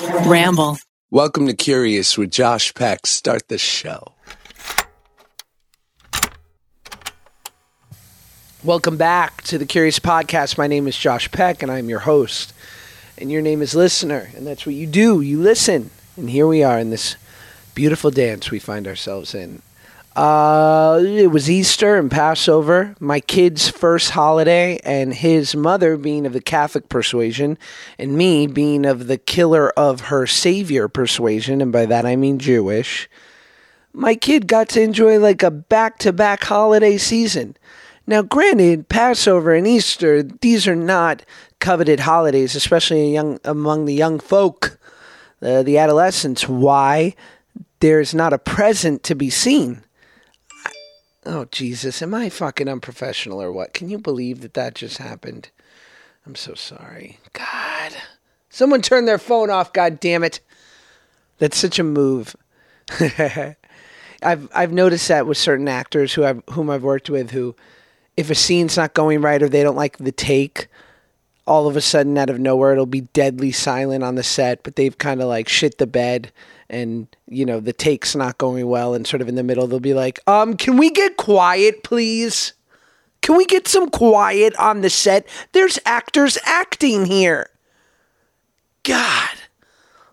Ramble. Welcome to Curious with Josh Peck. Start the show. Welcome back to the Curious Podcast. My name is Josh Peck, and I'm your host. And your name is Listener, and that's what you do. You listen. And here we are in this beautiful dance we find ourselves in. Uh, it was Easter and Passover, my kid's first holiday, and his mother being of the Catholic persuasion, and me being of the killer of her savior persuasion, and by that I mean Jewish. My kid got to enjoy like a back to back holiday season. Now, granted, Passover and Easter, these are not coveted holidays, especially young, among the young folk, uh, the adolescents. Why? There's not a present to be seen. Oh, Jesus, am I fucking unprofessional or what? Can you believe that that just happened? I'm so sorry. God. Someone turn their phone off, god damn it. That's such a move. I've I've noticed that with certain actors who I've whom I've worked with who if a scene's not going right or they don't like the take, all of a sudden out of nowhere it'll be deadly silent on the set, but they've kind of like shit the bed and you know the take's not going well and sort of in the middle they'll be like, "Um, can we get quiet, please? Can we get some quiet on the set? There's actors acting here." God.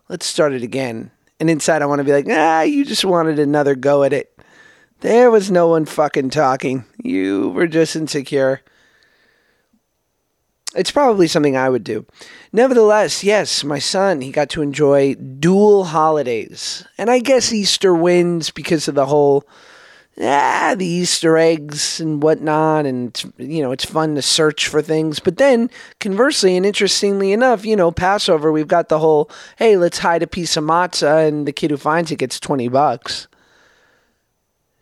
Let's start it again. And inside I want to be like, "Ah, you just wanted another go at it." There was no one fucking talking. You were just insecure. It's probably something I would do. Nevertheless, yes, my son, he got to enjoy dual holidays. And I guess Easter wins because of the whole, ah, the Easter eggs and whatnot. And, you know, it's fun to search for things. But then, conversely, and interestingly enough, you know, Passover, we've got the whole, hey, let's hide a piece of matzah and the kid who finds it gets 20 bucks.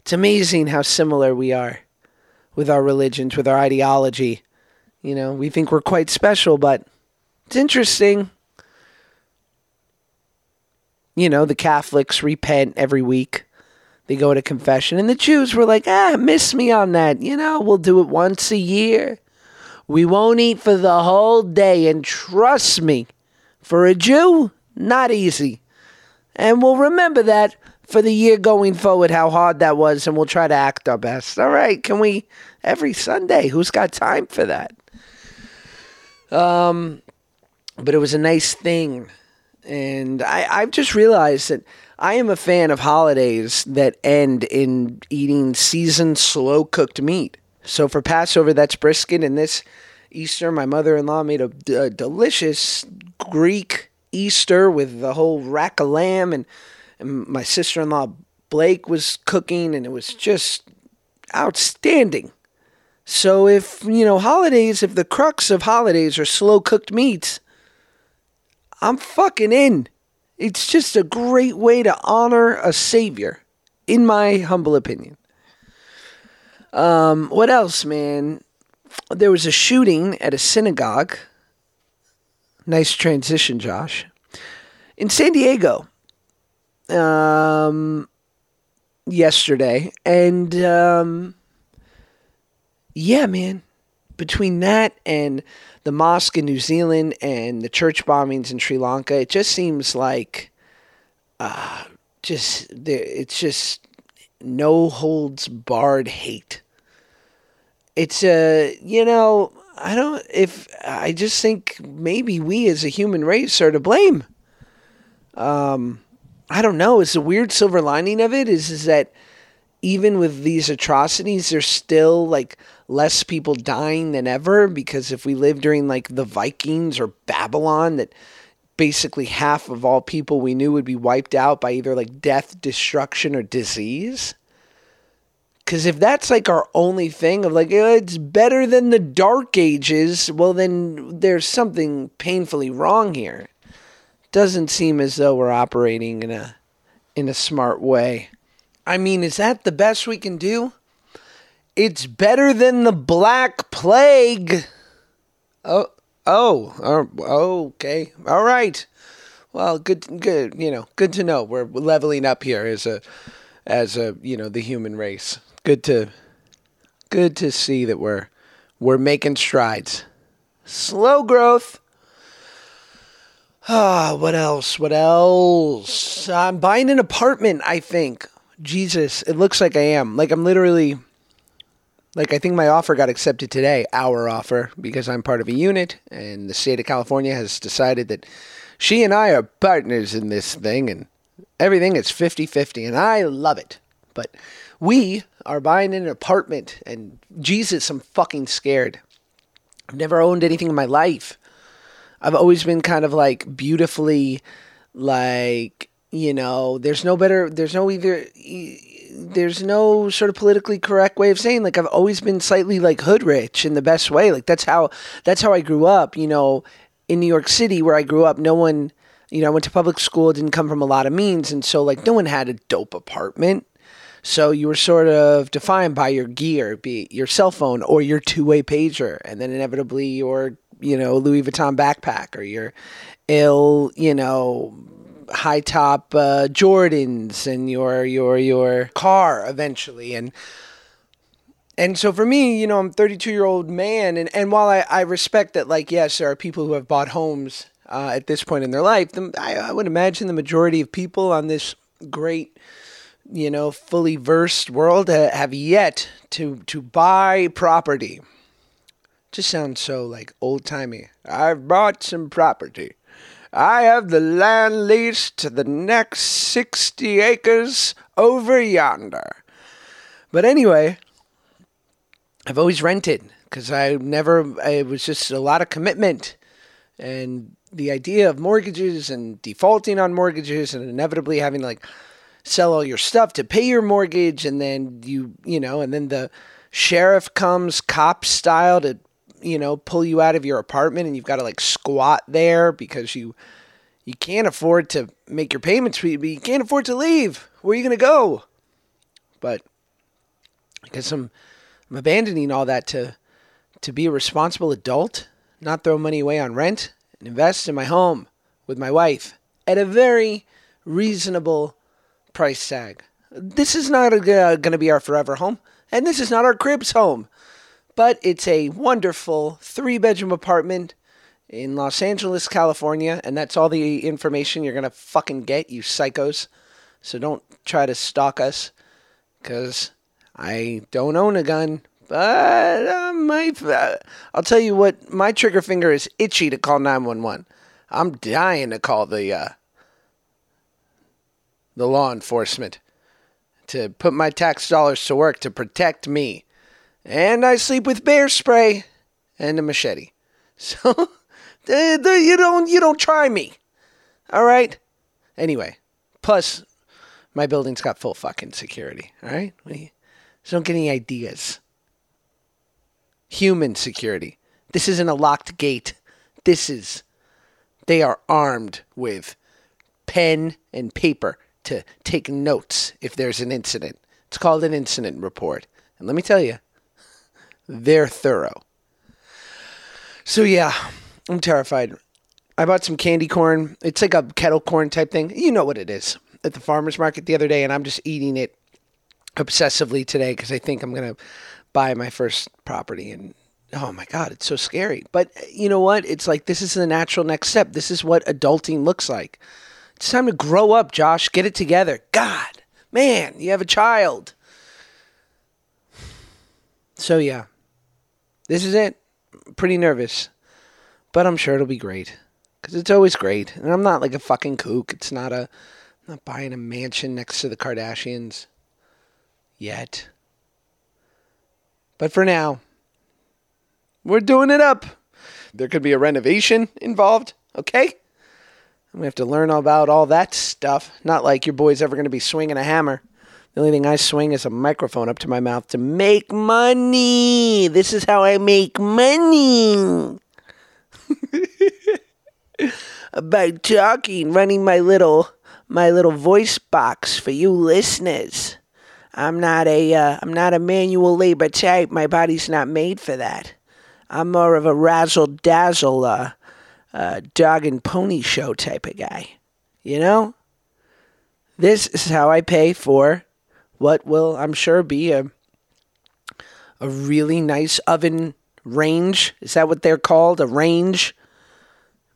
It's amazing how similar we are with our religions, with our ideology. You know, we think we're quite special, but it's interesting. You know, the Catholics repent every week. They go to confession. And the Jews were like, ah, miss me on that. You know, we'll do it once a year. We won't eat for the whole day. And trust me, for a Jew, not easy. And we'll remember that for the year going forward, how hard that was. And we'll try to act our best. All right, can we, every Sunday, who's got time for that? Um, but it was a nice thing. And I, I've just realized that I am a fan of holidays that end in eating seasoned, slow cooked meat. So for Passover, that's brisket. And this Easter, my mother in law made a, delicious Greek Easter with the whole rack of lamb. And, and my sister in law, Blake, was cooking. And it was just outstanding. So if, you know, holidays, if the crux of holidays are slow cooked meats, I'm fucking in. It's just a great way to honor a savior, in my humble opinion. Um, what else, man? There was a shooting at a synagogue. Nice transition, Josh. In San Diego. Um, yesterday. And, um, yeah, man. Between that and the mosque in New Zealand and the church bombings in Sri Lanka, it just seems like uh, just. It's just no holds barred hate. It's a uh, you know I don't if I just think maybe we as a human race are to blame. Um, I don't know. It's a weird silver lining of it is is that even with these atrocities, there's still like less people dying than ever because if we live during like the Vikings or Babylon, that basically half of all people we knew would be wiped out by either like death, destruction, or disease. Because if that's like our only thing of like, oh, it's better than the Dark Ages, well, then there's something painfully wrong here. Doesn't seem as though we're operating in a in a smart way. I mean, is that the best we can do? It's better than the Black Plague. Oh, oh, oh, okay, all right. Well, good, good. You know, good to know. We're leveling up here as a, as a, you know, the human race. Good to, good to see that we're, we're making strides. Slow growth. Ah, what else? What else? I'm buying an apartment, I think. Jesus, it looks like I am. Like I'm literally like I think my offer got accepted today, our offer, because I'm part of a unit and the state of California has decided that she and I are partners in this thing and everything is 50-50 and I love it. But we are buying an apartment and Jesus, I'm fucking scared. I've never owned anything in my life. I've always been kind of like beautifully like, you know, there's no better there's no either there's no sort of politically correct way of saying like I've always been slightly like hood rich in the best way. Like that's how that's how I grew up, you know, in New York City where I grew up, no one you know, I went to public school, didn't come from a lot of means, and so like no one had a dope apartment. So you were sort of defined by your gear, be it your cell phone or your two-way pager, and then inevitably your, you know, Louis Vuitton backpack or your ill, you know, high top uh, Jordans and your your your car eventually and and so for me, you know, I'm 32 year old man, and, and while I, I respect that, like, yes, there are people who have bought homes uh, at this point in their life, the, I, I would imagine the majority of people on this great, you know, fully versed world uh, have yet to to buy property. Just sounds so like old timey. I've bought some property. I have the land leased to the next 60 acres over yonder. But anyway, I've always rented because I never, it was just a lot of commitment. And the idea of mortgages and defaulting on mortgages and inevitably having to like sell all your stuff to pay your mortgage. And then you, you know, and then the sheriff comes cop style to, you know, pull you out of your apartment and you've got to like squat there because you, you can't afford to make your payments, but you can't afford to leave. Where are you going to go? But I guess I'm I'm abandoning all that to to be a responsible adult, not throw money away on rent, and invest in my home with my wife at a very reasonable price tag. This is not uh, going to be our forever home, and this is not our crib's home, but it's a wonderful three bedroom apartment in Los Angeles, California, and that's all the information you're going to fucking get, you psychos. So don't try to stalk us, because I don't own a gun, but uh, my, uh, I'll tell you what, my trigger finger is itchy to call 911. I'm dying to call the uh, the law enforcement to put my tax dollars to work to protect me. And I sleep with bear spray and a machete. So you don't you don't try me. All right? Anyway, plus my building's got full fucking security, all right? So don't get any ideas. Human security. This isn't a locked gate. This is, they are armed with pen and paper to take notes if there's an incident. It's called an incident report. And let me tell you, they're thorough. So, yeah, I'm terrified. I bought some candy corn. It's like a kettle corn type thing. You know what it is. At the farmer's market the other day, and I'm just eating it obsessively today because I think I'm going to buy my first property and oh my god it's so scary. But you know what? It's like this is the natural next step. This is what adulting looks like. It's time to grow up josh. Get it together. God man you have a child. So yeah this is it pretty nervous but i'm sure it'll be great because it's always great and i'm not like a fucking kook it's not a I'm not buying a mansion next to the kardashians yet. But for now, we're doing it up. There could be a renovation involved, okay? To have to learn about all that stuff. Not like your boy's ever to be swinging a hammer. The only thing I swing is a microphone up to my mouth to make money. This is how I make money. By talking, running my little my little voice box for you listeners. I'm not a am uh, not a manual labor type. My body's not made for that. I'm more of a razzle dazzle uh, uh, dog and pony show type of guy. You know? This is how I pay for what will, I'm sure, be a a really nice oven range. Is that what they're called? A range?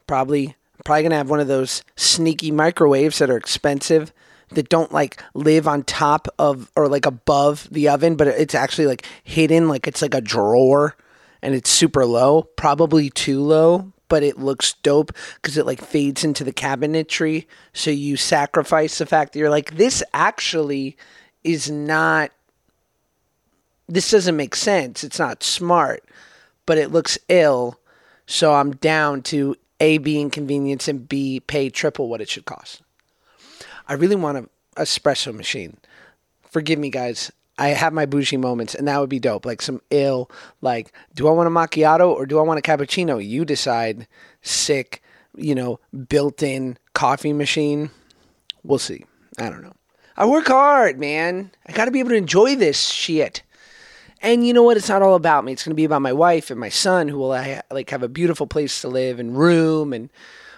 Probably probably gonna have one of those sneaky microwaves that are expensive that don't like live on top of or like above the oven, but it's actually like hidden, like it's like a drawer and it's super low, probably too low, but it looks dope because it like fades into the cabinetry. So you sacrifice the fact that you're like, this actually is not, this doesn't make sense. It's not smart, but it looks ill. So I'm down to A, be inconvenience and B, pay triple what it should cost. I really want an espresso machine. Forgive me, guys. I have my bougie moments, and that would be dope. Like some ill, like, do I want a macchiato or do I want a cappuccino? You decide. Sick, you know, built in coffee machine. We'll see. I don't know. I work hard, man. I got to be able to enjoy this shit. And you know what? It's not all about me. It's going to be about my wife and my son, who will like have a beautiful place to live and room. And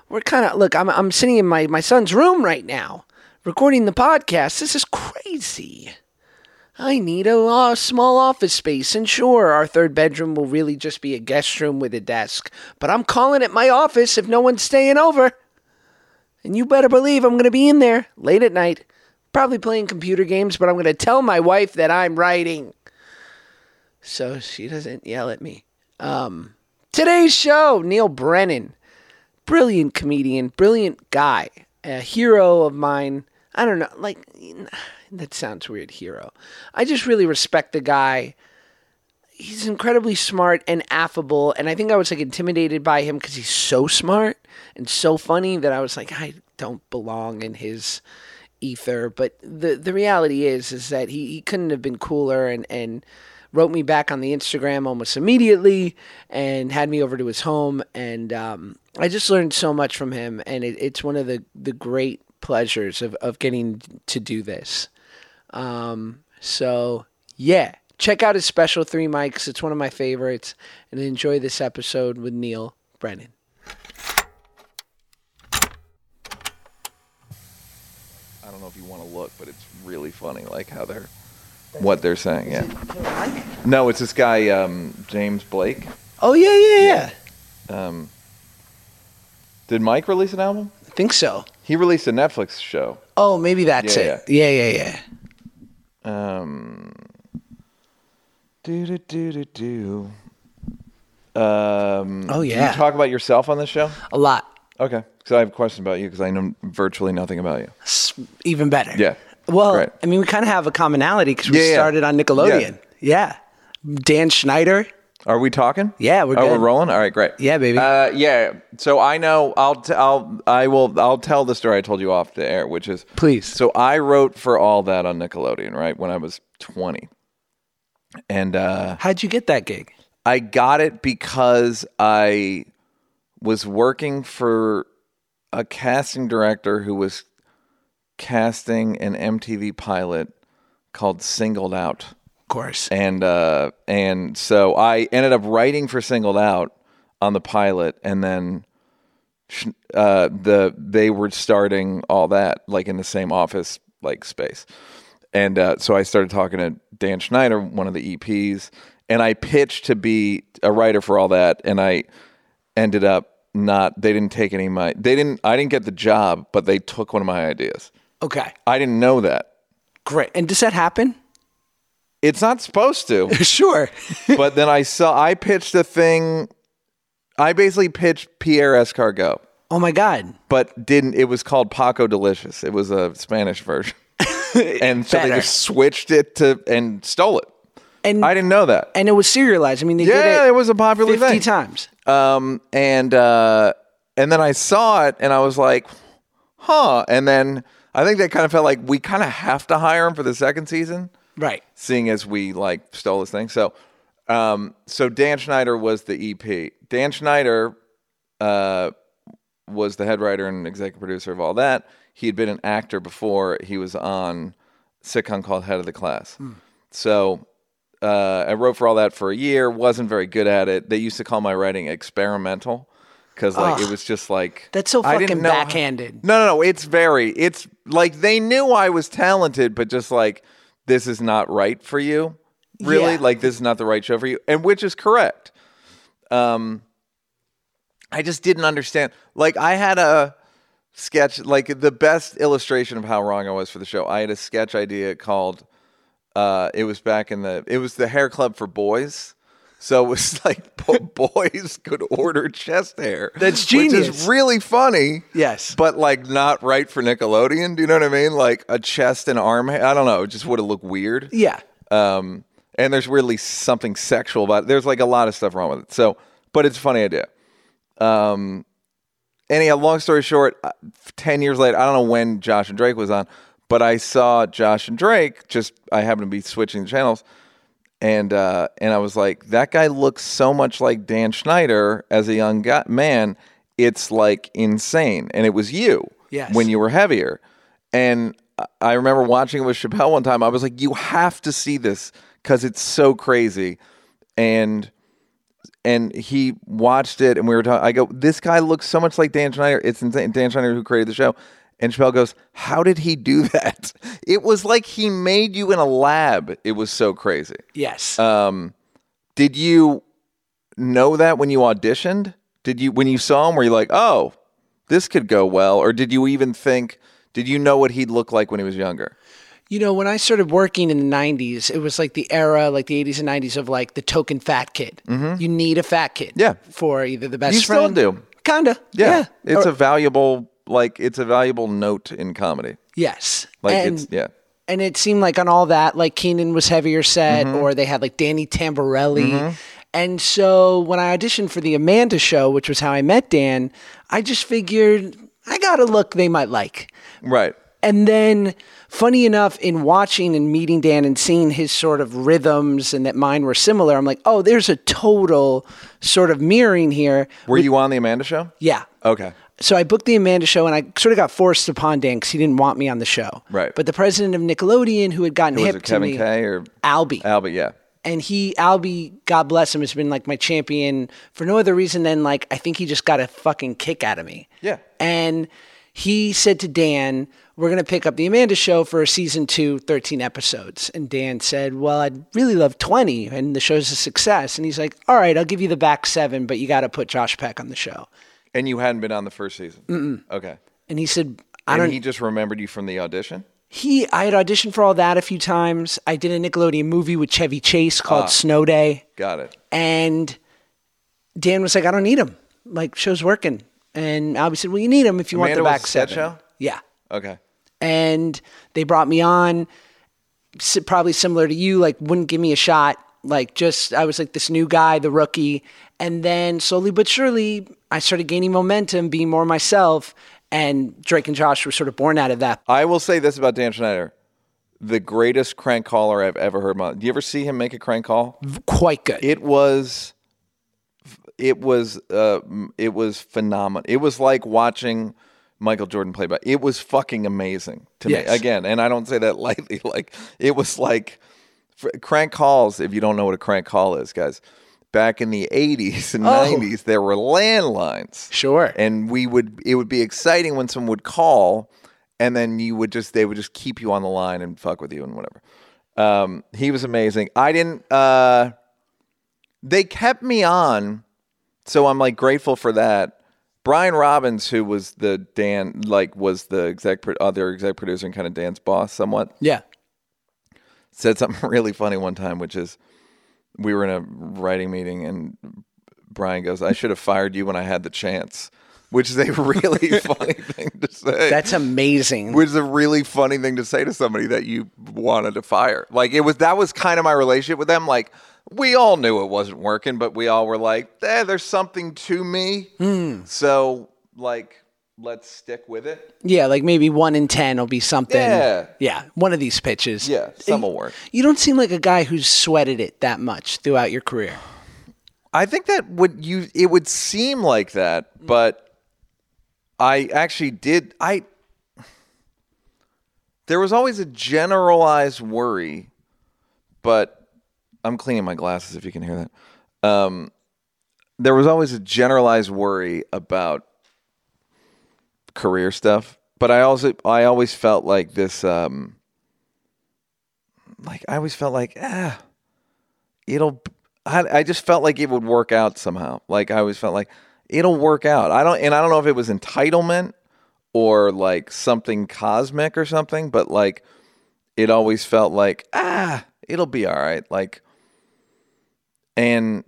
we're kind of look. I'm I'm sitting in my my son's room right now, recording the podcast. This is crazy. I need a small office space, and sure, our third bedroom will really just be a guest room with a desk, but I'm calling it my office if no one's staying over. And you better believe I'm going to be in there late at night, probably playing computer games, but I'm going to tell my wife that I'm writing. So she doesn't yell at me. Um, today's show Neal Brennan, brilliant comedian, brilliant guy, a hero of mine. I don't know, like that sounds weird, hero. I just really respect the guy. He's incredibly smart and affable, and I think I was like intimidated by him because he's so smart and so funny that I was like, I don't belong in his ether. But the the reality is, is that he, he couldn't have been cooler and and wrote me back on the Instagram almost immediately and had me over to his home. And um, I just learned so much from him. And it, it's one of the, the great pleasures of, of getting to do this. Um, so yeah, check out his special three mics. It's one of my favorites, and enjoy this episode with Neal Brennan. Don't know if you want to look, but it's really funny, like how they're what they're saying. Yeah. No, it's this guy um, James Blake. Oh yeah, yeah, yeah. Um, did Mike release an album? I think so. He released a Netflix show. Oh, maybe that's Yeah, it. Yeah, yeah, yeah. Um, do do do do do. Um, Oh, do yeah. you talk about yourself on this show? A lot. Okay, because I have a question about you because I know virtually nothing about you. Even better. Yeah. Well, Great. I mean, we kind of have a commonality because we Yeah, yeah. started on Nickelodeon. Yeah. Dan Schneider. Are we talking? Yeah, we're oh, good. we're rolling. All right, great. Yeah, baby. Uh, yeah. So I know. I'll. T- I'll. I will. I'll tell the story I told you off the air, which is Please. So I wrote for all that on Nickelodeon, right when I was twenty, and uh, How'd you get that gig? I got it because I was working for a casting director who was casting an MTV pilot called Singled Out Of course. and uh, and so I ended up writing for Singled Out on the pilot, and then uh, the they were starting all that like in the same office like space, and uh, so I started talking to Dan Schneider, one of the EPs, and I pitched to be a writer for all that, and I ended up not. They didn't take any of my. They didn't. I didn't get the job, but they took one of my ideas. Okay. I didn't know that. Great. And does that happen? It's not supposed to. sure. but then I saw I pitched a thing. I basically pitched Pierre Escargot, oh my God. but didn't. It was called Paco Delicious. It was a Spanish version, and so they just switched it to and stole it. And I didn't know that. and it was serialized. I mean, they Yeah, did it, it was a popular 50 thing. times. Um, and uh, and then I saw it, and I was like, huh. And then I think they kind of felt like we kind of have to hire him for the second season. Right. seeing as we like stole this thing. So, um, so Dan Schneider was the EP. Dan Schneider uh, was the head writer and executive producer of all that. He had been an actor before. He was on a sitcom called Head of the Class. So uh, I wrote for all that for a year. wasn't very good at it. They used to call my writing experimental because like it was just like That's so I didn't fucking know how- backhanded. no, no, no. It's very. It's like they knew I was talented, but just like this is not right for you. Really, Yeah. like this is not the right show for you, and which is correct. Um, I just didn't understand. Like I had a sketch, like the best illustration of how wrong I was for the show. I had a sketch idea called. Uh, it was back in the. It was the hair club for boys. So it was like bo- boys could order chest hair. That's Which genius. is really funny. Yes. But like not right for Nickelodeon. Do you know what I mean? Like a chest and arm. I don't know. It just would have looked weird. Yeah. Um, and there's really something sexual about it. There's like a lot of stuff wrong with it. So, but it's a funny idea. Um, anyhow, long story short, uh, 10 years later, I don't know when Josh and Drake was on, but I saw Josh and Drake just, I happened to be switching the channels. And, uh, and I was like, that guy looks so much like Dan Schneider as a young guy, man. It's like insane. And it was you Yes. when you were heavier. And I- I remember watching it with Chappelle one time. I was like, you have to see this because it's so crazy. And and he watched it and we were talking. I go, this guy looks so much like Dan Schneider. It's insane. Dan Schneider who created the show. And Chappelle goes, How did he do that? It was like he made you in a lab. It was so crazy. Yes. Um, did you know that when you auditioned? Did you when you saw him were you like, oh, this could go well? Or did you even think did you know what he'd look like when he was younger? You know, when I started working in the 90s, it was like the era, like the 80s and 90s of like the token fat kid. You need a fat kid. Mm-hmm. Yeah. For either the best You still friend. do. Kinda. Yeah. Yeah. It's Or- a valuable like it's a valuable note in comedy. yes. Like and, it's yeah. and it seemed like on all that, like Kenan was heavier set, Mm-hmm. or they had like Danny Tamborelli. And so when I auditioned for the Amanda show, which was how I met Dan, I just figured I got a look they might like. Right. And then, funny enough, in watching and meeting Dan and seeing his sort of rhythms and that mine were similar, I'm like, oh, there's a total sort of mirroring here. Were you on the Amanda show? Yeah. Okay. So I booked the Amanda show and I sort of got forced upon Dan because he didn't want me on the show. Right. But the president of Nickelodeon, who had gotten Was hip it to Kevin me, Kay or Albie. Albie? Yeah. and he, Albie, God bless him, has been like my champion for no other reason than like, I think he just got a fucking kick out of me. Yeah. And he said to Dan, We're going to pick up the Amanda show for season two, 13 episodes. And Dan said, Well, I'd really love 20, and the show's a success. And he's like, All right, I'll give you the back seven, but you got to put Josh Peck on the show. And you hadn't been on the first season. Mm-mm. Okay. And he said, I And don't. he just remembered you from the audition. He, I had auditioned for all that a few times. I did a Nickelodeon movie with Chevy Chase Ah. called Snow Day. Got it. And Dan was like, I don't need him. Like, show's working. And Albie said, Well, you need him if you want the back seven. show? Yeah. Okay. and they brought me on probably similar to you like wouldn't give me a shot like just i was like this new guy the rookie and then slowly but surely i started gaining momentum being more myself and drake and josh were sort of born out of that I will say this about Dan Schneider. The greatest crank caller I've ever heard. Do you ever see him make a crank call? quite good It was, it was, uh, it was phenomenal. It was like watching Michael Jordan play. But it was fucking amazing to Yes. me. Again, and I don't say that lightly. Like it was like crank calls. If you don't know what a crank call is, guys, back in the '80s and Oh. '90s, there were landlines. Sure. and we would it would be exciting when someone would call and then you would just they would just keep you on the line and fuck with you and whatever um, he was amazing i didn't uh, they kept me on so i'm like grateful for that brian robbins who was the dan like was the exec pro- other exec producer and kind of dan's boss somewhat yeah said something really funny one time, which is we were in a writing meeting and Brian goes, I should have fired you when I had the chance, which is a really funny thing to say. that's amazing which is a really funny thing to say to somebody that you wanted to fire. Like it was that was kind of my relationship with them. Like we all knew it wasn't working, but we all were like, eh, there's something to me. So like let's stick with it. yeah like maybe one in ten will be something Yeah. yeah one of these pitches Yeah, some will work. you don't seem like a guy who's sweated it that much throughout your career I think that would you it would seem like that, but I actually did I there was always a generalized worry, but I'm cleaning my glasses if you can hear that. Um, there was always a generalized worry about career stuff, but I also I always felt like this um like I always felt like ah it'll I, I just felt like it would work out somehow like i always felt like it'll work out. I don't and I don't know if it was entitlement or like something cosmic or something, but like it always felt like ah, it'll be all right. Like and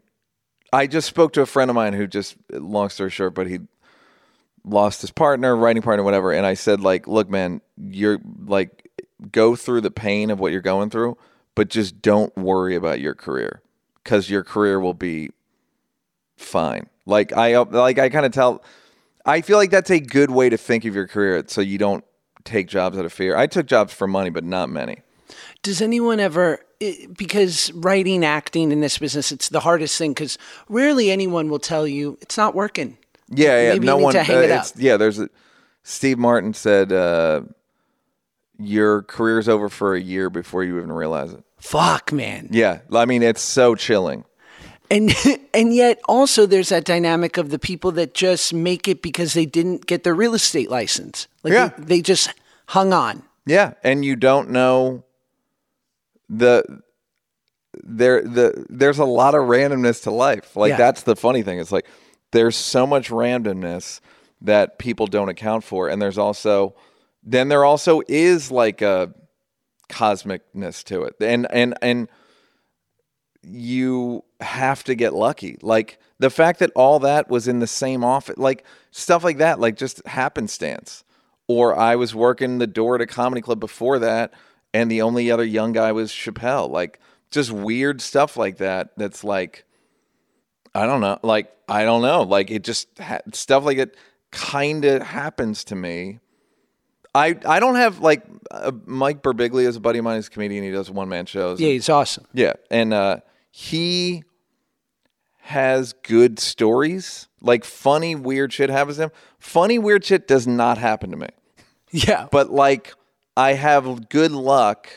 I just spoke to a friend of mine who just long story short, but he lost his partner, writing partner, whatever, and I said like, look, man, you're like go through the pain of what you're going through, but just don't worry about your career cuz your career will be fine. Like I like I kind of tell I feel like that's a good way to think of your career so you don't take jobs out of fear. I took jobs for money, but not many. Does anyone ever because writing, acting in this business, it's the hardest thing because rarely anyone will tell you it's not working. Yeah, yeah. Maybe no one. uh. Yeah, there's a. Steve Martin said, uh, "Your career's over for a year before you even realize it." Fuck, man. Yeah, I mean it's so chilling. And and yet also there's that dynamic of the people that just make it because they didn't get their real estate license. Like Yeah. they, they just hung on. Yeah, and you don't know the there the there's a lot of randomness to life. Like Yeah. that's the funny thing. It's like there's so much randomness that people don't account for, and there's also then there also is like a cosmicness to it, and and and you have to get lucky. Like the fact that all that was in the same office, like stuff like that, like just happenstance. Or I was working the door at a comedy club before that, and the only other young guy was Chappelle. Like just weird stuff like that. That's like, I don't know. Like I don't know. Like it just ha- stuff like it kind of happens to me. I I don't have like uh, Mike Birbiglia is a buddy of mine. He's a comedian. He does one man shows. Yeah, he's awesome. Yeah, and uh, he has good stories. Like funny, weird shit happens to him. Funny, weird shit does not happen to me. Yeah. But like, I have good luck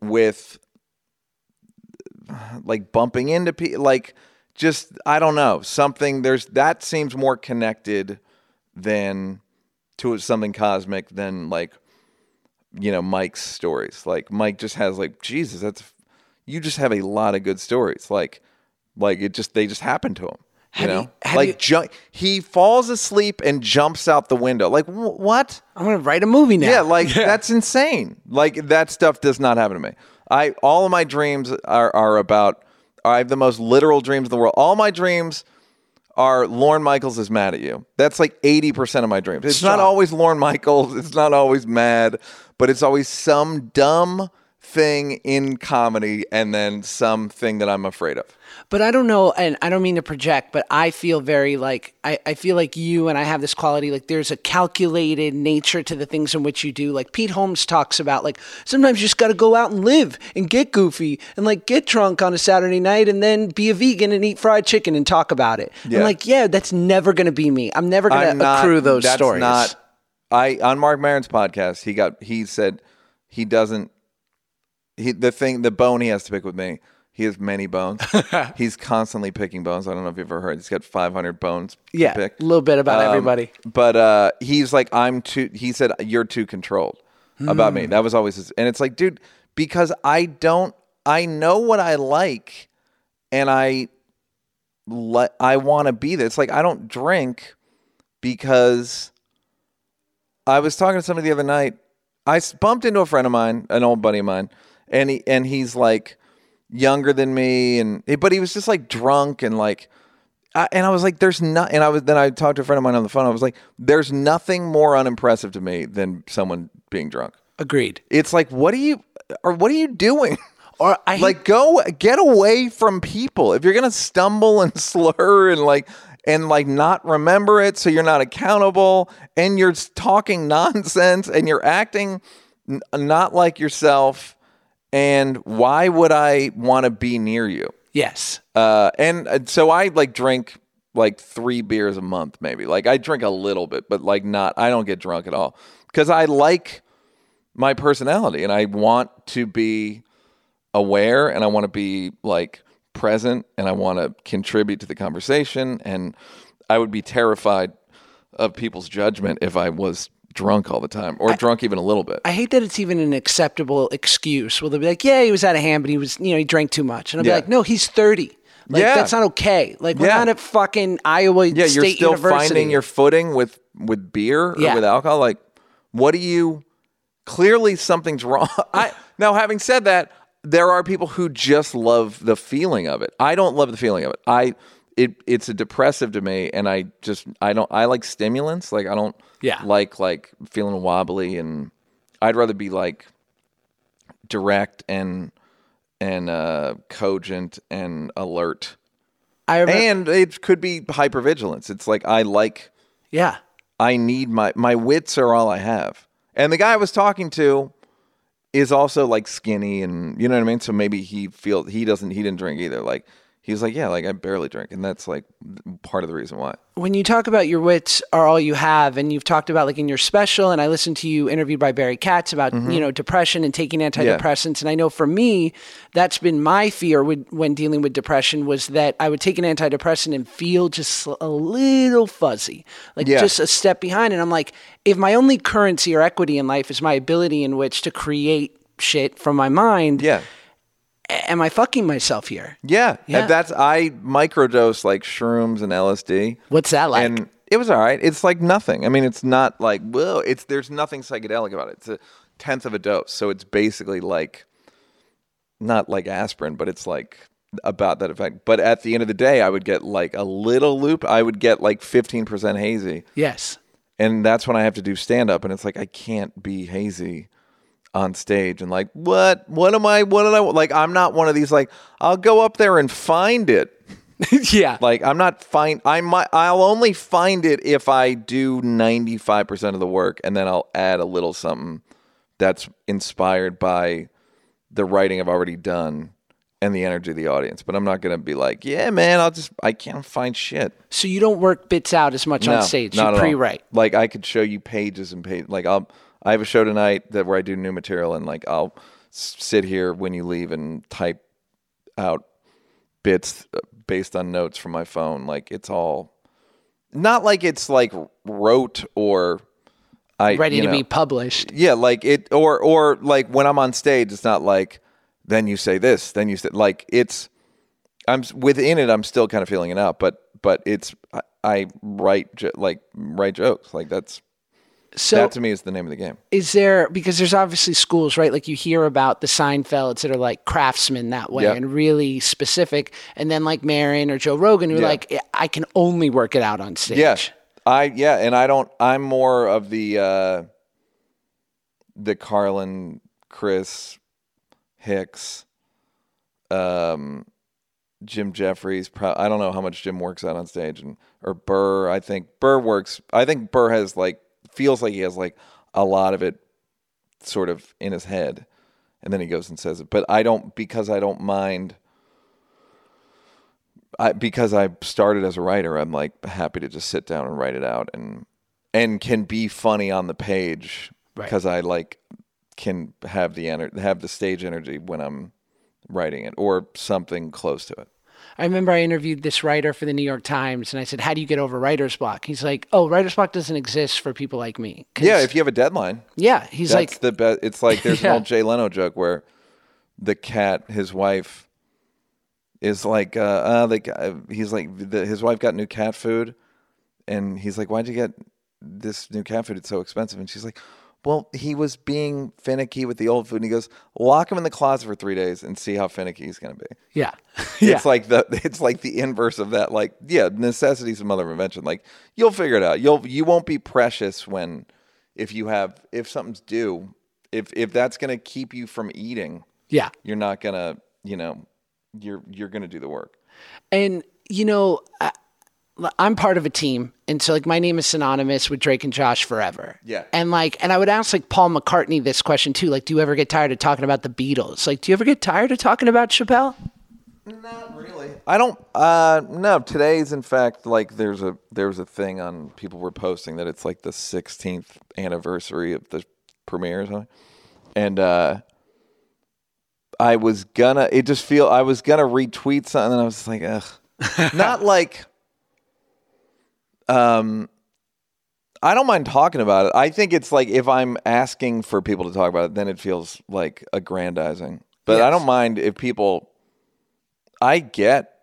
with like bumping into people. Like, just I don't know something. There's that seems more connected than to something cosmic than like you know Mike's stories. Like Mike just has like Jesus. That's you just have a lot of good stories. Like like it just they just happen to him. You Have know, you- like you- ju- he falls asleep and jumps out the window. Like wh- what? I'm gonna write a movie now. Yeah, like that's insane. Like that stuff does not happen to me. I all of my dreams are are about. I have the most literal dreams in the world. All my dreams are Lorne Michaels is mad at you. That's like eighty percent of my dreams. It's not always Lorne Michaels. It's not always mad, but it's always some dumb thing in comedy and then something that I'm afraid of. But I don't know, and I don't mean to project, but I feel very like I, I feel like you and I have this quality. Like there's a calculated nature to the things in which you do. Like Pete Holmes talks about, like sometimes you just got to go out and live and get goofy and like get drunk on a Saturday night and then be a vegan and eat fried chicken and talk about it. Yeah. I'm like, yeah, that's never going to be me. I'm never going I'm to not- accrue those that's stories. Not, I on Marc Maron's podcast, he got he said he doesn't he the thing the bone he has to pick with me. He has many bones. He's constantly picking bones. I don't know if you've ever heard. He's got 500 bones yeah, to pick. a little bit about Um, everybody. But uh, he's like, I'm too. He said, "You're too controlled about Hmm. me." That was always his. And it's like, dude, because I don't. I know what I like, and I let. I want to be there. It's like I don't drink because I was talking to somebody the other night. I bumped into a friend of mine, an old buddy of mine, and he and he's like younger than me, and but he was just like drunk and like. I, and I was like, "There's not." And I was then I talked to a friend of mine on the phone. I was like, "There's nothing more unimpressive to me than someone being drunk." Agreed. It's like, what are you, or what are you doing? Or I like, go get away from people. If you're gonna stumble and slur and like and like not remember it, so you're not accountable, and you're talking nonsense and you're acting n- not like yourself. And why would I want to be near you? yes. Uh, and uh, so I like drink like three beers a month, maybe. Like I drink a little bit, but like not. I don't get drunk at all because I like my personality and I want to be aware and I want to be like present and I want to contribute to the conversation. And I would be terrified of people's judgment if I was drunk all the time or drunk even a little bit. I hate that it's even an acceptable excuse. Well, they'll be like, "Yeah, he was out of hand, but he was, you know, he drank too much," and I'll be like, "No, he's 30. Like Yeah. that's not okay. Like we're Yeah. not at fucking Iowa Yeah, State you're still University. finding your footing with with beer or Yeah. with alcohol. Like, what do you? Clearly, something's wrong. I now, having said that, there are people who just love the feeling of it. I don't love the feeling of it. I it it's a depressive to me, and I just I don't I like stimulants. Like I don't Yeah. like like feeling wobbly, and I'd rather be like direct and and uh, cogent and alert. I remember, And it could be hypervigilance. It's like I like yeah. I need my my wits are all I have. And the guy I was talking to is also like skinny and you know what I mean? So maybe he feels he doesn't he didn't drink either. Like he was like, Yeah, like I barely drink and that's like part of the reason why. when you talk about your wits are all you have and you've talked about like in your special and i listened to you interviewed by barry katz about mm-hmm. you know depression and taking antidepressants and i know for me that's been my fear with, when dealing with depression was that i would take an antidepressant and feel just a little fuzzy like Yeah. just a step behind and i'm like if my only currency or equity in life is my ability in which to create shit from my mind Yeah. Am i fucking myself here Yeah. Yeah. That's I microdose like shrooms and LSD. what's that like and it was all right. It's like nothing. I mean, it's not like whoa. It's there's nothing psychedelic about it. It's a tenth of a dose, so it's basically like not like aspirin, but it's like about that effect. But at the end of the day, I would get like a little loop. I would get like fifteen percent hazy, yes and that's when I have to do stand up, and it's like I can't be hazy on stage and like what what am I what did I like I'm not one of these like I'll go up there and find it yeah like I'm not find I might I'll only find it if I do 95% of the work and then I'll add a little something that's inspired by the writing I've already done and the energy of the audience. But I'm not going to be like, "Yeah, man, I'll just I can't find shit." so you don't work bits out as much No, on stage you at all. pre-write Like I could show you pages and pages. Like I'll I have a show tonight that where I do new material and like I'll sit here when you leave and type out bits uh, based on notes from my phone. Like it's all not like it's like rote or I ready to know, be published. yeah, like it or or like when I'm on stage, it's not like then you say this, then you say like it's I'm within it. I'm still kind of feeling it out, but but it's I, I write like write jokes like that's So that to me is the name of the game. is there because there's obviously schools, right? Like you hear about the Seinfelds that are like craftsmen that way Yeah. and really specific, and then like Maron or Joe Rogan who are Yeah. like I can only work it out on stage. Yeah, I yeah, and I don't. I'm more of the uh, the Carlin, Chris, Hicks, um, Jim Jeffries. Pro- I don't know how much Jim works out on stage, and or Burr. I think Burr works. I think Burr has like feels like he has like a lot of it sort of in his head, and then he goes and says it. But I don't because I don't mind. I, because I started as a writer, I'm like happy to just sit down and write it out and and can be funny on the page Right. because I like can have the ener- have the stage energy when I'm writing it or something close to it. I remember I interviewed this writer for the New York Times, and I said, "How do you get over writer's block?" He's like, "Oh, writer's block doesn't exist for people like me." Yeah, if you have a deadline, yeah. He's that's like, the best. It's like there's Yeah. an old Jay Leno joke where the cat, his wife, is like, uh, uh the guy, he's like, the, his wife got new cat food, and he's like, why'd you get this new cat food? It's so expensive, and she's like. Well, he was being finicky with the old food, and he goes, "Lock him in the closet for three days and see how finicky he's going to be." "Yeah, yeah." It's like the it's like the inverse of that. Like, yeah, necessity's the mother of invention. Like, you'll figure it out. You'll you won't be precious when if you have if something's due. If if that's gonna keep you from eating, yeah. you're not gonna you know you're you're gonna do the work. And you know, I, I'm part of a team, and so like my name is synonymous with Drake and Josh forever. Yeah. And like, and I would ask like Paul McCartney this question too. Like, do you ever get tired of talking about the Beatles? Like, do you ever get tired of talking about Chappelle? Not really. I don't. Uh, no. Today's in fact like there's a there was a thing on people were posting that it's like the 16th anniversary of the premiere or something, and uh, I was gonna. It just feel I was gonna retweet something, and I was like, ugh, not like. Um, I don't mind talking about it. I think it's like if I'm asking for people to talk about it, then it feels like aggrandizing. But I don't mind if people I get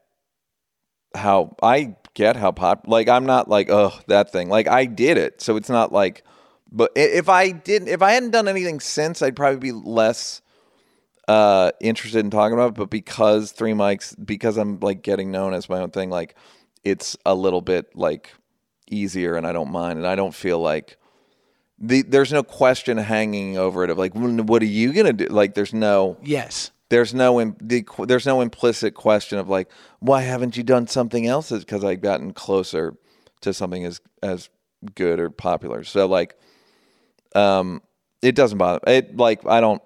how I get how pop like I'm not like oh that thing like I did it so it's not like but if I didn't if I hadn't done anything since I'd probably be less uh interested in talking about it but because three mics because I'm like getting known as my own thing like it's a little bit like easier and I don't mind and I don't feel like the there's no question hanging over it of like what are you gonna do? Like there's no Yes. there's no im- the, there's no implicit question of like why haven't you done something else because I've gotten closer to something as as good or popular. So like um it doesn't bother it like I don't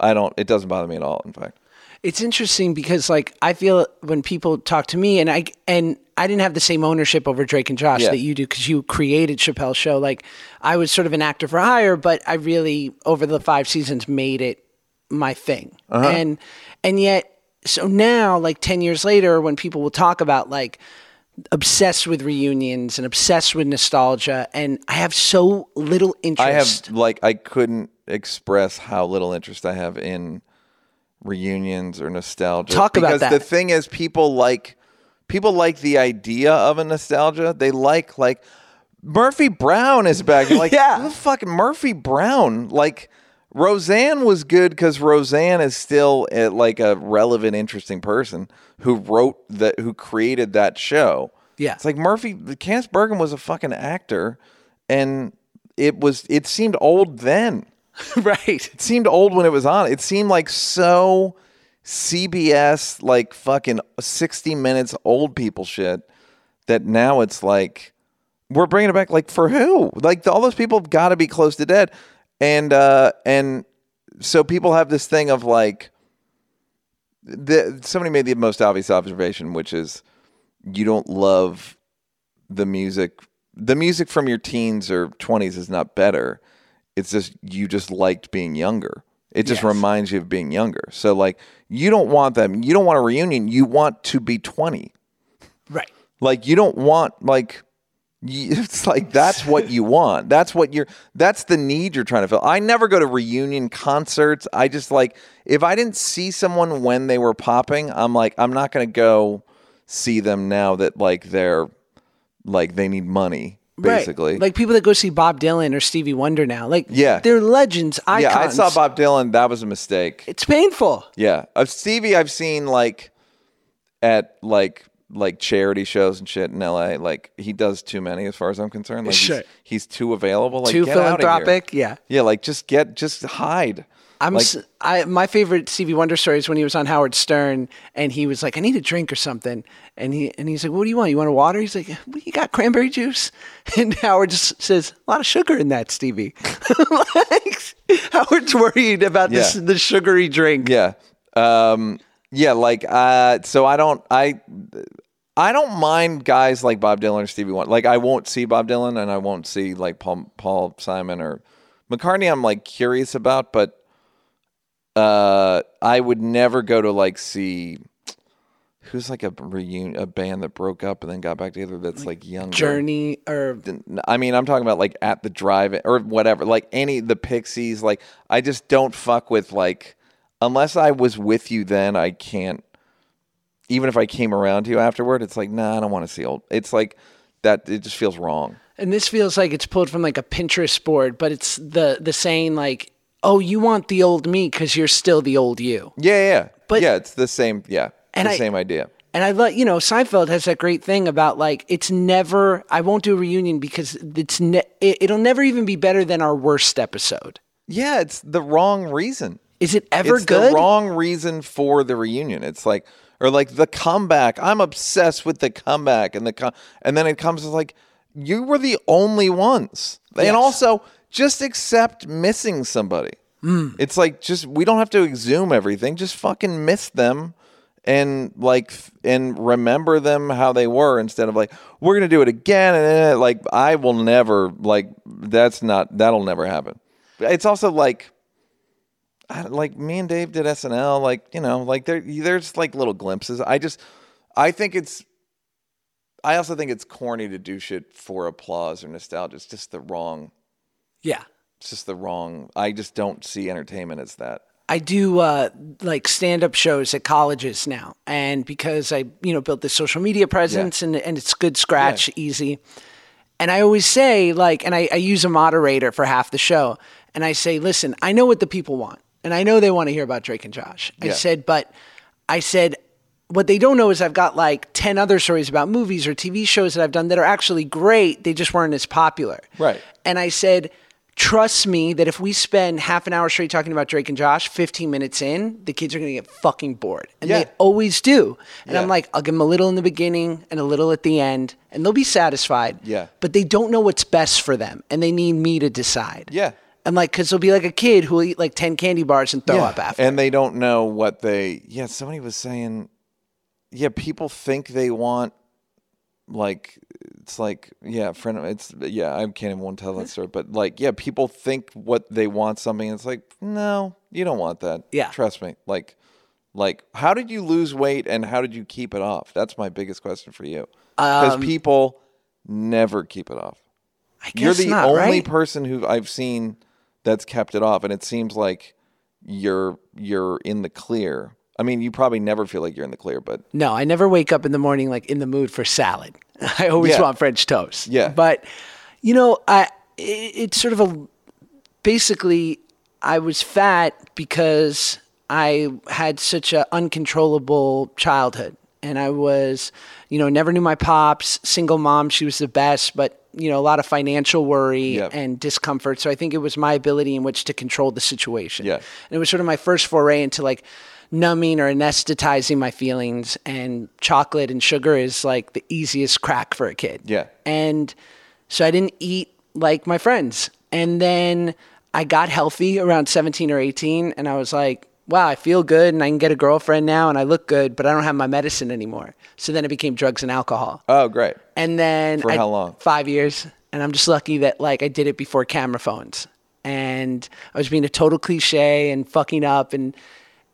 I don't it doesn't bother me at all in fact. It's interesting because like I feel when people talk to me and I and I didn't have the same ownership over Drake and Josh Yeah. that you do because you created Chappelle's show. Like I was sort of an actor for hire, but I really over the five seasons made it my thing. Uh-huh. And and yet so now like 10 years later when people will talk about like obsessed with reunions and obsessed with nostalgia and I have so little interest. I have like I couldn't express how little interest I have in reunions or nostalgia. Talk about that. the thing is, people like people like the idea of a nostalgia. They like like Murphy Brown is back. Like Yeah. who the fuck Murphy Brown? Like Roseanne was good because Roseanne is still uh, like a relevant, interesting person who wrote that, who created that show. Yeah. it's like Murphy. Candice Bergen was a fucking actor, and it was it seemed old then. right. It seemed old when it was on. It seemed like so CBS, like fucking 60 minutes old people shit that now it's like, we're bringing it back. Like, for who? Like, all those people have got to be close to dead. And, uh, and so people have this thing of like, the, somebody made the most obvious observation, which is you don't love the music. The music from your teens or 20s is not better. It's just you just liked being younger. It just Yes. reminds you of being younger. So like you don't want them. You don't want a reunion. You want to be 20. Right. Like you don't want like it's like that's what you want. That's what you're that's the need you're trying to fill. I never go to reunion concerts. I just like if I didn't see someone when they were popping, I'm like I'm not going to go see them now that like they're like they need money basically. Right. Like people that go see Bob Dylan or Stevie Wonder now. Like Yeah. they're legends, icons. yeah, I saw Bob Dylan. That was a mistake. It's painful. Yeah, of Stevie, I've seen like at like like charity shows and shit in L.A. Like he does too many, as far as I'm concerned. Like Sure. he's, he's too available. Like Too get outta here. philanthropic. Yeah. Yeah, like just get just hide. I'm like, s I my favorite Stevie Wonder story is when he was on Howard Stern and he was like, I need a drink or something. And he and he's like, What do you want? You want a water? He's like, well, you got cranberry juice? And Howard just says, A lot of sugar in that, Stevie. like, Howard's worried about this the sugary drink. yeah, um, yeah. Like uh, so I don't I. I don't mind guys like Bob Dylan or Stevie Wonder. Like I won't see Bob Dylan and I won't see like Paul Paul Simon or McCartney. I'm like curious about, but uh, I would never go to like see who's like a reunion, a band that broke up and then got back together. That's like young Journey or I mean, I'm talking about like at the drive or whatever, like any the Pixies. Like I just don't fuck with like unless I was with you then. I can't. Even if I came around to you afterward, it's like nah, I don't want to see old. It's like that. It just feels wrong. and this feels like it's pulled from like a Pinterest board, but it's the the saying like, Oh, you want the old me because you're still the old you. Yeah, yeah. But- yeah, it's the same. Yeah, And the I- same idea. And I love, you know, Seinfeld has that great thing about like it's never. I won't do a reunion because it's ne- it, it'll never even be better than our worst episode. Yeah, it's the wrong reason. Is it ever good? it's good? the wrong reason for the reunion. It's like or like the comeback. I'm obsessed with the comeback and the com- and then it comes as like you were the only ones. Yes. And also just accept missing somebody. Hmm. It's like just we don't have to exhume everything. Just fucking miss them and like and remember them how they were instead of like we're gonna do it again and like I will never like that's not that'll never happen. It's also like I, like me and Dave did SNL, like you know, like there there's like little glimpses. I just I think it's I also think it's corny to do shit for applause or nostalgia. It's just the wrong yeah. it's just the wrong I just don't see entertainment as that. I do uh, like stand up shows at colleges now, and because I you know built this social media presence and and it's good scratch, easy. And I always say like, and I, I use a moderator for half the show, and I say, listen, I know what the people want, and I know they want to hear about Drake and Josh. I Yeah. said, but I said. What they don't know is I've got like 10 other stories about movies or TV shows that I've done that are actually great. They just weren't as popular. Right. And I said, trust me that if we spend half an hour straight talking about Drake and Josh, 15 minutes in, the kids are going to get fucking bored. And Yeah. they always do. And Yeah. I'm like, I'll give them a little in the beginning and a little at the end, and they'll be satisfied. Yeah. But they don't know what's best for them, and they need me to decide. Yeah. And like, because they'll be like a kid who'll eat like 10 candy bars and throw Yeah. up after. And they don't know what they. Yeah, somebody was saying. Yeah, people think they want. Like it's like yeah, friend. It's yeah. I can't even want to tell that story, but like yeah, people think what they want something. And it's like no, you don't want that. Yeah. trust me. Like, like how did you lose weight and how did you keep it off? That's my biggest question for you. Because Um, people never keep it off. I guess You're the not, only right? person who I've seen that's kept it off, and it seems like you're you're in the clear. I mean, you probably never feel like you're in the clear, but No, I never wake up in the morning like in the mood for salad. I always Yeah. want French toast. Yeah. But you know, I it, it's sort of a basically I was fat because I had such an uncontrollable childhood and I was, you know, never knew my pops, single mom, she was the best, but you know, a lot of financial worry Yeah. and discomfort. So I think it was my ability in which to control the situation. Yeah. And it was sort of my first foray into like numbing or anesthetizing my feelings. And chocolate and sugar is like the easiest crack for a kid. Yeah. And so I didn't eat like my friends. And then I got healthy around 17 or 18. And I was like, wow, I feel good and I can get a girlfriend now and I look good, but I don't have my medicine anymore. So then it became drugs and alcohol. oh, great. And then For I- how long? Five years. And I'm just lucky that like I did it before camera phones. And I was being a total cliche and fucking up and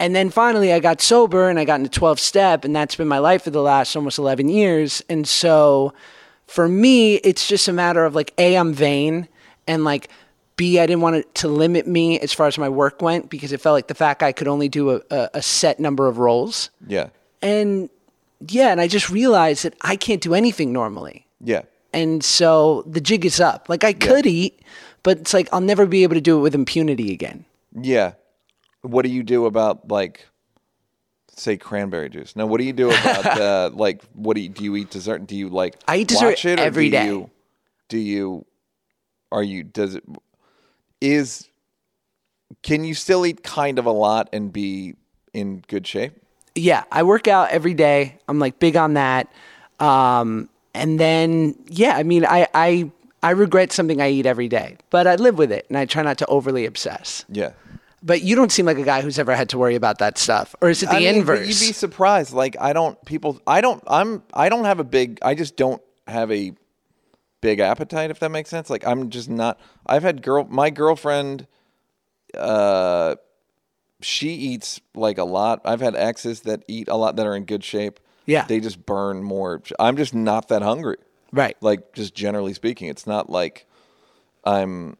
and then finally I got sober and I got into 12 step and that's been my life for the last almost 11 years. And so for me it's just a matter of like A I'm vain and like B I didn't want it to limit me as far as my work went because it felt like the fact I could only do a, a, a set number of roles. Yeah, And yeah, and I just realized that I can't do anything normally. yeah, And so the jig is up. Like I could eat, but it's like I'll never be able to do it with impunity again. yeah. What do you do about like, say, cranberry juice? Now, what do you do about uh, like what do you do? You eat dessert? Do you like? I eat dessert watch it, or every do day. You, do you? Are you? Does it? Is? Can you still eat kind of a lot and be in good shape? Yeah, I work out every day. I'm like big on that. Um, and then yeah, I mean, I I I regret something I eat every day, but I live with it and I try not to overly obsess. Yeah. But you don't seem like a guy who's ever had to worry about that stuff, or is it the I mean, inverse? You'd be surprised. Like I don't people I don't I'm I don't have a big I just don't have a big appetite if that makes sense. Like I'm just not I've had girl my girlfriend uh she eats like a lot. I've had exes that eat a lot that are in good shape. Yeah. They just burn more. I'm just not that hungry. right. Like just generally speaking, it's not like I'm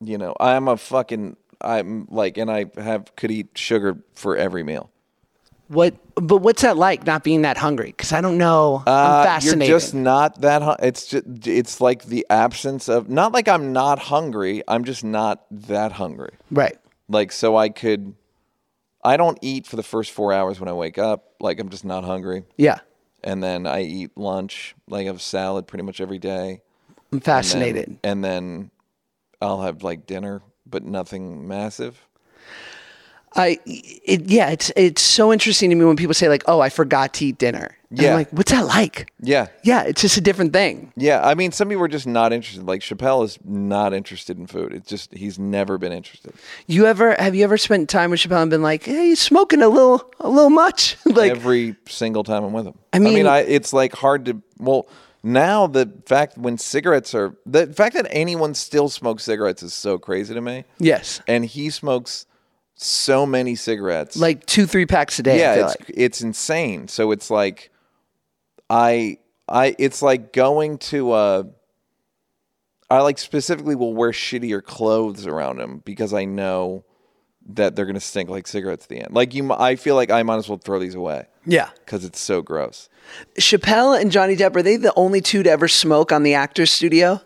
you know, I'm a fucking I'm like and I have could eat sugar for every meal. What? But what's that like? Not being that hungry? Because I don't know. Uh, I'm fascinated. You're just not that. Hu- it's just it's like the absence of not like I'm not hungry. I'm just not that hungry. right. Like so, I could. I don't eat for the first four hours when I wake up. Like I'm just not hungry, Yeah. and then I eat lunch. Like I have salad pretty much every day. I'm and then- fascinated. and then I'll have like dinner, but nothing massive. I it, yeah, it's it's so interesting to me when people say like, "Oh, I forgot to eat dinner." And Yeah. I'm like, "What's that like?" Yeah, Yeah, it's just a different thing. yeah. I mean, some people are just not interested. Like Chappelle is not interested in food. It's just he's never been interested. You ever have you ever spent time with Chappelle and been like, "Hey, he's smoking a little a little much"? like, every single time I'm with him. I mean- I, it's like hard to. Well, now the fact when cigarettes are the fact that anyone still smokes cigarettes is so crazy to me. yes, And he smokes so many cigarettes. like two three packs a day. Yeah, it's like. it's insane. So it's like, I I it's like going to uh I like specifically will wear shittier clothes around him because I know that they're gonna stink like cigarettes at the end. Like you, I feel like I might as well throw these away Yeah. because it's so gross. Chappelle and Johnny Depp are they the only two to ever smoke on the actors studio?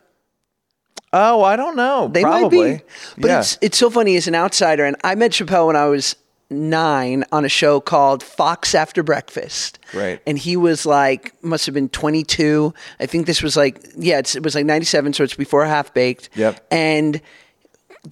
Oh, I don't know. They Probably. might be. But yeah. it's it's so funny as an outsider, and I met Chappelle when I was nine on a show called Fox After Breakfast. Right. And he was like, must have been 22. I think this was like, yeah, it's, it was like 97, so it's before Half Baked. Yep. And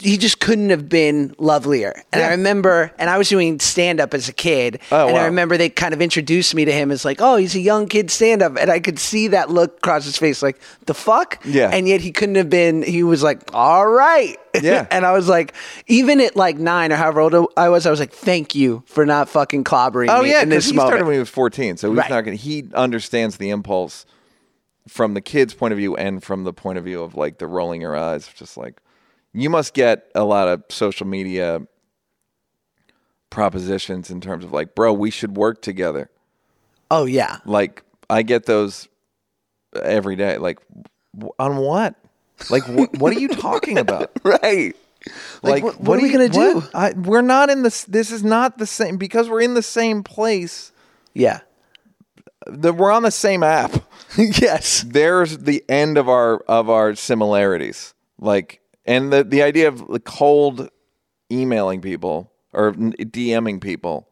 he just couldn't have been lovelier. And I remember, and I was doing stand up as a kid. Oh, and I remember they kind of introduced me to him as like, oh, he's a young kid stand up. And I could see that look across his face, like, the fuck? Yeah. And yet he couldn't have been, he was like, all right. Yeah. and I was like, even at like nine or however old I was, I was like, thank you for not fucking clobbering Oh me yeah, in because this he moment. started when he was fourteen, so he's Right. not gonna. He understands the impulse from the kid's point of view and from the point of view of like the rolling your eyes, just like you must get a lot of social media propositions in terms of like, bro, we should work together. oh, yeah. Like I get those every day. Like on what? Like wh- what are you talking about? Right. Like, what, what are we going to do? I, we're not in this. This is not the same because we're in the same place. Yeah. The, we're on the same app. yes. There's the end of our of our similarities. Like, and the the idea of the cold emailing people or DMing people.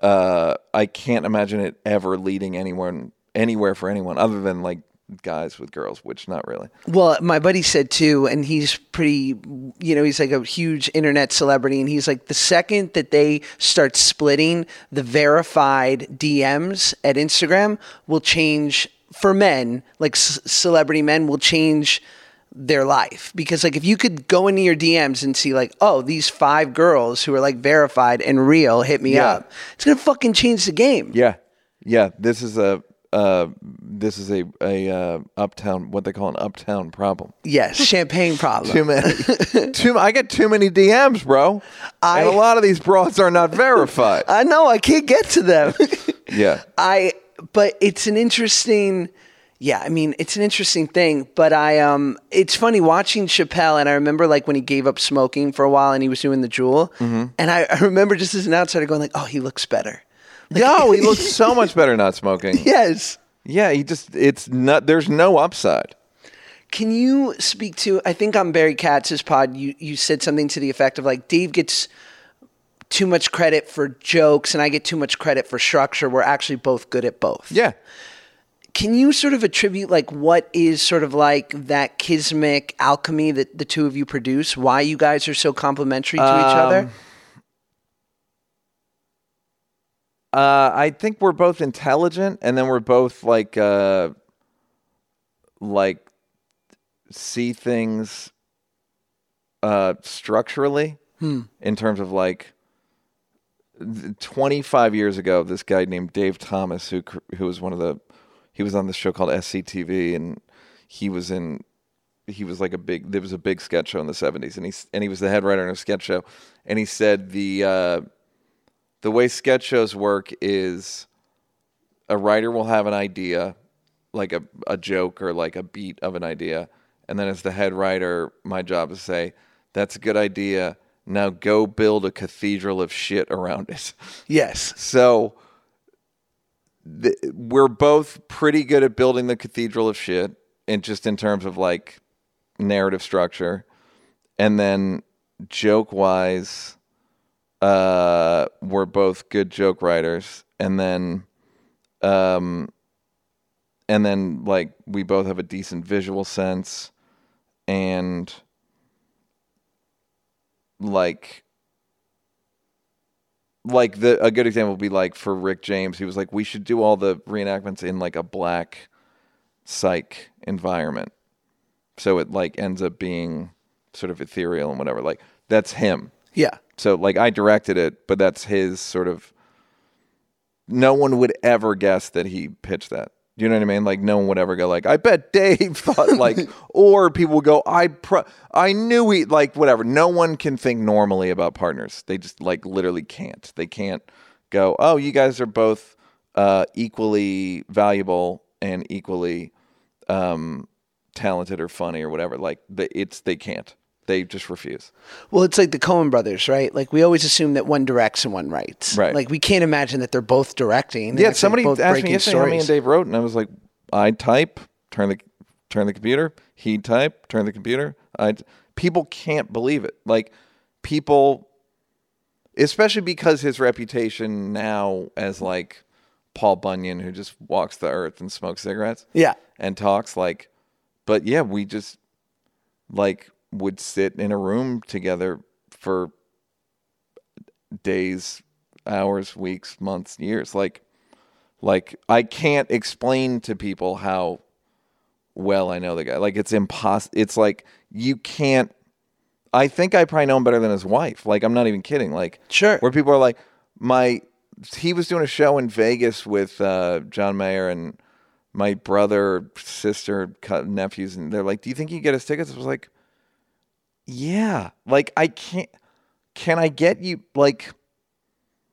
Uh, I can't imagine it ever leading anyone anywhere for anyone other than like guys with girls, which not really. Well, my buddy said too, and he's pretty, you know, he's like a huge internet celebrity. And he's like, the second that they start splitting the verified DMs at Instagram will change for men, like c- celebrity men will change their life. Because, like, if you could go into your DMs and see, like, oh, these five girls who are like verified and real hit me Yeah. up, it's going to fucking change the game. Yeah, yeah. This is a uh, this is a a uh, uptown what they call an uptown problem. Yes, champagne problem. Too many, too. I get too many DMs, bro. I- and a lot of these broads are not verified. I know, I can't get to them. yeah, I but it's an interesting yeah, I mean, it's an interesting thing, but I um it's funny watching Chappelle and I remember like when he gave up smoking for a while and he was doing the Juul Mm-hmm. and I, I remember just as an outsider going like, "Oh, he looks better." Yo, he looks so much better not smoking. Yes. Yeah, he just it's not. There's no upside. Can you speak to I think on Barry Katz's pod you you said something to the effect of like Dave gets too much credit for jokes and I get too much credit for structure. We're actually both good at both. Yeah. Can you sort of attribute like what is sort of like that kismic alchemy that the two of you produce? Why you guys are so complementary to each other? Um, Uh, I think we're both intelligent, and then we're both like, uh, like, see things, uh, structurally in terms of like. 25 years ago, this guy named Dave Thomas, who who was one of the, he was on this show called SCTV, and he was in, he was like a big, there was a big sketch show in the 70s, and he and he was the head writer in a sketch show, and he said the. Uh, the way sketch shows work is a writer will have an idea, like a, a joke or like a beat of an idea. And then as the head writer, my job is to say, that's a good idea. Now go build a cathedral of shit around it. yes. So we're both pretty good at building the cathedral of shit, and just in terms of like narrative structure, and then joke wise, uh, we're both good joke writers, and then, um, and then like we both have a decent visual sense, and like like the a good example would be like for Rick James, he was like, we should do all the reenactments in like a black cyc environment. So it like ends up being sort of ethereal and whatever. Like that's him. Yeah. So like I directed it, but that's his sort of no one would ever guess that he pitched that. Do you know what I mean? Like no one would ever go like, I bet Dave thought like, or people would go, I pro- I knew he like whatever. No one can think normally about partners. They just like literally can't. They can't go, oh, you guys are both uh, equally valuable and equally um, talented or funny or whatever. Like the, it's they can't. They just refuse. Well, it's like the Coen brothers, right? Like we always assume that one directs and one writes. Right. Like we can't imagine that they're both directing. and Yeah, somebody both asked me breaking yesterday how me and. Dave wrote, and I was like, I type, turn the turn the computer. He type, turn the computer. I people can't believe it. Like people, especially because his reputation now as like Paul Bunyan, who just walks the earth and smokes cigarettes Yeah. and talks like, but yeah, we just like would sit in a room together for days, hours, weeks, months, years. Like, like I can't explain to people how well I know the guy. Like it's impossible. It's like you can't. I think I probably know him better than his wife. Like I'm not even kidding. Like Sure. where people are like my. He was doing a show in Vegas with uh, John Mayer and my brother, sister, nephews, and they're like, "Do you think you get us tickets?" I was like, "Yeah." Like I can't. Can I get you like?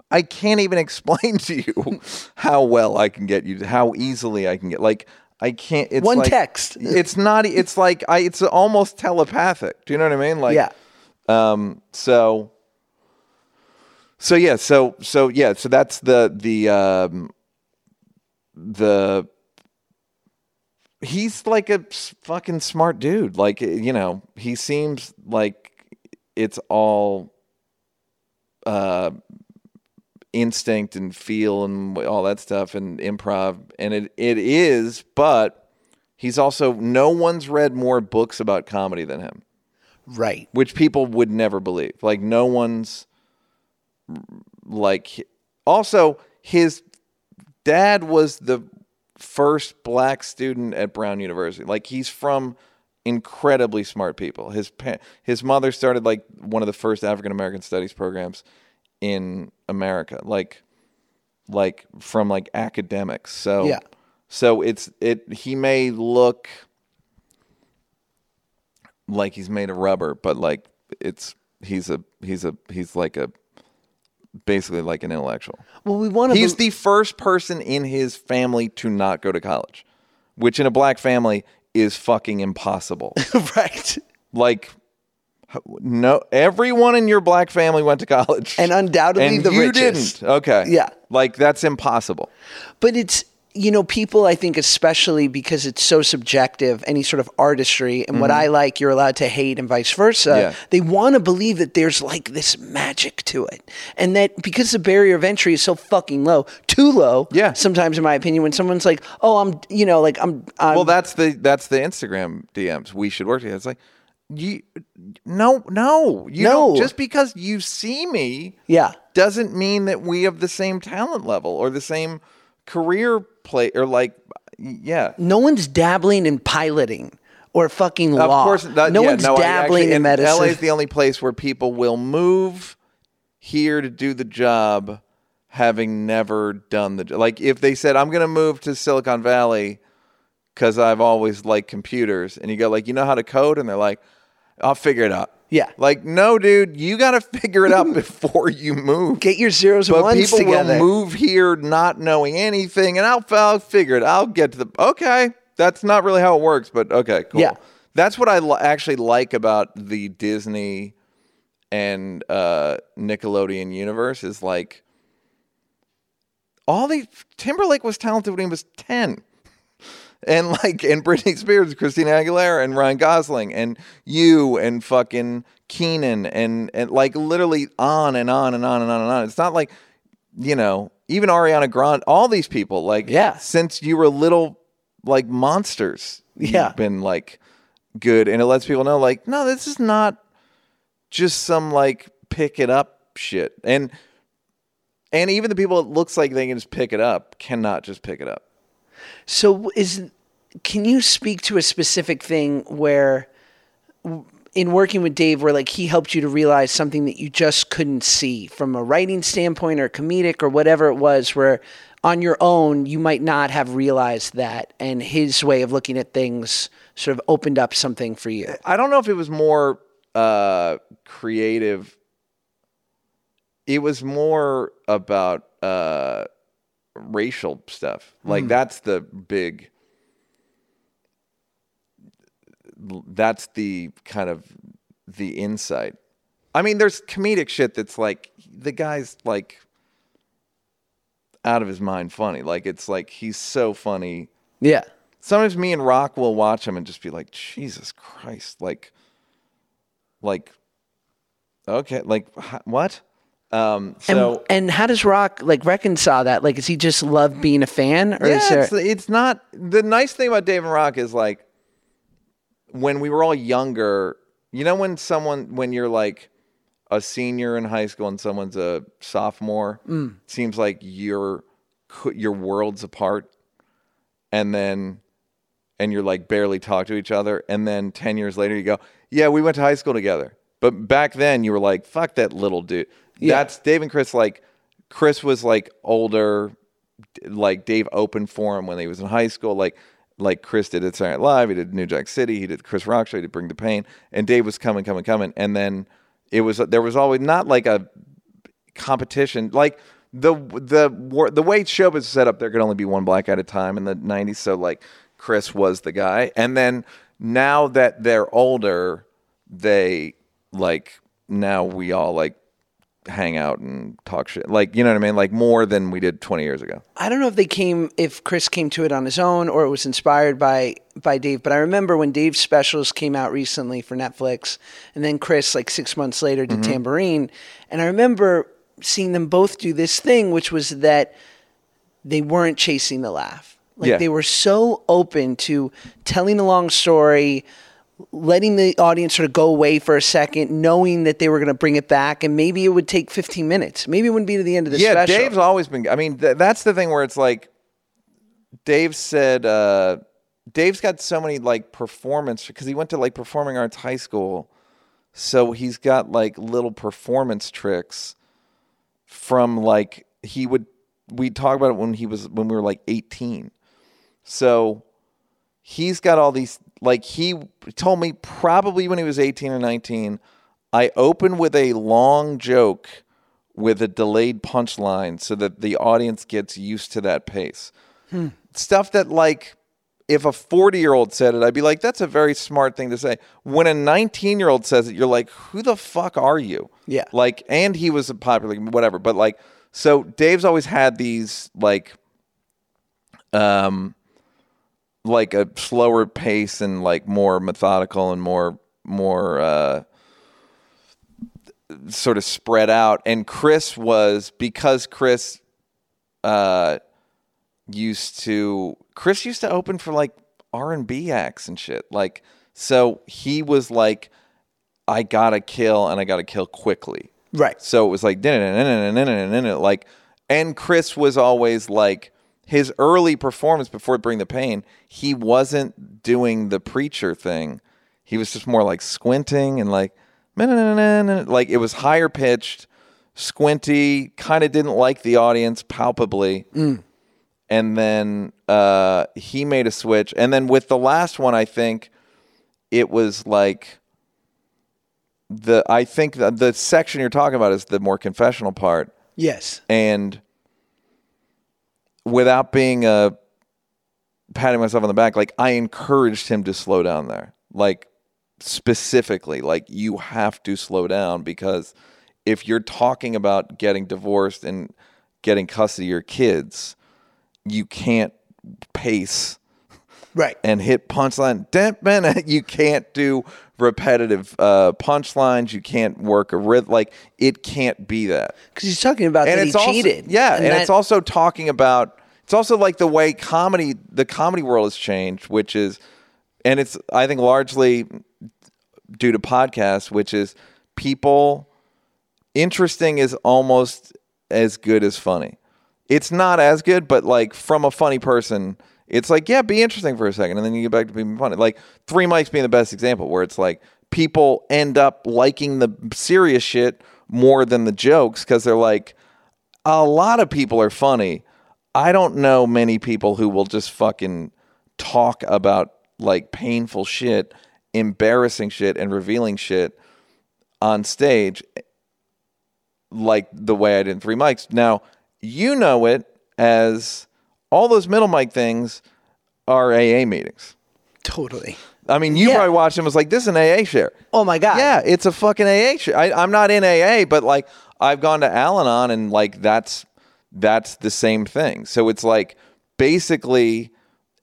I can't even explain to you how well I can get you, how easily I can get. Like I can't. It's One like- text. It's not. It's like I. It's almost telepathic. Do you know what I mean? Like yeah. um. So. So yeah. So so yeah. So that's the the um. The. He's like a fucking smart dude. Like you know, he seems like it's all. Uh, instinct and feel and all that stuff and improv and it it is but he's also no one's read more books about comedy than him Right. which people would never believe like no one's like also his dad was the first black student at Brown University. Like he's from incredibly smart people. His pa- his mother started like one of the first African American studies programs in America like like from like academics. So Yeah. so it's it he may look like he's made of rubber but like it's he's a he's a he's like a basically like an intellectual Well, we want to. he's the first person in his family to not go to college which in a black family is fucking impossible right. like no everyone in your black family went to college And undoubtedly and the you richest. didn't okay Yeah. like that's impossible But it's you know people I think especially because it's so subjective any sort of artistry and what I like you're allowed to hate and vice versa Mm-hmm. Yeah. they want to believe that there's like this magic to it and that because the barrier of entry is so fucking low too low Yeah. sometimes in my opinion when someone's like oh I'm you know like I'm, I'm well that's the that's the instagram dms we should work together it's like you no no you No. don't just because you see me yeah doesn't mean that we have the same talent level or the same career play or like yeah no one's dabbling in piloting or fucking law. of course that, no yeah, one's no, dabbling actually, in medicine LA is the only place where people will move here to do the job having never done the job. Like if they said I'm going to move to Silicon Valley cuz I've always liked computers and you go like you know how to code and they're like I'll figure it out. Yeah. Like no dude, you got to figure it out before you move. get your zeros and But ones people together will move here not knowing anything, and I'll, I'll figure it. I'll get to the okay. That's not really how it works, but okay, cool. Yeah. that's what I li- actually like about the Disney and uh, Nickelodeon universe is like all these. Timberlake was talented when he was ten. And like, and Britney Spears, Christina Aguilera, and Ryan Gosling, and you, and fucking Kenan, and and like literally on and on and on and on and on. It's not like, you know, even Ariana Grande, all these people, like, Yeah. since you were little, like monsters, Yeah. you've been like good, and it lets people know, like, no, this is not just some like pick it up shit, and and even the people it looks like they can just pick it up cannot just pick it up. So is can you speak to a specific thing where in working with Dave where like he helped you to realize something that you just couldn't see from a writing standpoint or comedic or whatever it was where on your own you might not have realized that and his way of looking at things sort of opened up something for you. I don't know if it was more uh, creative. It was more about uh, racial stuff. Like hmm. that's the big. That's the kind of the insight. I mean, there's comedic shit that's like the guy's like out of his mind funny. Like it's like he's so funny. Yeah. Sometimes me and Rock will watch him and just be like, Jesus Christ, like, like, okay, like what? Um, And so and how does Rock like reconcile that? Like, does he just love being a fan, or yeah, is there? it's, it's not the nice thing about Dave and Rock is like when we were all younger. You know when someone when you're like a senior in high school and someone's a sophomore, Mm. seems like your your worlds apart, and then and you're like barely talk to each other, and then ten years later you go, yeah, we went to high school together, but back then you were like, fuck that little dude. Yeah. That's Dave and Chris. Like Chris was like older, like Dave opened for him when he was in high school. Like like Chris did at Saturday Night Live, he did New Jack City, he did Chris Rock Show, he did Bring the Pain, and Dave was coming, coming, coming, and then it was there was always not like a competition like the the the way showbiz is set up there could only be one black at a time in the 90s so like chris was the guy and then now that they're older they like now we all like hang out and talk shit like you know what i mean like more than we did 20 years ago I don't know if they came if Chris came to it on his own or it was inspired by by Dave, but I remember when Dave's specials came out recently for Netflix and then Chris like 6 months later did Mm-hmm. Tamborine and I remember seeing them both do this thing which was that they weren't chasing the laugh. Like Yeah. they were so open to telling a long story, letting the audience sort of go away for a second, knowing that they were going to bring it back, and maybe it would take 15 minutes. Maybe it wouldn't be to the end of the yeah special. dave's always been i mean th- that's the thing where it's like dave said uh dave's got so many like performance because he went to like performing arts high school so he's got like little performance tricks from like he would we talk about it when he was when we were like 18 so he's got all these like he told me probably when he was 18 or 19 i open with a long joke with a delayed punchline so that the audience gets used to that pace. Stuff that like if a 40 year old said it i'd be like that's a very smart thing to say. When a 19 year old says it you're like who the fuck are you? Yeah. like and he was a popular whatever but like so dave's always had these like um like a slower pace and like more methodical and more more uh sort of spread out. And chris was because chris uh used to chris used to open for like r&b acts and shit. Like so he was like i gotta kill and i gotta kill quickly. Right. so it was like like and Chris was always like his early performance before Bring the Pain, he wasn't doing the preacher thing. He was just more like squinting and like like it was higher pitched, squinty, kind of didn't like the audience palpably. And then uh, he made a switch. And then with the last one, I think it was like the I think the, the section you're talking about is the more confessional part, Yes. and without being uh patting myself on the back, like I encouraged him to slow down there, like specifically, like you have to slow down because if you're talking about getting divorced and getting custody of your kids, you can't pace Right. and hit punchline. You can't do repetitive uh, punchlines. You can't work a rhythm. Like it can't be that. Because he's talking about And that it's he also cheated. yeah, and, that- it's also talking about. It's also like the way comedy, the comedy world has changed, which is, and it's I think largely due to podcasts, which is people interesting is almost as good as funny. It's not as good, but like from a funny person, it's like, yeah, be interesting for a second, and then you get back to being funny. Like three mics being the best example, where it's like people end up liking the serious shit more than the jokes because they're like, a lot of people are funny. I don't know many people who will just fucking talk about like painful shit, embarrassing shit, and revealing shit on stage like the way I did in three mics. Now, you know it as all those middle mic things are AA meetings. totally. I mean, you Yeah. probably watched him. Was like, this is an AA share. Oh my god. Yeah, it's a fucking AA share. I, I'm not in AA, but like I've gone to Al-Anon, and like that's that's the same thing. So it's like basically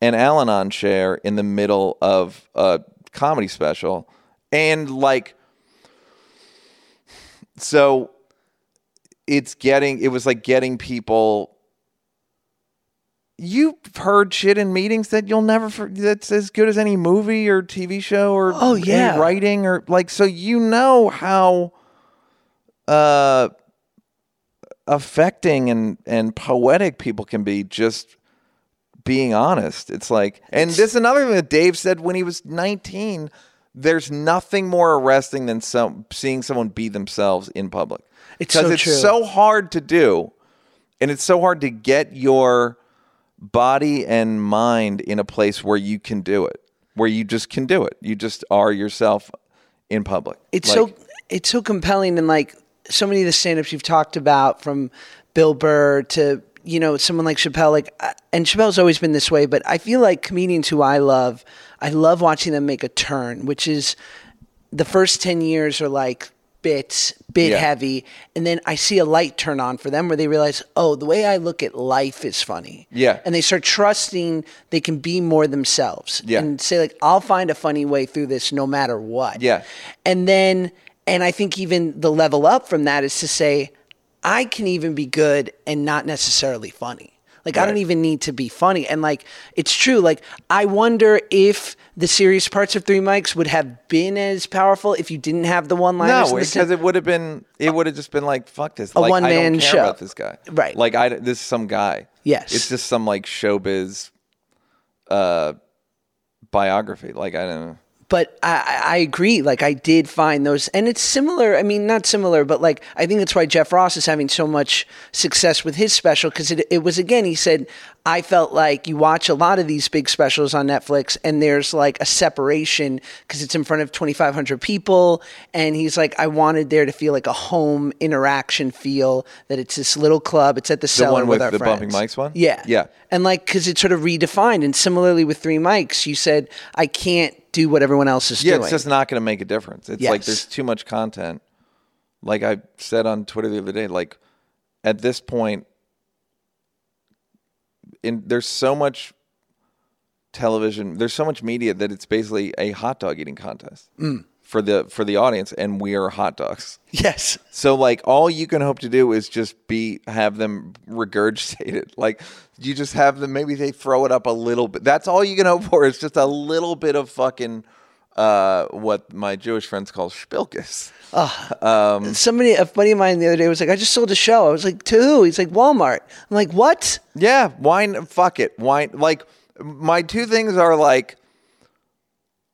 an Al-Anon share in the middle of a comedy special, and like so it's getting it was like getting people you've heard shit in meetings that you'll never for, that's as good as any movie or TV show or Oh, any yeah. writing or like so you know how uh affecting and and poetic people can be just being honest. It's like and this is another thing that Dave said when he was 19 there's nothing more arresting than some seeing someone be themselves in public. It's because so it's so hard to do and it's so hard to get your body and mind in a place where you can do it where you just can do it. You just are yourself in public. It's Like, so it's so compelling and like so many of the stand-ups you've talked about from Bill Burr to you know someone like Chappelle like uh, and Chappelle's always been this way but I feel like comedians who I love I love watching them make a turn which is the first 10 years are like bits bit Yeah. heavy and then I see a light turn on for them where they realize oh the way I look at life is funny Yeah. and they start trusting they can be more themselves Yeah. and say like I'll find a funny way through this no matter what Yeah. and then, and I think even the level up from that is to say, I can even be good and not necessarily funny. Like, I don't even need to be funny. And like, it's true. Like, I wonder if the serious parts of Three Mics would have been as powerful if you didn't have the one liners. No, because it would have been. It would have just been like, "Fuck this." A like, one-man show. about this guy. Right. Like I. This is some guy. Yes. It's just some like showbiz, uh, biography. Like I don't know. But I, I agree. Like I did find those, and it's similar. I mean, not similar, but like I think that's why Jeff Ross is having so much success with his special because it, it was again. He said, I felt like you watch a lot of these big specials on Netflix, and there's like a separation because it's in front of 2,500 people, and he's like, I wanted there to feel like a home interaction feel that it's this little club. It's at the, cellar one with our the friends. Bumping Mics one? Yeah, Yeah. and like because it's sort of redefined. And similarly with Three Mics, you said I can't do what everyone else is Yeah, doing. it's just not going to make a difference. It's like there's too much content. Like I said on Twitter the other day, like at this point, in there's so much television, there's so much media that it's basically a hot dog eating contest Mm. For the for the audience, and we are hot dogs. yes. So like all you can hope to do is just be have them regurgitated. Like you just have them maybe they throw it up a little bit. That's all you can hope for is just a little bit of fucking uh, what my Jewish friends call spilkus. Somebody, a buddy of mine the other day was like, I just sold a show. I was like, to who? He's like, Walmart. I'm like, what? Yeah, wine. Fuck it, wine. Like my two things are like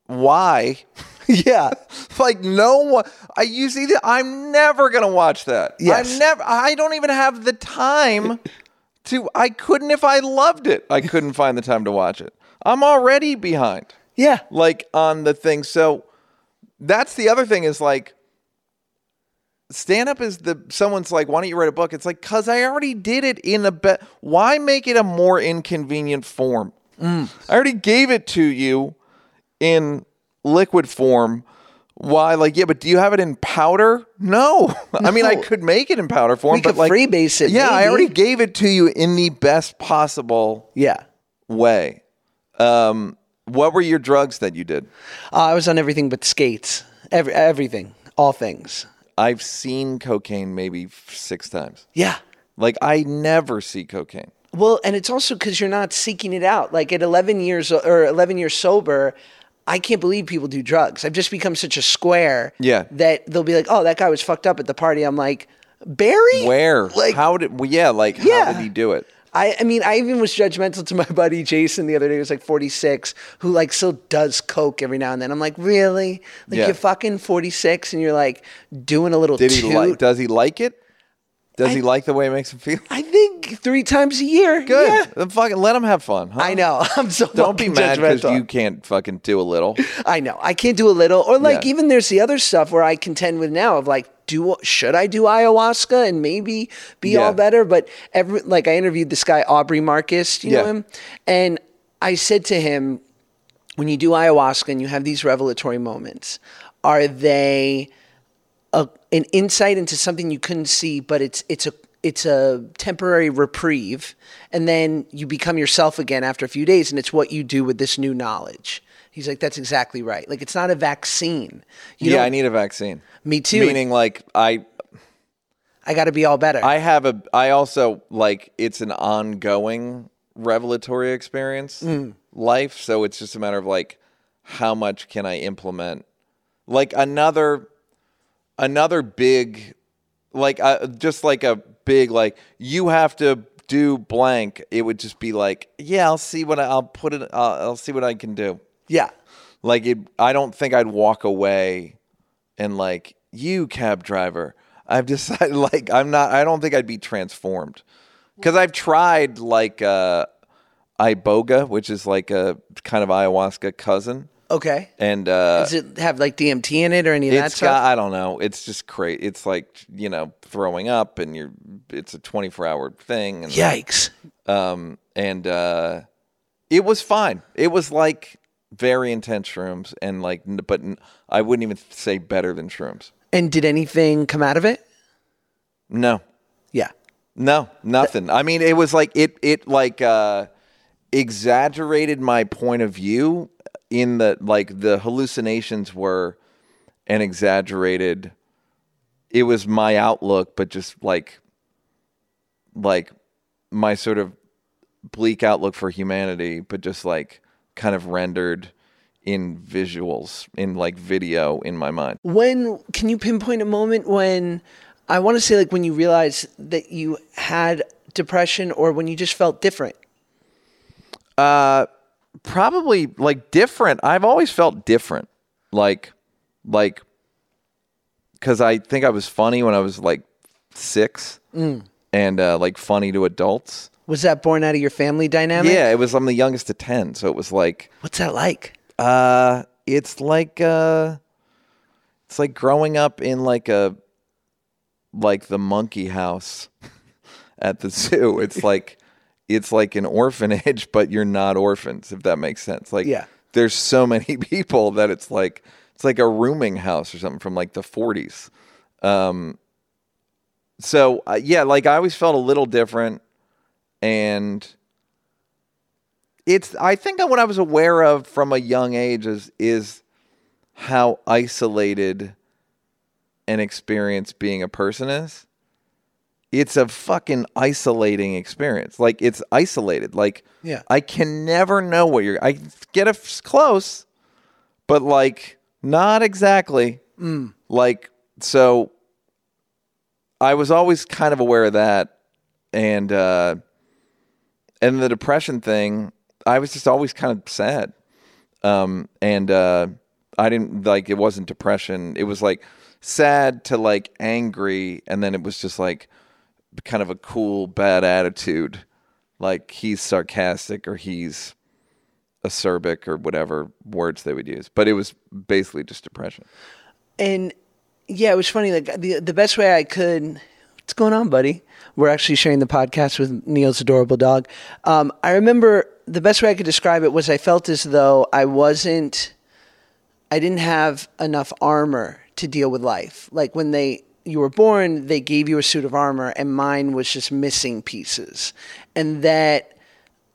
why. yeah. like no one I you see that I'm never gonna watch that. Yes. I'm never I don't even have the time to I couldn't if I loved it. I couldn't find the time to watch it. I'm already behind. Yeah. Like on the thing. So that's the other thing is like stand up is the someone's like, why don't you write a book? It's like, cause I already did it in a bet. Why make it a more inconvenient form? Mm. I already gave it to you in liquid form. Why? Like, yeah, but do you have it in powder? No. I mean, I could make it in powder form, We but could like, freebase it, Yeah, I already gave it to you in the best possible Yeah. way. Um, what were your drugs that you did? Uh, I was on everything but skates. Every, everything. All things. I've seen cocaine maybe six times. Yeah. Like I never see cocaine. Well, and it's also because you're not seeking it out. Like at 11 years or 11 years sober, I can't believe people do drugs. I've just become such a square. Yeah. That they'll be like, "Oh, that guy was fucked up at the party." I'm like, Barry. Where? Like, how did? Well, yeah, like Yeah. how did he do it? I, I mean, I even was judgmental to my buddy Jason the other day. He was like 46, who like still does coke every now and then. I'm like, really? Like Yeah. you're fucking 46 and you're like doing a little Did he toot? like? Does he like it? Does he like the way it makes him feel? I think three times a year. Good. Yeah. Then fucking let them have fun. Huh? I know. I'm so Don't be mad because you can't fucking do a little. I know. I can't do a little. Or like Yeah. even there's the other stuff where I contend with now of like, do should I do ayahuasca and maybe be Yeah. all better? But every like I interviewed this guy Aubrey Marcus, you know him, and I said to him, when you do ayahuasca and you have these revelatory moments, are they a, an insight into something you couldn't see, but it's it's a it's a temporary reprieve, and then you become yourself again after a few days, and it's what you do with this new knowledge. He's like, that's exactly right. Like it's not a vaccine. You yeah, I need a vaccine. Me too. Meaning, like, I I got to be all better. I have a. I also like it's an ongoing revelatory experience, Mm. life. So it's just a matter of like, how much can I implement? Like another, another big, like uh, just like a big like you have to do blank. It would just be like, yeah, I'll see what I, I'll put it. I'll, I'll see what I can do. yeah. Like it, I don't think I'd walk away and like you cab driver. I've decided like I'm not. I don't think I'd be transformed because I've tried like uh, iboga, which is like a kind of ayahuasca cousin, Okay. and uh, Does it have like DMT in it or any of that it's stuff? got. I don't know. It's just crazy. It's like you know throwing up, and you're. It's a 24 hour thing. And, Yikes. um, and uh, it was fine. It was like very intense shrooms, and like, but I wouldn't even say better than shrooms. And did anything come out of it? No, Yeah. no, nothing. I mean, it was like it, it like uh, exaggerated my point of view in the like the hallucinations were an exaggerated. It was my outlook, but just like, like my sort of bleak outlook for humanity, but just like kind of rendered in visuals, in like video in my mind. When can you pinpoint a moment when I want to say like when you realized that you had depression or when you just felt different? Uh, probably like different. I've always felt different, like, like, because I think I was funny when I was like six, and uh, like funny to adults. Was that born out of your family dynamic? Yeah, it was. I'm the youngest of ten, so it was like, What's that like? uh, it's like, uh, it's like growing up in like a, like the monkey house at the zoo. It's like, it's like an orphanage, but you're not orphans, if that makes sense. Like, Yeah. there's so many people that it's like, it's like a rooming house or something from like the 40s. Um, so uh, yeah, like I always felt a little different, and it's I think what I was aware of from a young age is is how isolated an experience being a person is. It's a fucking isolating experience. Like it's isolated. Like Yeah. I can never know what you're. I get it close, but like not exactly. Like so, I was always kind of aware of that, and uh, and the depression thing. I was just always kind of sad, um, and uh, I didn't like it. wasn't depression. It was like sad to like angry, and then it was just like kind of a cool bad attitude, like he's sarcastic or he's acerbic or whatever words they would use. But it was basically just depression. And yeah, it was funny. Like the the best way I could. What's going on, buddy? We're actually sharing the podcast with Neal's adorable dog. Um, I remember the best way I could describe it was I felt as though I wasn't. I didn't have enough armor to deal with life. Like when they you were born, they gave you a suit of armor, and mine was just missing pieces, and that.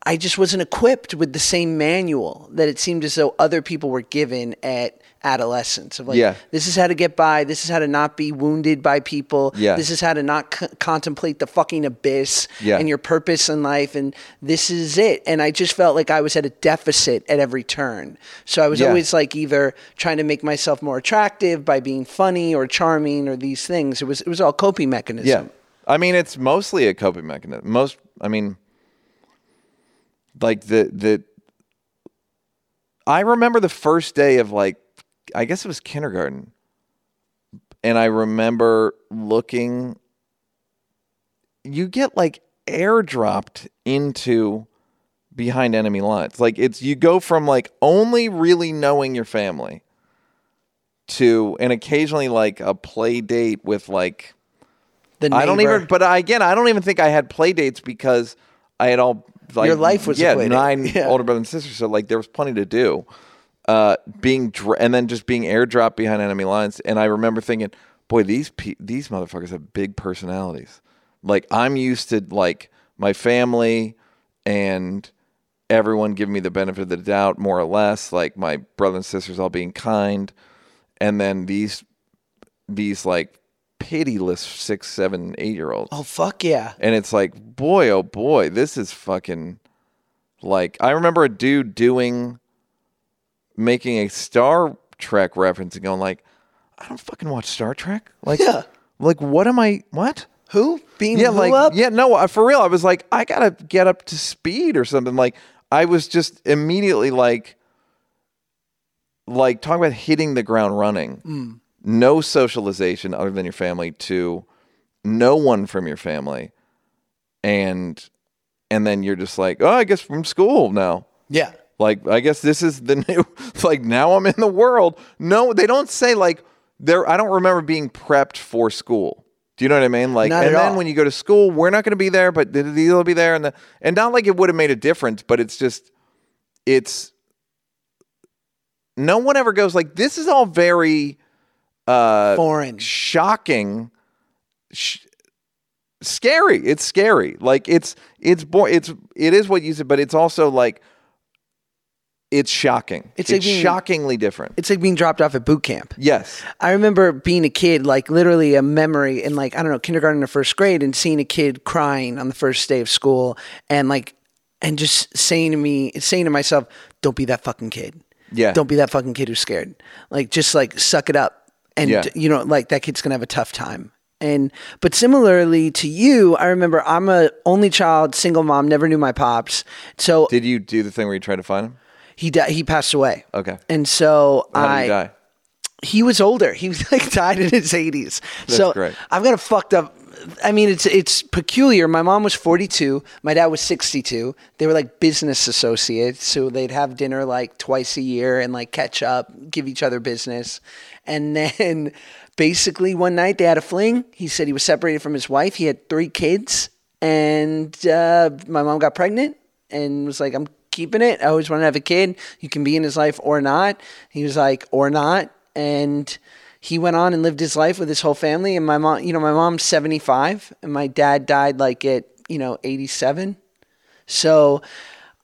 I just wasn't equipped with the same manual that it seemed as though other people were given at adolescence. Of like, Yeah. this is how to get by. This is how to not be wounded by people. Yeah. This is how to not c- contemplate the fucking abyss Yeah. and your purpose in life. And this is it. And I just felt like I was at a deficit at every turn. So I was Yeah. always like either trying to make myself more attractive by being funny or charming or these things. It was it was all coping mechanism. Yeah. I mean, it's mostly a coping mechanism. Most, I mean, like the, the, I remember the first day of like, I guess it was kindergarten. And I remember looking, you get like airdropped into behind enemy lines. Like it's, you go from like only really knowing your family to, and occasionally like a play date with like, The I don't even. But I, again, I don't even think I had play dates because I had all like Your life was yeah nine Yeah. older brothers and sisters. So like there was plenty to do. Uh, being dr- and then just being airdropped behind enemy lines. And I remember thinking, boy, these pe- these motherfuckers have big personalities. Like I'm used to like my family and everyone giving me the benefit of the doubt, more or less. Like my brothers and sisters all being kind, and then these these like pitiless six, seven, eight year olds. Oh fuck yeah. And it's like, boy, oh boy, this is fucking like I remember a dude doing making a Star Trek reference and going like, I don't fucking watch Star Trek. Like Yeah. like what am I what? Who? Beam Yeah, like up? yeah, no, uh, for real. I was like, I gotta get up to speed or something. Like I was just immediately like like talking about hitting the ground running. Mm. No socialization other than your family to no one from your family. And and then you're just like, oh, I guess from school now. Yeah. Like, I guess this is the new, like, now I'm in the world. No, they don't say, like, there, I don't remember being prepped for school. Do you know what I mean? Like, Not and then all. when you go to school, we're not going to be there, but they'll be there. And, the, and not like it would have made a difference, but it's just, it's, no one ever goes, like, this is all very, uh, Foreign. shocking, sh- scary. It's scary. Like it's it's bo- it's it is what you said, but it's also like it's shocking. It's It's, like being- shockingly different. It's like being dropped off at boot camp. yes. I remember being a kid, like literally a memory in like, I don't know, kindergarten or first grade and seeing a kid crying on the first day of school and like, and just saying to me, saying to myself, don't be that fucking kid. Yeah. Don't be that fucking kid who's scared. Like, just like suck it up. And, Yeah. you know, like that kid's going to have a tough time. And, but similarly to you, I remember I'm a only child, single mom, never knew my pops. So Did you do the thing where you tried to find him? He died, he passed away. Okay. And so How did I, he die? he was older. He was like died in his 80s. so great. I've got a fucked up. I mean, it's it's peculiar. My mom was 42. My dad was 62. They were like business associates, so they'd have dinner like twice a year and like catch up, give each other business. And then basically one night they had a fling. He said he was separated from his wife. He had three kids, and uh, my mom got pregnant and was like, "I'm keeping it. I always want to have a kid. You can be in his life or not." He was like, "Or not." and he went on and lived his life with his whole family and my mom you know my mom's 75 and my dad died like at you know 87 so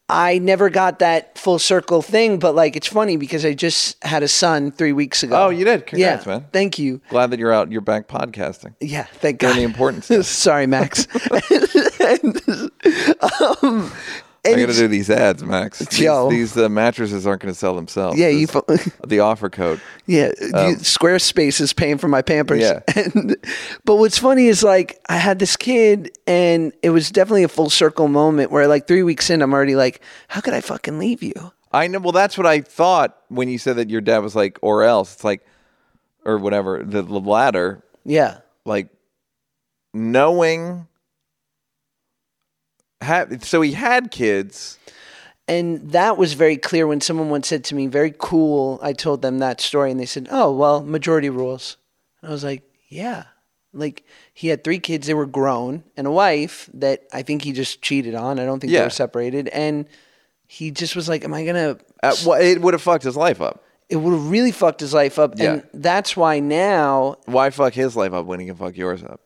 i never got that full circle thing but like it's funny because i just had a son three weeks ago Oh, you did? Congrats, yeah, man. thank you Glad that you're out. You're back podcasting. yeah thank Doing god the important stuff. sorry max and, um, I got to do these ads, Max. These, Yo. these uh, mattresses aren't going to sell themselves. Yeah, you the offer code. Yeah, you- Squarespace is paying for my Pampers. Um, Yeah. And, but what's funny is like I had this kid, and it was definitely a full circle moment where like three weeks in, I'm already like, how could I fucking leave you? I know. Well, that's what I thought when you said that your dad was like, or else. It's like, or whatever. The, the latter, Yeah, like, knowing. So he had kids. and that was very clear when someone once said to me, "Very cool." I told them that story, and they said, "Oh, well, majority rules." And I was like, "Yeah." Like he had three kids; they were grown, and a wife that I think he just cheated on. I don't think they Yeah. were separated, and he just was like, "Am I gonna Uh, well, it would have fucked his life up. it would have really fucked his life up. Yeah. And that's why now, Why fuck his life up when he can fuck yours up?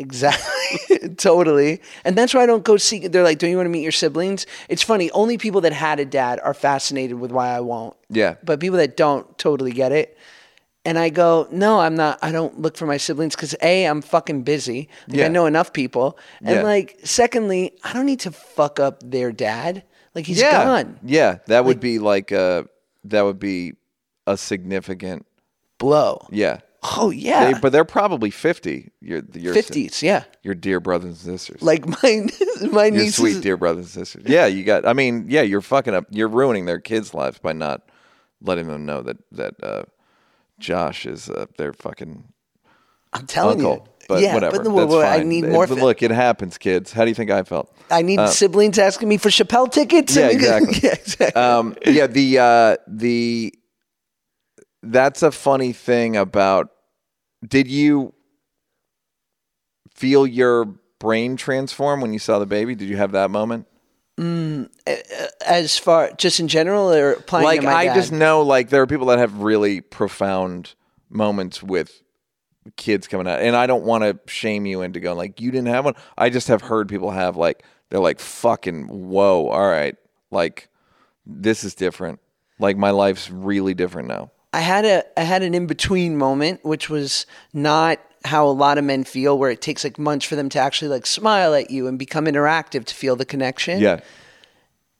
Exactly, totally. And that's why I don't go see. They're like, don't you want to meet your siblings? It's funny. Only people that had a dad are fascinated with why I won't. Yeah. But people that don't totally get it. And I go, no, I'm not. I don't look for my siblings because A, I'm fucking busy. Like, Yeah. I know enough people. And Yeah. like, secondly, I don't need to fuck up their dad. Like, he's yeah. gone. Yeah. That would be like a. That would be a significant. Blow. Yeah. Oh, yeah. They, but they're probably fifty. Your your 50s. Yeah. Your dear brothers and sisters. Like, my, my your niece sweet dear brothers and sisters. Yeah, you got. I mean, yeah, you're fucking up. You're ruining their kids' lives by not letting them know that that uh, Josh is uh, their fucking I'm telling uncle. you. But yeah, whatever. but the- That's well, I fine. need more. fa- look, it happens, kids. How do you think I felt? I need siblings asking me for Chappelle tickets. Yeah, exactly. yeah, exactly. um, yeah, the uh, the that's a funny thing about. Did you feel your brain transform when you saw the baby? Did you have that moment? Mm, at as far just in general or applying like my I dad? just know like there are people that have really profound moments with kids coming out, and I don't want to shame you into going like you didn't have one. I just have heard people have like they're like fucking whoa, all right, like this is different. Like my life's really different now. I had a I had an in between moment, which was not how a lot of men feel, where it takes like months for them to actually like smile at you and become interactive to feel the connection. Yeah,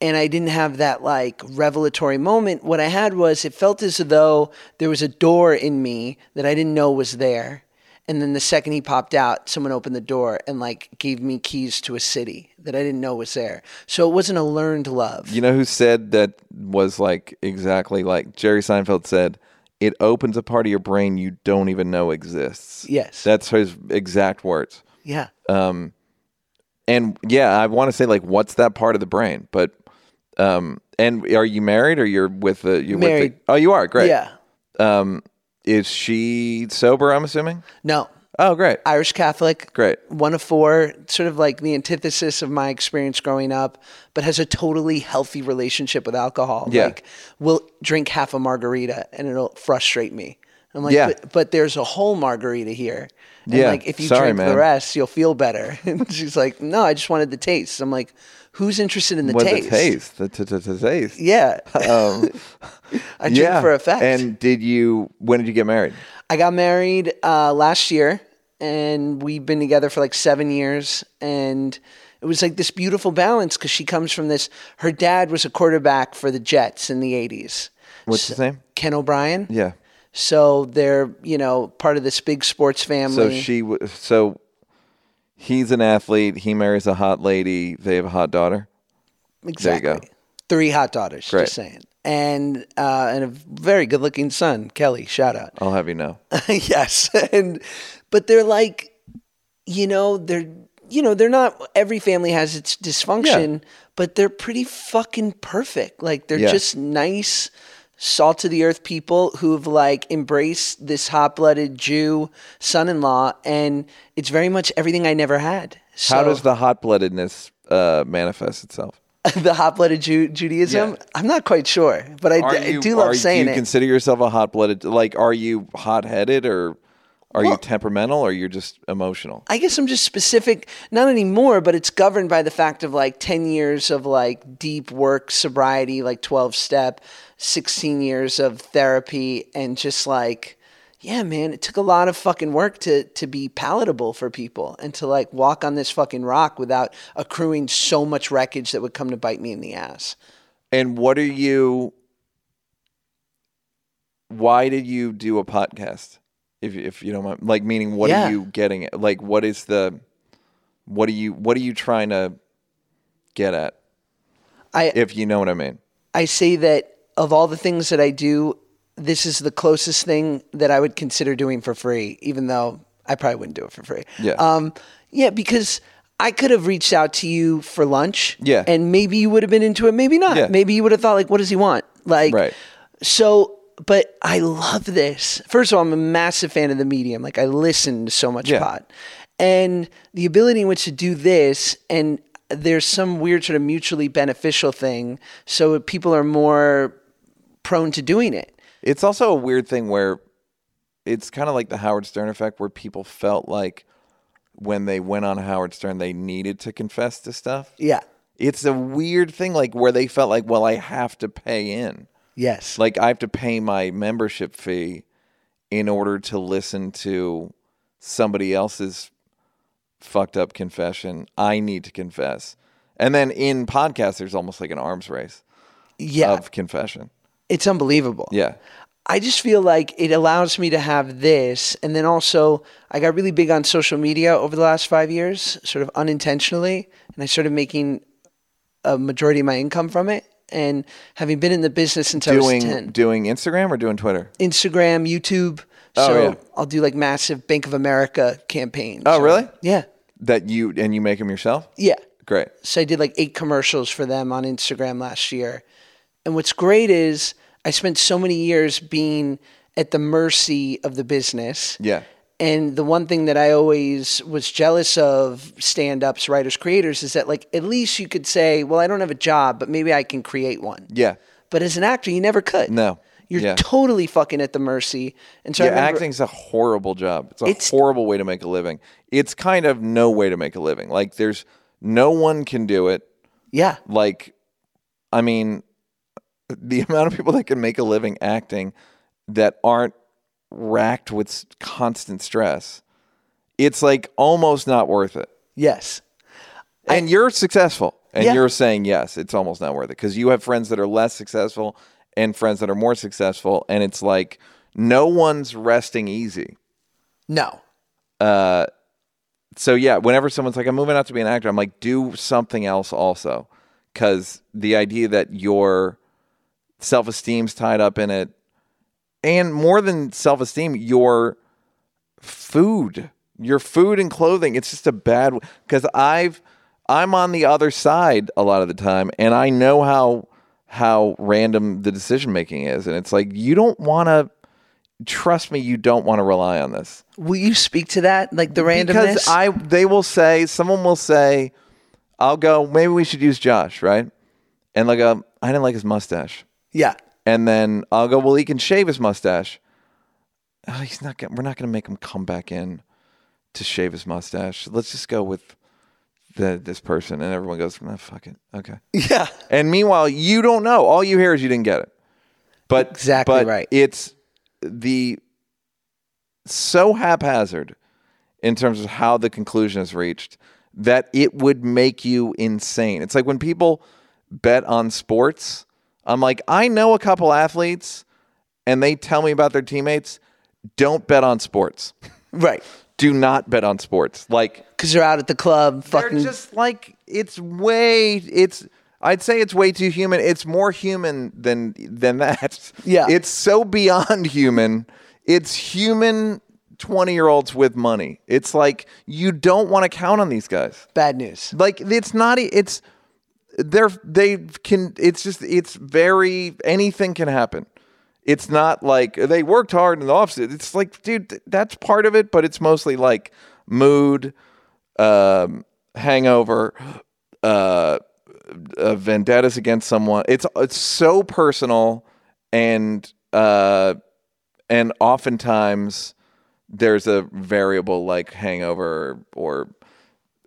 and I didn't have that like revelatory moment. What I had was it felt as though there was a door in me that I didn't know was there. And then the second he popped out, someone opened the door and like gave me keys to a city that I didn't know was there. So it wasn't a learned love. you know who said that was like exactly like Jerry Seinfeld said. It opens a part of your brain you don't even know exists. Yes. that's his exact words. yeah. Um And yeah, I want to say like, what's that part of the brain? But um, and are you married or you're with the you Married. With the, oh, you are great. Yeah. Um, is she sober? I'm assuming. No. Oh, great. Irish Catholic. Great. One of four, sort of like the antithesis of my experience growing up, but has a totally healthy relationship with alcohol. Yeah. Like, will drink half a margarita and it'll frustrate me. I'm like, Yeah. but, but there's a whole margarita here. And Yeah. like, if you Sorry, drink man. the rest, you'll feel better. And she's like, no, I just wanted the taste. I'm like, who's interested in the What taste? the taste? The, t- t- t- taste. Yeah. Um, I drink yeah. for effect. And did you? When did you get married? I got married uh, last year, and we've been together for like seven years. And it was like this beautiful balance because she comes from this. Her dad was a quarterback for the Jets in the '80s. What's his name? Ken O'Brien. Yeah. So they're you know part of this big sports family. So she. w- So he's an athlete. He marries a hot lady. They have a hot daughter. exactly. go. Three hot daughters. Great. Just saying. And uh, and a very good looking son, Kelly. Shout out. I'll have you know. yes and but they're like you know they're you know they're not every family has its dysfunction but they're pretty fucking perfect like they're Yeah. just nice salt of the earth people who've like embraced this hot-blooded jew son-in-law and it's very much everything i never had so How does the hot bloodedness uh, manifest itself? the hot-blooded Jew- judaism Yeah. i'm not quite sure but i, Are I do love are- saying it. Do you it consider yourself a hot blooded? Like, are you hot headed or are you temperamental or you're just emotional? I guess I'm just specific, not anymore, but it's governed by the fact of like 10 years of like deep work, sobriety, like 12 step, 16 years of therapy, and just like, yeah, man, it took a lot of fucking work to, to be palatable for people and to like walk on this fucking rock without accruing so much wreckage that would come to bite me in the ass. And what are you? Why did you do a podcast? If if you don't mind, like, meaning, what Yeah. are you getting at? Like, what is the? What are you? What are you trying to get at? I, If you know what I mean. I say that of all the things that I do, this is the closest thing that I would consider doing for free, even though I probably wouldn't do it for free. Yeah. Um, yeah, because I could have reached out to you for lunch. Yeah. And maybe you would have been into it, maybe not. Yeah. Maybe you would have thought, like, what does he want? Like, Right. so, but I love this. First of all, I'm a massive fan of the medium. Like, I listen to so much Yeah. pod. And the ability in which to do this, and there's some weird sort of mutually beneficial thing. So people are more prone to doing it. It's also a weird thing where it's kind of like the Howard Stern effect, where people felt like when they went on Howard Stern, they needed to confess to stuff. Yeah. It's a weird thing, like where they felt like, well, I have to pay in. Yes. Like I have to pay my membership fee in order to listen to somebody else's fucked up confession. I need to confess. And then in podcasts, there's almost like an arms race yeah. of confession. It's unbelievable. Yeah. I just feel like it allows me to have this. And then also, I got really big on social media over the last five years, sort of unintentionally. And I started making a majority of my income from it. And having been in the business since I was Doing 10, doing Instagram or doing Twitter? Instagram, YouTube. Oh, so yeah. I'll do like massive Bank of America campaigns. Oh, really? Yeah. That you and you make them yourself? Yeah. Great. So I did like eight commercials for them on Instagram last year. And what's great is I spent so many years being at the mercy of the business. Yeah. And the one thing that I always was jealous of stand ups, writers, creators is that, like, at least you could say, well, I don't have a job, but maybe I can create one. Yeah. But as an actor, you never could. No. You're Yeah. totally fucking at the mercy. And so Yeah, remember- acting's a horrible job. It's a It's- horrible way to make a living. It's kind of no way to make a living. Like there's no one can do it. Yeah. Like I mean the amount of people that can make a living acting that aren't racked with constant stress. It's like almost not worth it. Yes. And you're successful. And Yeah. you're saying yes, it's almost not worth it because you have friends that are less successful and friends that are more successful and it's like no one's resting easy. No. Uh, so yeah, whenever someone's like, I'm moving out to be an actor, I'm like, do something else also. Cause the idea that your self esteem's tied up in it, and more than self esteem, your food, your food and clothing, it's just a bad because I've I'm on the other side a lot of the time and I know how how random the decision making is. And it's like you don't wanna trust me, you don't want to rely on this Will you speak to that? Like the randomness? because I they will say someone will say, I'll go. Maybe we should use Josh, right? And like, um, I didn't like his mustache, yeah. and then I'll go. Well, he can shave his mustache. Oh, he's not. Gonna, we're not going to make him come back in to shave his mustache. Let's just go with the this person, and everyone goes, "Nah, fuck it, okay." Yeah. And meanwhile, you don't know. All you hear is you didn't get it. But Exactly but right. It's the so haphazard in terms of how the conclusion is reached that it would make you insane. It's like when people bet on sports. I'm like, I know a couple athletes, and they tell me about their teammates. Don't bet on sports. Right. Do not bet on sports. Like Because they're out at the club fucking. they're just like it's way it's I'd say it's way too human. It's more human than than that. Yeah. It's so beyond human. It's human 20 year olds with money. It's like you don't want to count on these guys. bad news. Like it's not it's they're they can it's just it's very anything can happen. It's not like they worked hard in the office. It's like, dude, that's part of it, but it's mostly like mood, um, hangover, uh, uh, vendettas against someone. It's it's so personal, and uh, and oftentimes there's a variable like hangover or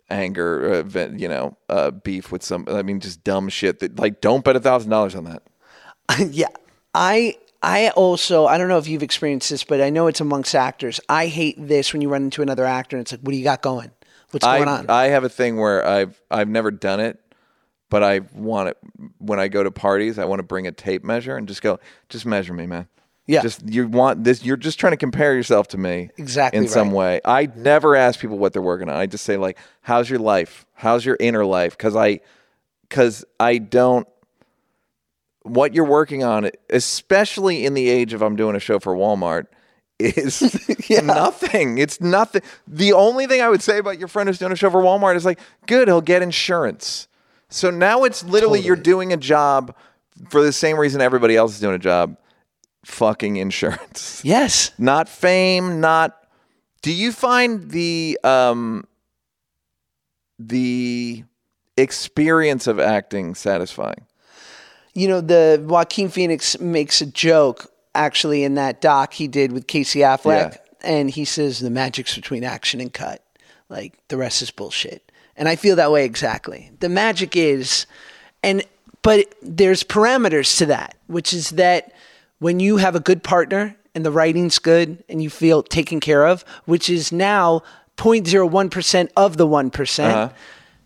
anger, uh, you know, uh, beef with some. I mean, just dumb shit that like don't bet a thousand dollars on that. yeah. I I also I don't know if you've experienced this, but I know it's amongst actors. I hate this when you run into another actor and it's like, what do you got going? What's I going on? I have a thing where I've I've never done it, but I want it when I go to parties. I want to bring a tape measure and just go, just measure me, man. Yeah. Just you want this. You're just trying to compare yourself to me. Exactly In some way, I never ask people what they're working on. I just say like, "How's your life? How's your inner life?" Because I, because I don't. What you're working on, especially in the age of I'm doing a show for Walmart, is nothing. It's nothing. The only thing I would say about your friend who's doing a show for Walmart is like, good, he'll get insurance. So now it's literally you're doing a job for the same reason everybody else is doing a job fucking insurance. yes. not fame, not. Do you find the um the experience of acting satisfying? You know, the Joaquin Phoenix makes a joke actually in that doc he did with Casey Affleck. Yeah. And he says the magic's between action and cut. Like the rest is bullshit. And I feel that way exactly. The magic is and but there's parameters to that, which is that when you have a good partner and the writing's good and you feel taken care of, which is now 0.01% of the one uh-huh.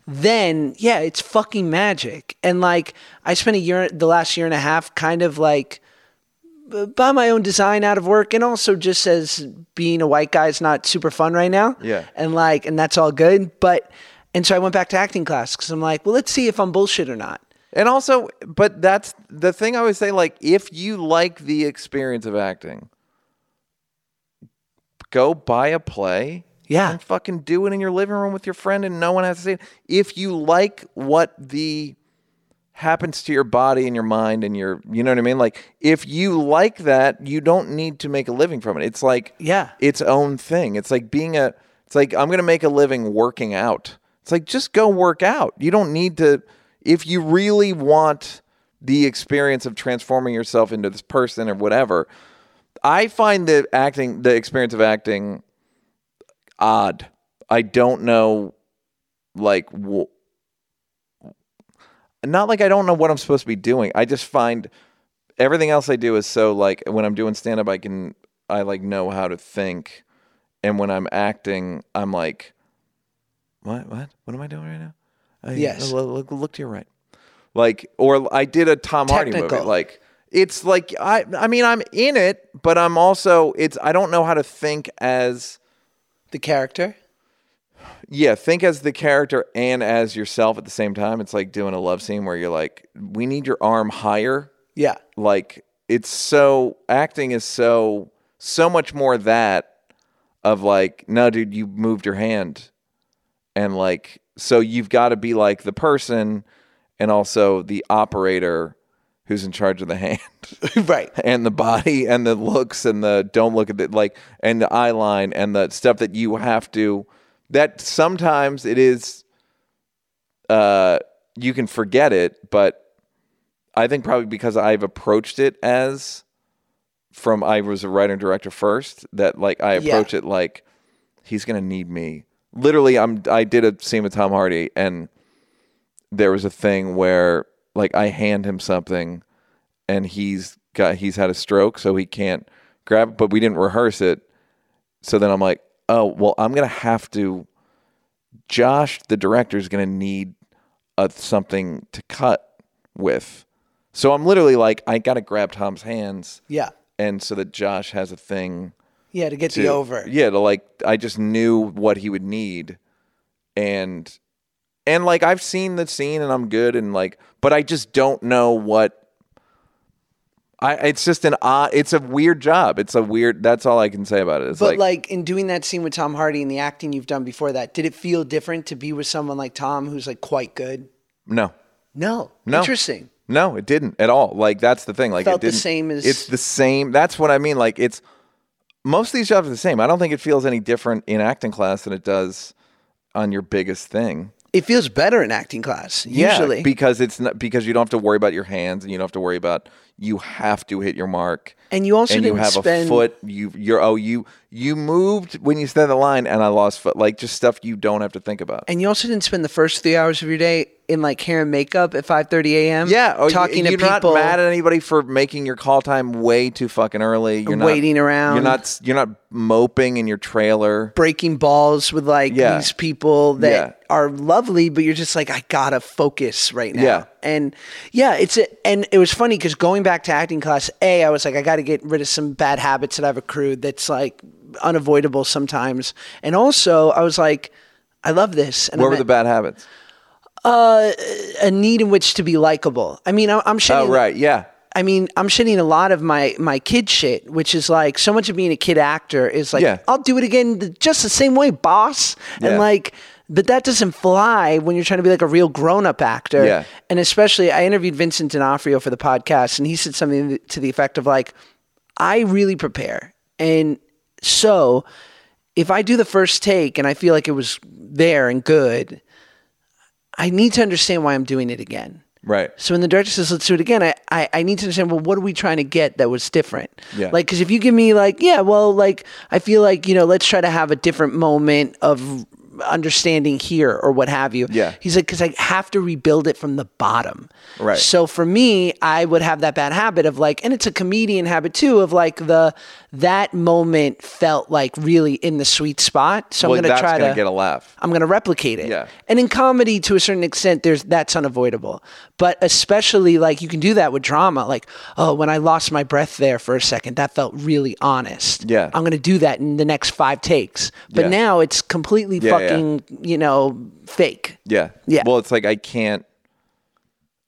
then yeah, it's fucking magic. And like I spent a year the last year and a half kind of like by my own design out of work and also just as being a white guy is not super fun right now. Yeah. And like and that's all good, but and so I went back to acting class cuz I'm like, well, let's see if I'm bullshit or not. And also, but that's the thing I always say like if you like the experience of acting, go buy a play. Yeah. And fucking do it in your living room with your friend and no one has to see it. If you like what the happens to your body and your mind and your you know what I mean? Like if you like that, you don't need to make a living from it. It's like Yeah. its own thing. It's like being a it's like I'm going to make a living working out. It's like just go work out. You don't need to if you really want the experience of transforming yourself into this person or whatever. I find the acting the experience of acting odd. I don't know like wh- not like I don't know what I'm supposed to be doing. I just find everything else I do is so like when I'm doing stand up I can I like know how to think and when I'm acting I'm like what what what am I doing right now? I, Yes. Look, look, look to your right. Like or I did a Tom Hardy movie like it's like I I mean I'm in it but I'm also it's I don't know how to think as The character. yeah, think as the character and as yourself at the same time. It's like doing a love scene where you're like, we need your arm higher. Yeah. Like it's so acting is so so much more that of like, no, dude, you moved your hand. And like so you've got to be like the person and also the operator who's in charge of the hand right. and the body and the looks and the don't look at it like and the eye line and the stuff that you have to that sometimes it is uh you can forget it but i think probably because i've approached it as from i was a writer and director first that like i Yeah. approach it like he's gonna need me literally i'm i did a scene with tom hardy and there was a thing where like I hand him something and he's got he's had a stroke so he can't grab it, but we didn't rehearse it. So then I'm like, "Oh, well, I'm going to have to Josh the director is going to need a, something to cut with." So I'm literally like I got to grab Tom's hands Yeah. and so that Josh has a thing Yeah. To get to the over. Yeah, to like I just knew what he would need, and and like I've seen the scene and I'm good and like, but I just don't know what. I it's just an odd. It's a weird job. It's a weird. That's all I can say about it. It's But like, like, in doing that scene with Tom Hardy and the acting you've done before that, did it feel different to be with someone like Tom who's like quite good? no, No. No. Interesting. no, it didn't at all. Like that's the thing. Like Felt it the didn't. same as- It's the same. That's what I mean. Like it's most of these jobs are the same. I don't think it feels any different in acting class than it does on your biggest thing. It feels better in acting class Yeah, usually. because it's not because you don't have to worry about your hands and you don't have to worry about you have to hit your mark. And you also and you didn't have spend- a foot. You you're oh you you moved when you said the line and I lost foot. Like just stuff you don't have to think about. and you also didn't spend the first three hours of your day in like hair and makeup at 5:30 a.m. yeah, oh, talking you, to you're people. not mad at anybody for making your call time way too fucking early. You're not Waiting around. You're not you're not moping in your trailer. breaking balls with like Yeah. these people that Yeah. are lovely, but you're just like, I gotta focus right now. Yeah. And yeah, it's a, and it was funny because going back to acting class, A, I was like, I gotta get rid of some bad habits that I've accrued that's like unavoidable sometimes. And also I was like, I love this. And What I'm were the bad habits? Uh, a need in which to be likable. I mean, I'm, I'm Oh right, yeah. I mean, I'm shitting a lot of my my kid shit, which is like so much of being a kid actor is like, Yeah. I'll do it again just the same way, boss. Yeah. And like, but that doesn't fly when you're trying to be like a real grown up actor. Yeah. And especially, I interviewed Vincent D'Onofrio for the podcast, and he said something to the effect of like, I really prepare, and so if I do the first take and I feel like it was there and good, I need to understand why I'm doing it again. Right. So when the director says, let's do it again, I, I, I need to understand, well, what are we trying to get that was different? Yeah. Like, because if you give me, like, yeah, well, like, I feel like, you know, let's try to have a different moment of understanding here or what have you. Yeah. He's like, because I have to rebuild it from the bottom. Right. So for me, I would have that bad habit of like, and it's a comedian habit too, of like the, that moment felt like really in the sweet spot. So well, I'm going to try to get a laugh. I'm going to replicate it. Yeah. And in comedy, to a certain extent, there's that's unavoidable. But especially like you can do that with drama. Like, oh, when I lost my breath there for a second, that felt really honest. Yeah. I'm going to do that in the next five takes. But Yeah. now it's completely Yeah, yeah. fucking, you know, fake. Yeah. Yeah. Well, it's like I can't.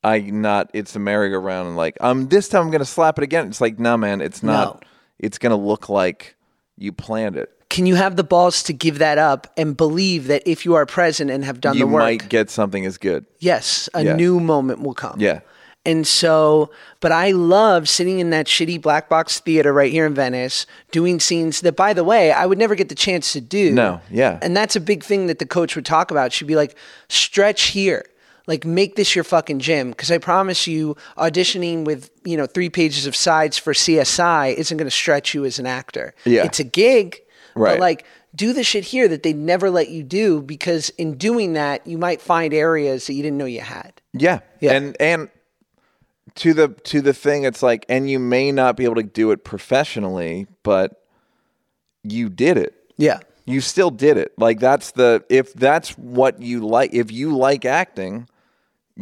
I not. It's a merry-go-round, and like um, this time I'm gonna slap it again. It's like, no, man, it's not. No. It's gonna look like you planned it. can you have the balls to give that up and believe that if you are present and have done you the work, you might get something as good. yes, a Yeah. new moment will come. Yeah. And so, but I love sitting in that shitty black box theater right here in Venice, doing scenes that, by the way, I would never get the chance to do. No, yeah. And that's a big thing that the coach would talk about. She'd be like, stretch here. Like, make this your fucking gym. Because I promise you, auditioning with, you know, three pages of sides for CSI isn't going to stretch you as an actor. Yeah. It's a gig. Right. But, like, do the shit here that they never let you do because in doing that, you might find areas that you didn't know you had. Yeah. Yeah. And and to the to the thing it's like and you may not be able to do it professionally, but you did it. Yeah. You still did it. Like that's the if that's what you like if you like acting,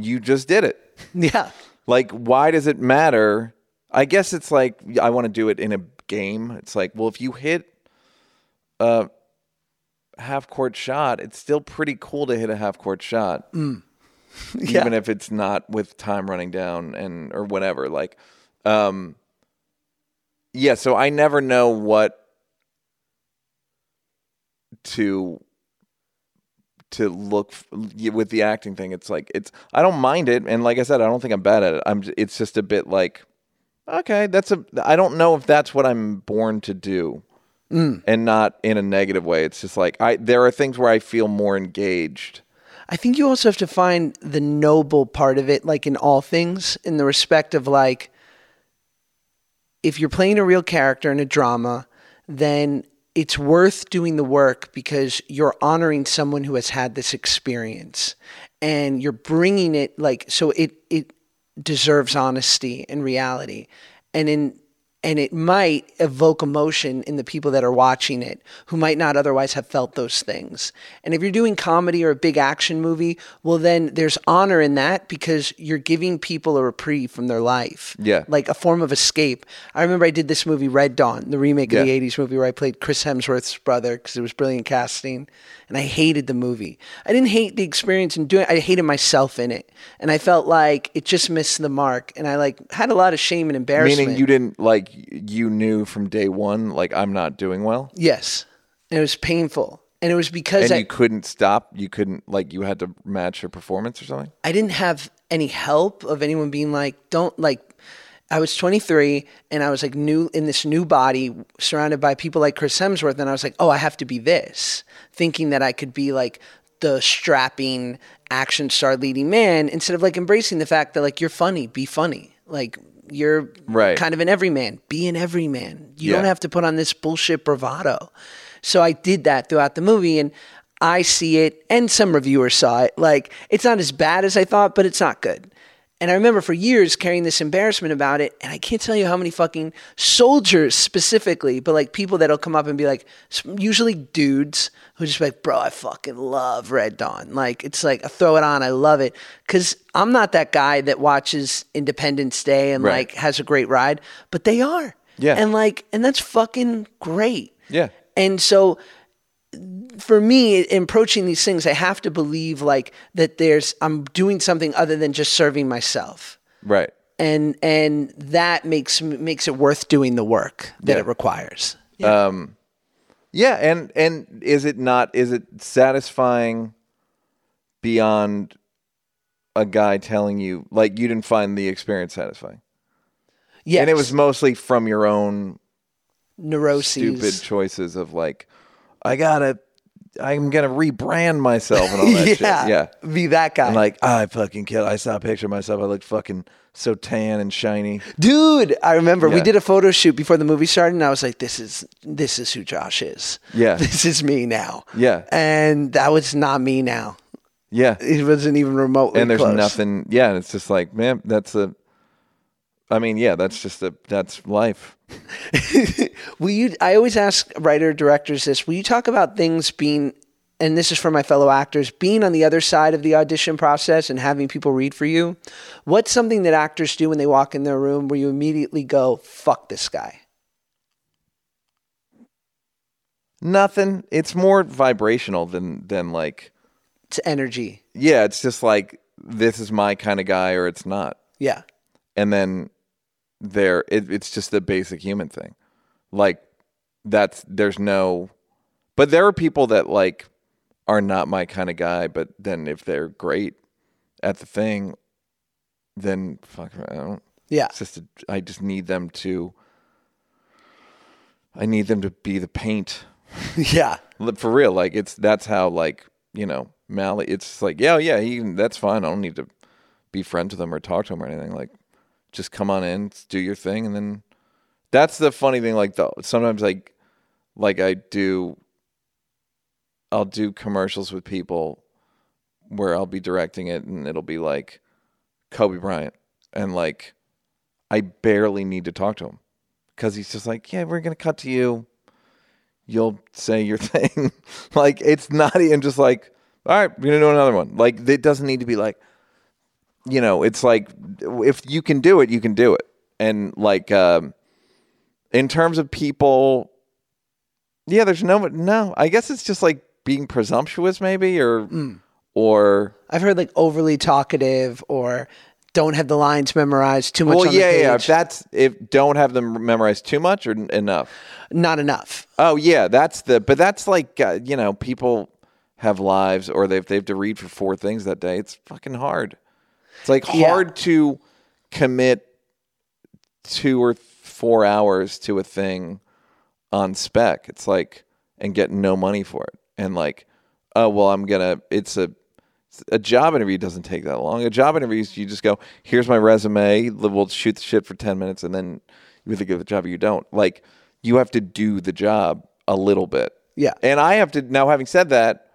you just did it. Yeah. Like why does it matter? I guess it's like I want to do it in a game. It's like, well, if you hit a half court shot, it's still pretty cool to hit a half court shot. Yeah. even if it's not with time running down and or whatever like um yeah so i never know what to to look f- with the acting thing it's like it's i don't mind it and like i said i don't think i'm bad at it. I'm it's just a bit like okay that's a i don't know if that's what i'm born to do. Mm. And not in a negative way. It's just like i there are things where i feel more engaged. I think you also have to find the noble part of it, like in all things, in the respect of like, if you're playing a real character in a drama, then it's worth doing the work because you're honoring someone who has had this experience and you're bringing it like so it it deserves honesty and reality. And in and it might evoke emotion in the people that are watching it who might not otherwise have felt those things. And if you're doing comedy or a big action movie, well, then there's honor in that because you're giving people a reprieve from their life. Yeah. Like a form of escape. I remember I did this movie, Red Dawn, the remake of Yeah. the 80s movie where I played Chris Hemsworth's brother because it was brilliant casting. And I hated the movie. I didn't hate the experience in doing it, I hated myself in it. And I felt like it just missed the mark. And I like had a lot of shame and embarrassment. Meaning you didn't like you knew from day one like I'm not doing well, Yes. And it was painful. And it was because and I, you couldn't stop. You couldn't like you had to match your performance or something. I didn't have any help of anyone being like, don't like, I was 23 and I was like new in this new body surrounded by people like Chris Hemsworth. And I was like, oh, I have to be this, thinking that I could be like the strapping action star leading man instead of like embracing the fact that like you're funny, be funny. Like you're Right. kind of an everyman, be an everyman. You don't have to put on this bullshit bravado. So I did that throughout the movie and I see it and some reviewers saw it. Like it's not as bad as I thought, but it's not good. And I remember for years carrying this embarrassment about it. And I can't tell you how many fucking soldiers specifically, but like people that'll come up and be like, usually dudes who just be like, bro, I fucking love Red Dawn. Like, it's like, I throw it on, I love it. Cause I'm not that guy that watches Independence Day and Right. like has a great ride, but they are. Yeah. And like, and that's fucking great. Yeah. And so for me in approaching these things i have to believe like that there's i'm doing something other than just serving myself Right. and and that makes makes it worth doing the work that Yeah. it requires um, Yeah, and and is it not? Is it satisfying beyond a guy telling you like you didn't find the experience satisfying, yeah and it was mostly from your own neuroses stupid choices of like, I gotta, I'm gonna rebrand myself and all that shit. yeah Yeah, be that guy and like I fucking killed. I saw a picture of myself. I looked fucking so tan and shiny. dude i remember we did a photo shoot before the movie started and i was like this is this is who josh is Yeah. this is me now Yeah. and that was not me now Yeah, it wasn't even remotely and there's close. nothing. Yeah, and it's just like, man, that's a. I mean, yeah, that's just a that's life. Will you? I always ask writer directors this. Will you talk about things being, and this is for my fellow actors, being on the other side of the audition process and having people read for you? What's something that actors do when they walk in their room where you immediately go, "Fuck this guy"? Nothing. It's more vibrational than than like. It's energy. Yeah, it's just like this is my kind of guy or it's not, Yeah, and then there it, it's just the basic human thing. Like that's there's no But there are people that like are not my kind of guy, but then if they're great at the thing, then fuck, I don't. Yeah. It's just a, I just need them to. I need them to be the paint yeah. For real. Like it's that's how like you know Mally. It's like yeah, yeah, he, that's fine. I don't need to be friends with him or talk to him or anything. Like just come on in, do your thing, and then that's the funny thing. Like the sometimes like like I do. I'll do commercials with people where I'll be directing it, and it'll be like Kobe Bryant, and like I barely need to talk to him because he's just like, yeah, we're gonna cut to you you'll say your thing. like it's not even just like, all right, we're gonna do another one. Like it doesn't need to be like, you know, it's like if you can do it, you can do it. And like um, in terms of people, yeah, there's no no. I guess it's just like being presumptuous, maybe, or or I've heard like overly talkative or don't have the lines memorized too much well, yeah, yeah. If that's if don't have them memorized too much or n- enough. Not enough. Oh yeah, that's the. But that's like uh, you know people have lives or they've they have to read for four things that day. It's fucking hard. It's like Yeah. hard to commit two or four hours to a thing on spec. It's like and get no money for it. And like, oh well, I'm gonna. It's a a job interview doesn't take that long. A job interview, is you just go, here's my resume. We'll shoot the shit for ten minutes, and then you either get the job or you don't. Like you have to do the job a little bit. Yeah. And I have to now. Having said that,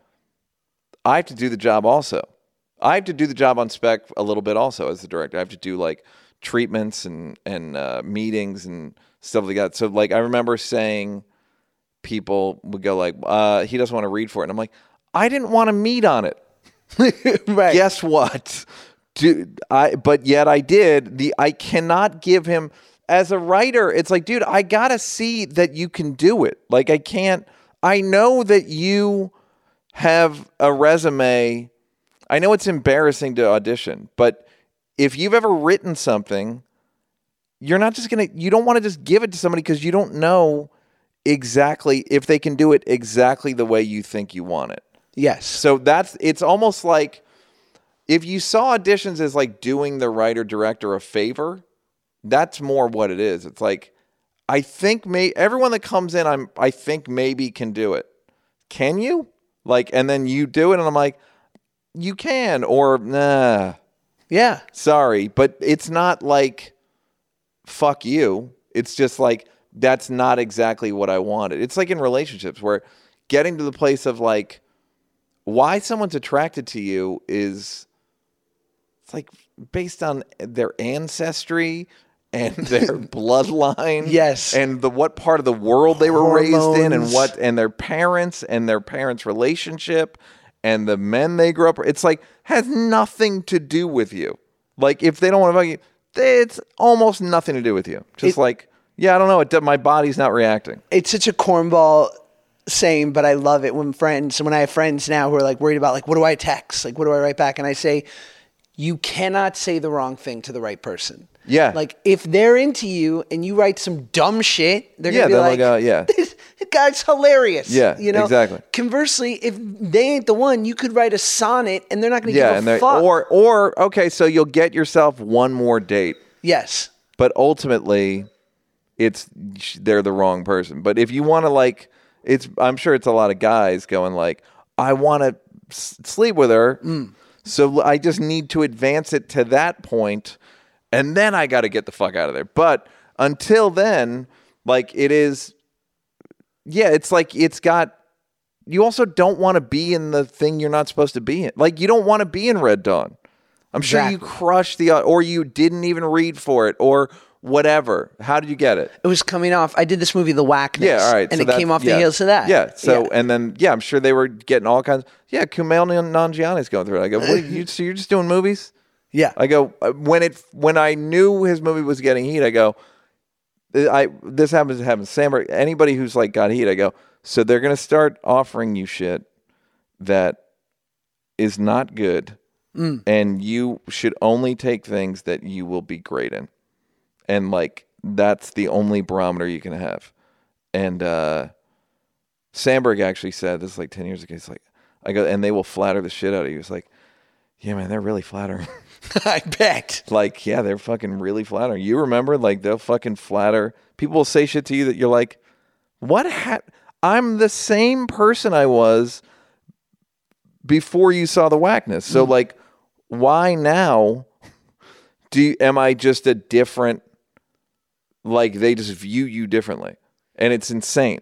I have to do the job also. I have to do the job on spec a little bit also as the director. I have to do like treatments and and uh, meetings and stuff like that. So like I remember saying, people would go like, uh, "He doesn't want to read for it," and I'm like, "I didn't want to meet on it." right. Guess what? Dude, I but yet I did. The I cannot give him as a writer, it's like, dude, I gotta see that you can do it. Like I can't I know that you have a resume. I know it's embarrassing to audition, but if you've ever written something, you're not just gonna you don't want to just give it to somebody because you don't know exactly if they can do it exactly the way you think you want it. Yes. So that's it's almost like if you saw auditions as like doing the writer director a favor, that's more what it is. It's like I think may everyone that comes in, I'm I think maybe can do it. Can you? Like, and then you do it, and I'm like, you can, or nah, Yeah. sorry, but it's not like fuck you. It's just like that's not exactly what I wanted. It's like in relationships where getting to the place of like why someone's attracted to you is it's like based on their ancestry and their bloodline Yes. and the what part of the world they were raised in and what and their parents and their parents relationship and the men they grew up it's like has nothing to do with you like if they don't want to fuck you it's almost nothing to do with you just It- like yeah i don't know it, my body's not reacting It's such a cornball saying, but I love it when friends, when I have friends now who are like worried about like, what do I text? Like, what do I write back? And I say, you cannot say the wrong thing to the right person. Yeah. Like if they're into you and you write some dumb shit, they're Yeah, gonna be like, like, uh, yeah. this guy's hilarious. Yeah, you know exactly. Conversely, if they ain't the one, you could write a sonnet and they're not gonna yeah give a fuck. or or okay so you'll get yourself one more date yes, but ultimately it's they're the wrong person but if you want to like it's i'm sure it's a lot of guys going like i want to s- sleep with her mm. so i just need to advance it to that point and then i got to get the fuck out of there but until then like it is yeah it's like it's got you also don't want to be in the thing you're not supposed to be in like you don't want to be in red dawn i'm sure you crushed the or you didn't even read for it or whatever how did you get it it was coming off. I did this movie, The Whackness. yeah all right and so it came off yeah. the heels of that. yeah so Yeah. and then yeah i'm sure they were getting all kinds yeah kumail nanjiani's going through it i go what, you, so you're just doing movies yeah. I go uh, when it when I knew his movie was getting heat. I go, I this happens to happen. Sam or anybody who's like got heat. I go. So they're gonna start offering you shit that is not good, Mm. and you should only take things that you will be great in, and like that's the only barometer you can have, and uh, Sandberg actually said this is like ten years ago. He's like, I go, and they will flatter the shit out of you. He's like, yeah, man, they're really flattering. I bet. like, yeah, they're fucking really flattering. You remember, like, they'll fucking flatter. People will say shit to you that you're like, what? Ha- I'm the same person I was before you saw the whackness. So, mm. like, why now? Do you, am I just a different? Like, they just view you differently, and it's insane.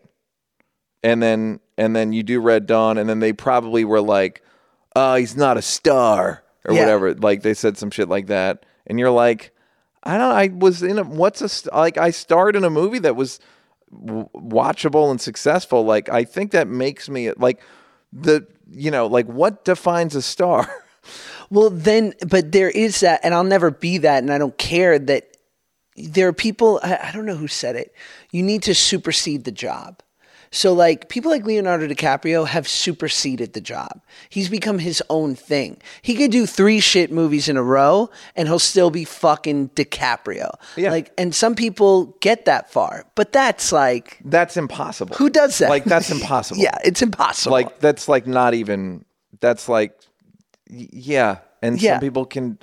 And then, and then you do Red Dawn, and then they probably were like, "Oh, he's not a star." Or Yeah. whatever, like they said some shit like that, and you're like, I don't. I was in a what's a st- like I starred in a movie that was w- watchable and successful. Like I think that makes me like the you know like what defines a star. Well, then, but there is that, and I'll never be that, and I don't care that there are people, I, I don't know who said it, you need to supersede the job. So, like, people like Leonardo DiCaprio have superseded the job. He's become his own thing. He could do three shit movies in a row and he'll still be fucking DiCaprio. Yeah. Like, and some people get that far, but that's like, That's impossible. who does that? Like that's impossible. yeah, it's impossible. Like that's like not even. That's like, yeah. And Yeah. some people can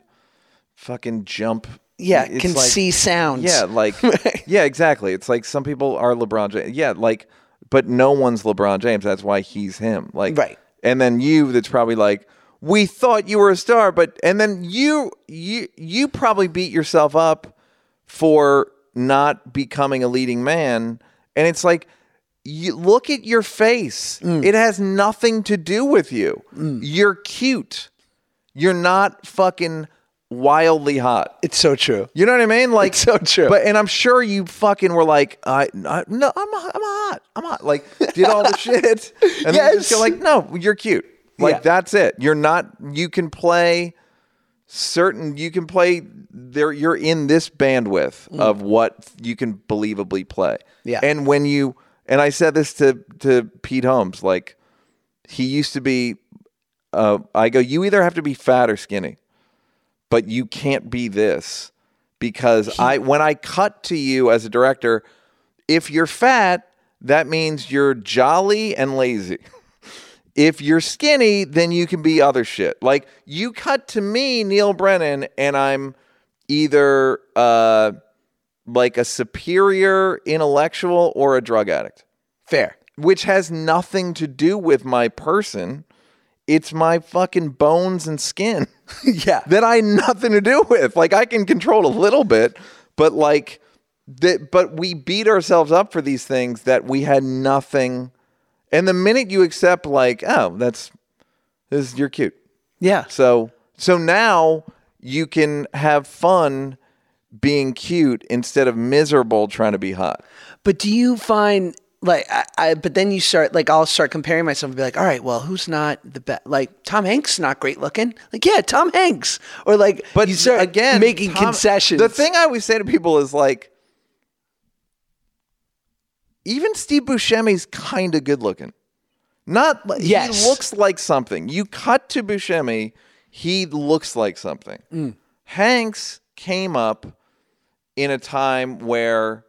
fucking jump. yeah, It's can like- see sounds. Yeah, like yeah, exactly. It's like some people are LeBron James. Yeah, like but no one's LeBron James. That's why he's him. Like Right. And then you that's probably like we thought you were a star, but and then you you you probably beat yourself up for not becoming a leading man and it's like you look at your face. Mm. It has nothing to do with you. You're cute. You're not fucking wildly hot. It's so true. You know what I mean? Like It's so true. But and I'm sure you fucking were like, I, I no, I'm I'm hot, I'm hot. Like did all the shit, and then you just go like, no, you're cute. Like Yeah. that's it. You're not. You can play certain. You can play there. You're in this bandwidth of what you can believably play. Mm. Yeah. And when you and I said this to to Pete Holmes, like he used to be. Uh, I go, you either have to be fat or skinny but you can't be this because I when I cut to you as a director, if you're fat, that means you're jolly and lazy. If you're skinny, then you can be other shit. Like you cut to me, Neal Brennan, and I'm either uh, like a superior intellectual or a drug addict, Fair. which has nothing to do with my person. It's my fucking bones and skin. yeah. that I had nothing to do with. Like I can control a little bit, but like that but we beat ourselves up for these things that we had nothing and the minute you accept like, oh, that's this you're cute. Yeah. So so now you can have fun being cute instead of miserable trying to be hot. But do you find like I, I but then you start like I'll start comparing myself and be like, all right, well, who's not the best? Like Tom Hanks, not great looking. Like yeah, Tom Hanks. Or like, But you start again, making Tom- concessions. The thing I always say to people is like, even Steve Buscemi's kind of good looking. Not Yes. he looks like something. You cut to Buscemi, he looks like something. Mm. Hanks came up in a time where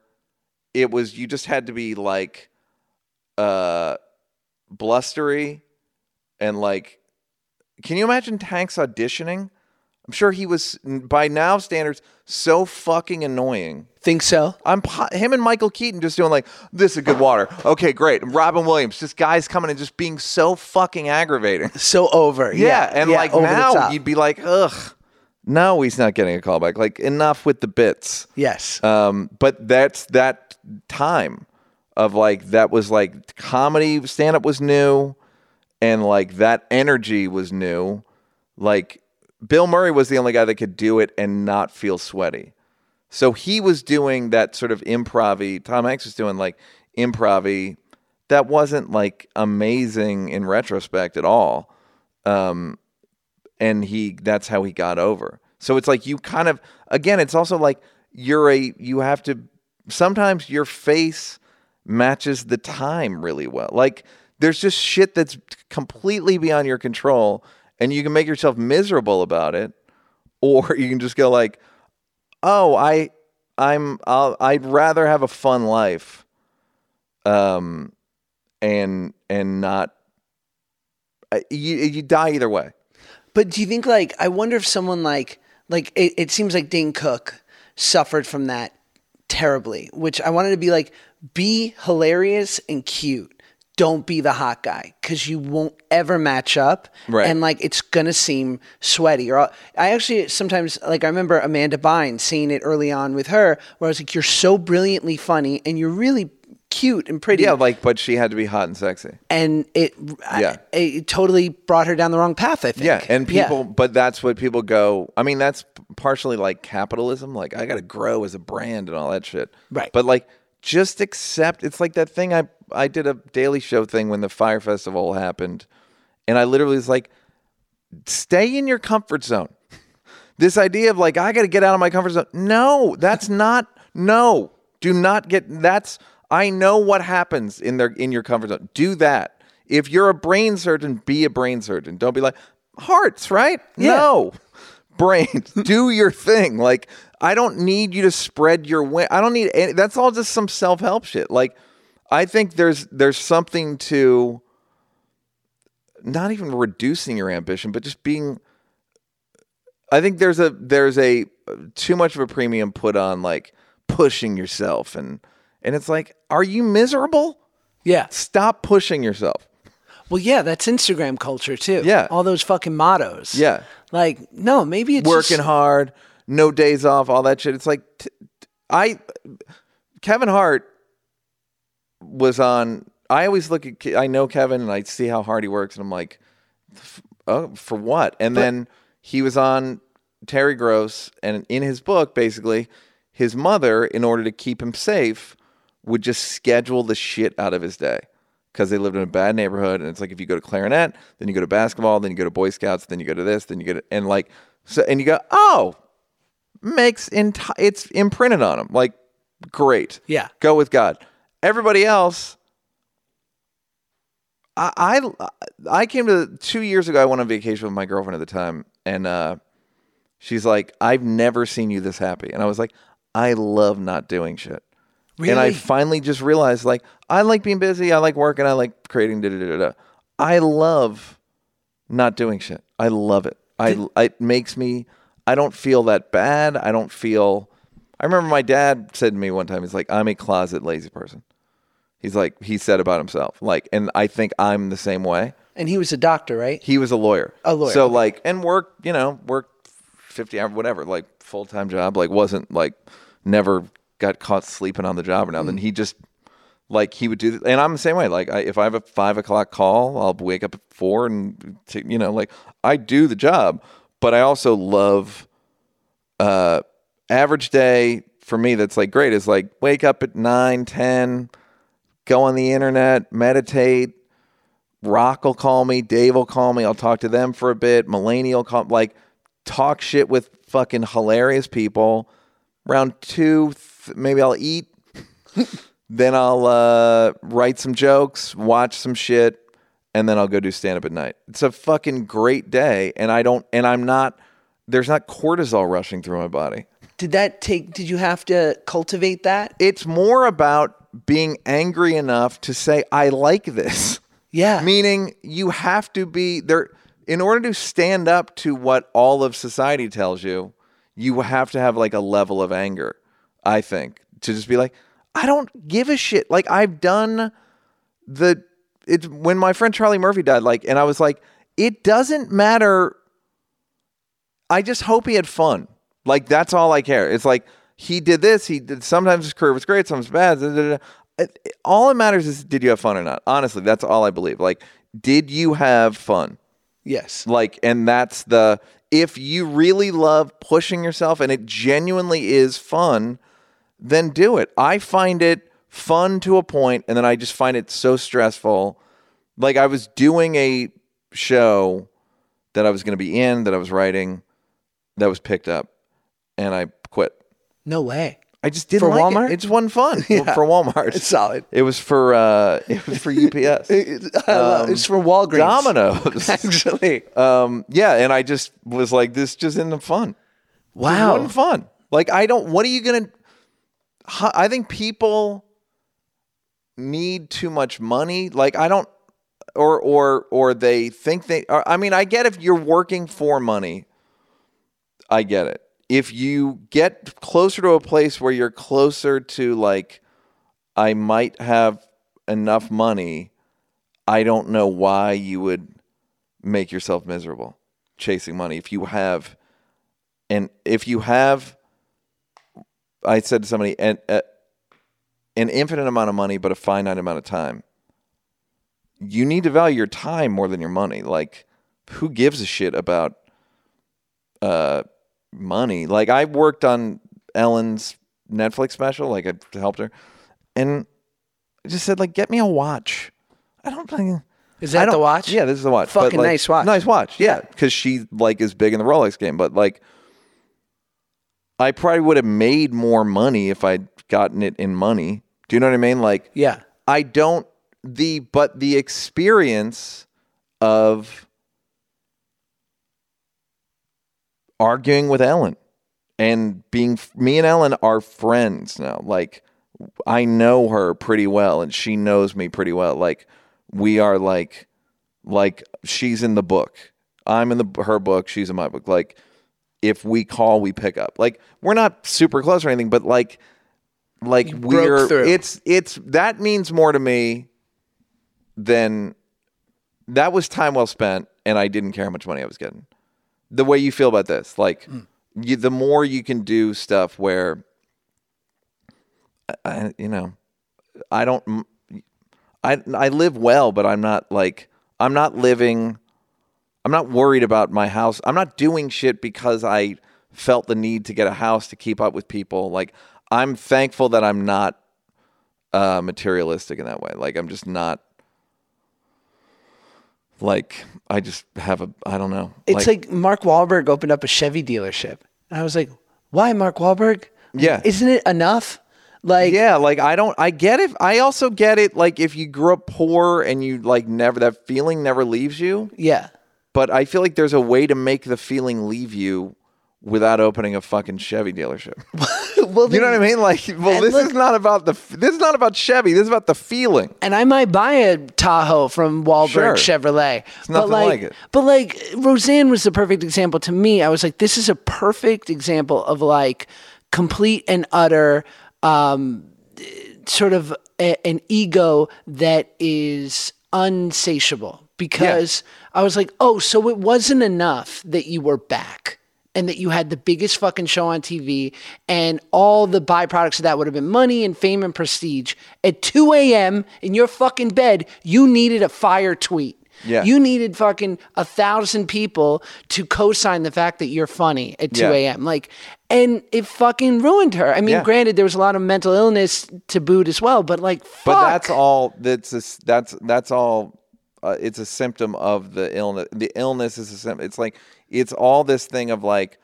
it was you just had to be like uh blustery and like can you imagine Hanks auditioning? I'm sure he was by now standards so fucking annoying. think so. I'm him and Michael Keaton just doing like this is good water. Okay, great. And Robin Williams, just guys coming and just being so fucking aggravating. So over. Yeah, Yeah. and yeah, like now you'd be like, ugh, no, he's not getting a callback. Like enough with the bits. Yes. Um, but that's that time of like that was like comedy stand up was new and like that energy was new. Like Bill Murray was the only guy that could do it and not feel sweaty. So he was doing that sort of improv Tom Hanks was doing like improv that wasn't like amazing in retrospect at all and he that's how he got over. So it's like you kind of again it's also like you're a you have to sometimes your face matches the time really well. Like there's just shit that's completely beyond your control and you can make yourself miserable about it or you can just go like oh I I'm I'll, I'd rather have a fun life um and and not you you die either way. But do you think like I wonder if someone like like it, it seems like Dane Cook suffered from that terribly, which I wanted to be like be hilarious and cute. Don't be the hot guy because you won't ever match up, Right. and like it's gonna seem sweaty. Or I'll- I actually sometimes like I remember Amanda Bynes seeing it early on with her, where I was like, "You're so brilliantly funny, and you're really cute and pretty." Yeah, like but she had to be hot and sexy. and it, Yeah. I, it totally brought her down the wrong path. I think. Yeah, and Yeah. people, but that's what people go. I mean, that's partially like capitalism. Like, I got to grow as a brand and all that shit. Right. But like, just accept. It's like that thing I I did a Daily Show thing when the Fyre Festival happened, and I literally was like, stay in your comfort zone. This idea of like I got to get out of my comfort zone. No, that's not. No, do not get. That's I know what happens in their in your comfort zone. Do that. If you're a brain surgeon, be a brain surgeon. Don't be like hearts, right? No, brains. do your thing. Like I don't need you to spread your wing. I don't need. Any, that's all just some self help shit. Like I think there's there's something to not even reducing your ambition, but just being. I think there's a there's a too much of a premium put on like pushing yourself and and it's like, are you miserable? yeah. Stop pushing yourself. Well, yeah, that's Instagram culture too. Yeah. all those fucking mottos. Yeah. like no, maybe it's Working just- hard, no days off, all that shit. It's like t- t- I Kevin Hart was on. I always look at. I know Kevin, and I see how hard he works, and I'm like, oh, for what? And then he was on Terry Gross, and in his book, basically, his mother, in order to keep him safe, would just schedule the shit out of his day because they lived in a bad neighborhood. And it's like if you go to clarinet, then you go to basketball, then you go to Boy Scouts, then you go to this, then you go to and like so, and you go, oh, makes enti- it's imprinted on him. Like, great, Yeah. go with God. Everybody else. I, I I came to two years ago. I went on vacation with my girlfriend at the time, and uh, she's like, "I've never seen you this happy," and I was like, "I love not doing shit." And I finally just realized, like, I like being busy. I like working. I like creating. Da da da da. I love not doing shit. I love it. I it makes me. I don't feel that bad. I don't feel. I remember my dad said to me one time, he's like, "I'm a closet lazy person." He's like, he said about himself, like, and I think I'm the same way. And he was a doctor, right? He was a lawyer. A lawyer, So like, and work, you know, worked fifty hours, whatever, like full time job. Like, wasn't like never got caught sleeping on the job or nothing. Mm. He just like he would do, and I'm the same way. Like, I, if I have a five o'clock call, I'll wake up at four and t- you know, like I do the job, but I also love uh average day for me. That's like great. Is like wake up at nine, ten, go on the internet, meditate. Rock will call me, Dave will call me. I'll talk to them for a bit. Will call, like, talk shit with fucking hilarious people. Round two, maybe I'll eat. then I'll uh, write some jokes, watch some shit, and then I'll go do stand up at night. It's a fucking great day, and I don't, and I'm not. There's not cortisol rushing through my body. Did that take? Did you have to cultivate that? It's more about being angry enough to say I like this. Yeah. Meaning you have to be there in order to stand up to what all of society tells you, you have to have like a level of anger, I think, to just be like, I don't give a shit. Like I've done the it's when my friend Charlie Murphy died, like, and I was like, it doesn't matter. I just hope he had fun. Like that's all I care. It's like he did this. He did. Sometimes his career was great. Sometimes bad. da, da, da. It- it- All that matters is did you have fun or not. Honestly, that's all I believe. Like, did you have fun? Yes. Like, and that's the if you really love pushing yourself and it genuinely is fun, then do it. I find it fun to a point, and then I just find it so stressful. Like I was doing a show that I was going to be in, that I was writing, that was picked up, and I quit. No way. I just didn't For like Walmart? It. it just wasn't fun Yeah. for Walmart. It's solid. It was for uh, it was for UPS. Love- it's for Walgreens. Domino's. Actually. um, yeah, and I just was like, this just isn't fun. It Wow. wasn't fun. Like I don't. What are you gonna? I think people. need too much money. Like I don't or or or they think they or, I mean, I get if you're working for money. I get it. If you get closer to a place where you're closer to like I might have enough money, I don't know why you would make yourself miserable chasing money if you have and if you have I said to somebody an, uh, an infinite amount of money but a finite amount of time you need to value your time more than your money like who gives a shit about uh money like I worked on Ellen's Netflix special like I helped her and I just said like get me a watch I don't think Is I that the watch? Yeah, this is the watch. Fucking like, nice watch. Nice watch. Yeah, because she like is big in the Rolex game. But like, I probably would have made more money if I'd gotten it in money. Do you know what I mean? Like, Yeah. I don't the but the experience of arguing with Ellen and being me and Ellen are friends now. Like I know her pretty well and she knows me pretty well. Like we are like like she's in the book. I'm in the her book, she's in my book. Like if we call, we pick up. Like we're not super close or anything, but like like we're it's it's that means more to me than that was time well spent and I didn't care how much money I was getting. The way you feel about this, like Hmm. you, the more you can do stuff where I, you know, I don't I I live well, but I'm not like I'm not living I'm not worried about my house. I'm not doing shit because I felt the need to get a house to keep up with people. Like I'm thankful that I'm not uh, materialistic in that way. Like I'm just not like I just have a I don't know. It's like, Mark Wahlberg opened up a Chevy dealership. And I was like, why Mark Wahlberg? Yeah. Isn't it enough? Like, yeah, like I don't I get it. I also get it like if you grew up poor and you like never that feeling never leaves you. yeah. But I feel like there's a way to make the feeling leave you without opening a fucking Chevy dealership. Well, You know what I mean? Like, well, this look- is not about the. This is not about Chevy. This is about the feeling. and I might buy a Tahoe from Wahlberg Sure. Chevrolet. It's nothing like, like it. But like Roseanne was the perfect example to me. I was like, this is a perfect example of like complete and utter um, sort of a, an ego that is unsatiable because I was like, oh, so it wasn't enough that you were back and that you had the biggest fucking show on TV and all the byproducts of that would have been money and fame and prestige. At 2 a.m. in your fucking bed, you needed a fire tweet. Yeah. You needed fucking a thousand people to co-sign the fact that you're funny at 2 Yeah. a.m. Like, and it fucking ruined her. I mean, Yeah. granted, there was a lot of mental illness to boot as well, but like, fuck. But that's all. That's that's that's all. Uh, it's a symptom of the illness. The illness is a symptom. It's like it's all this thing of like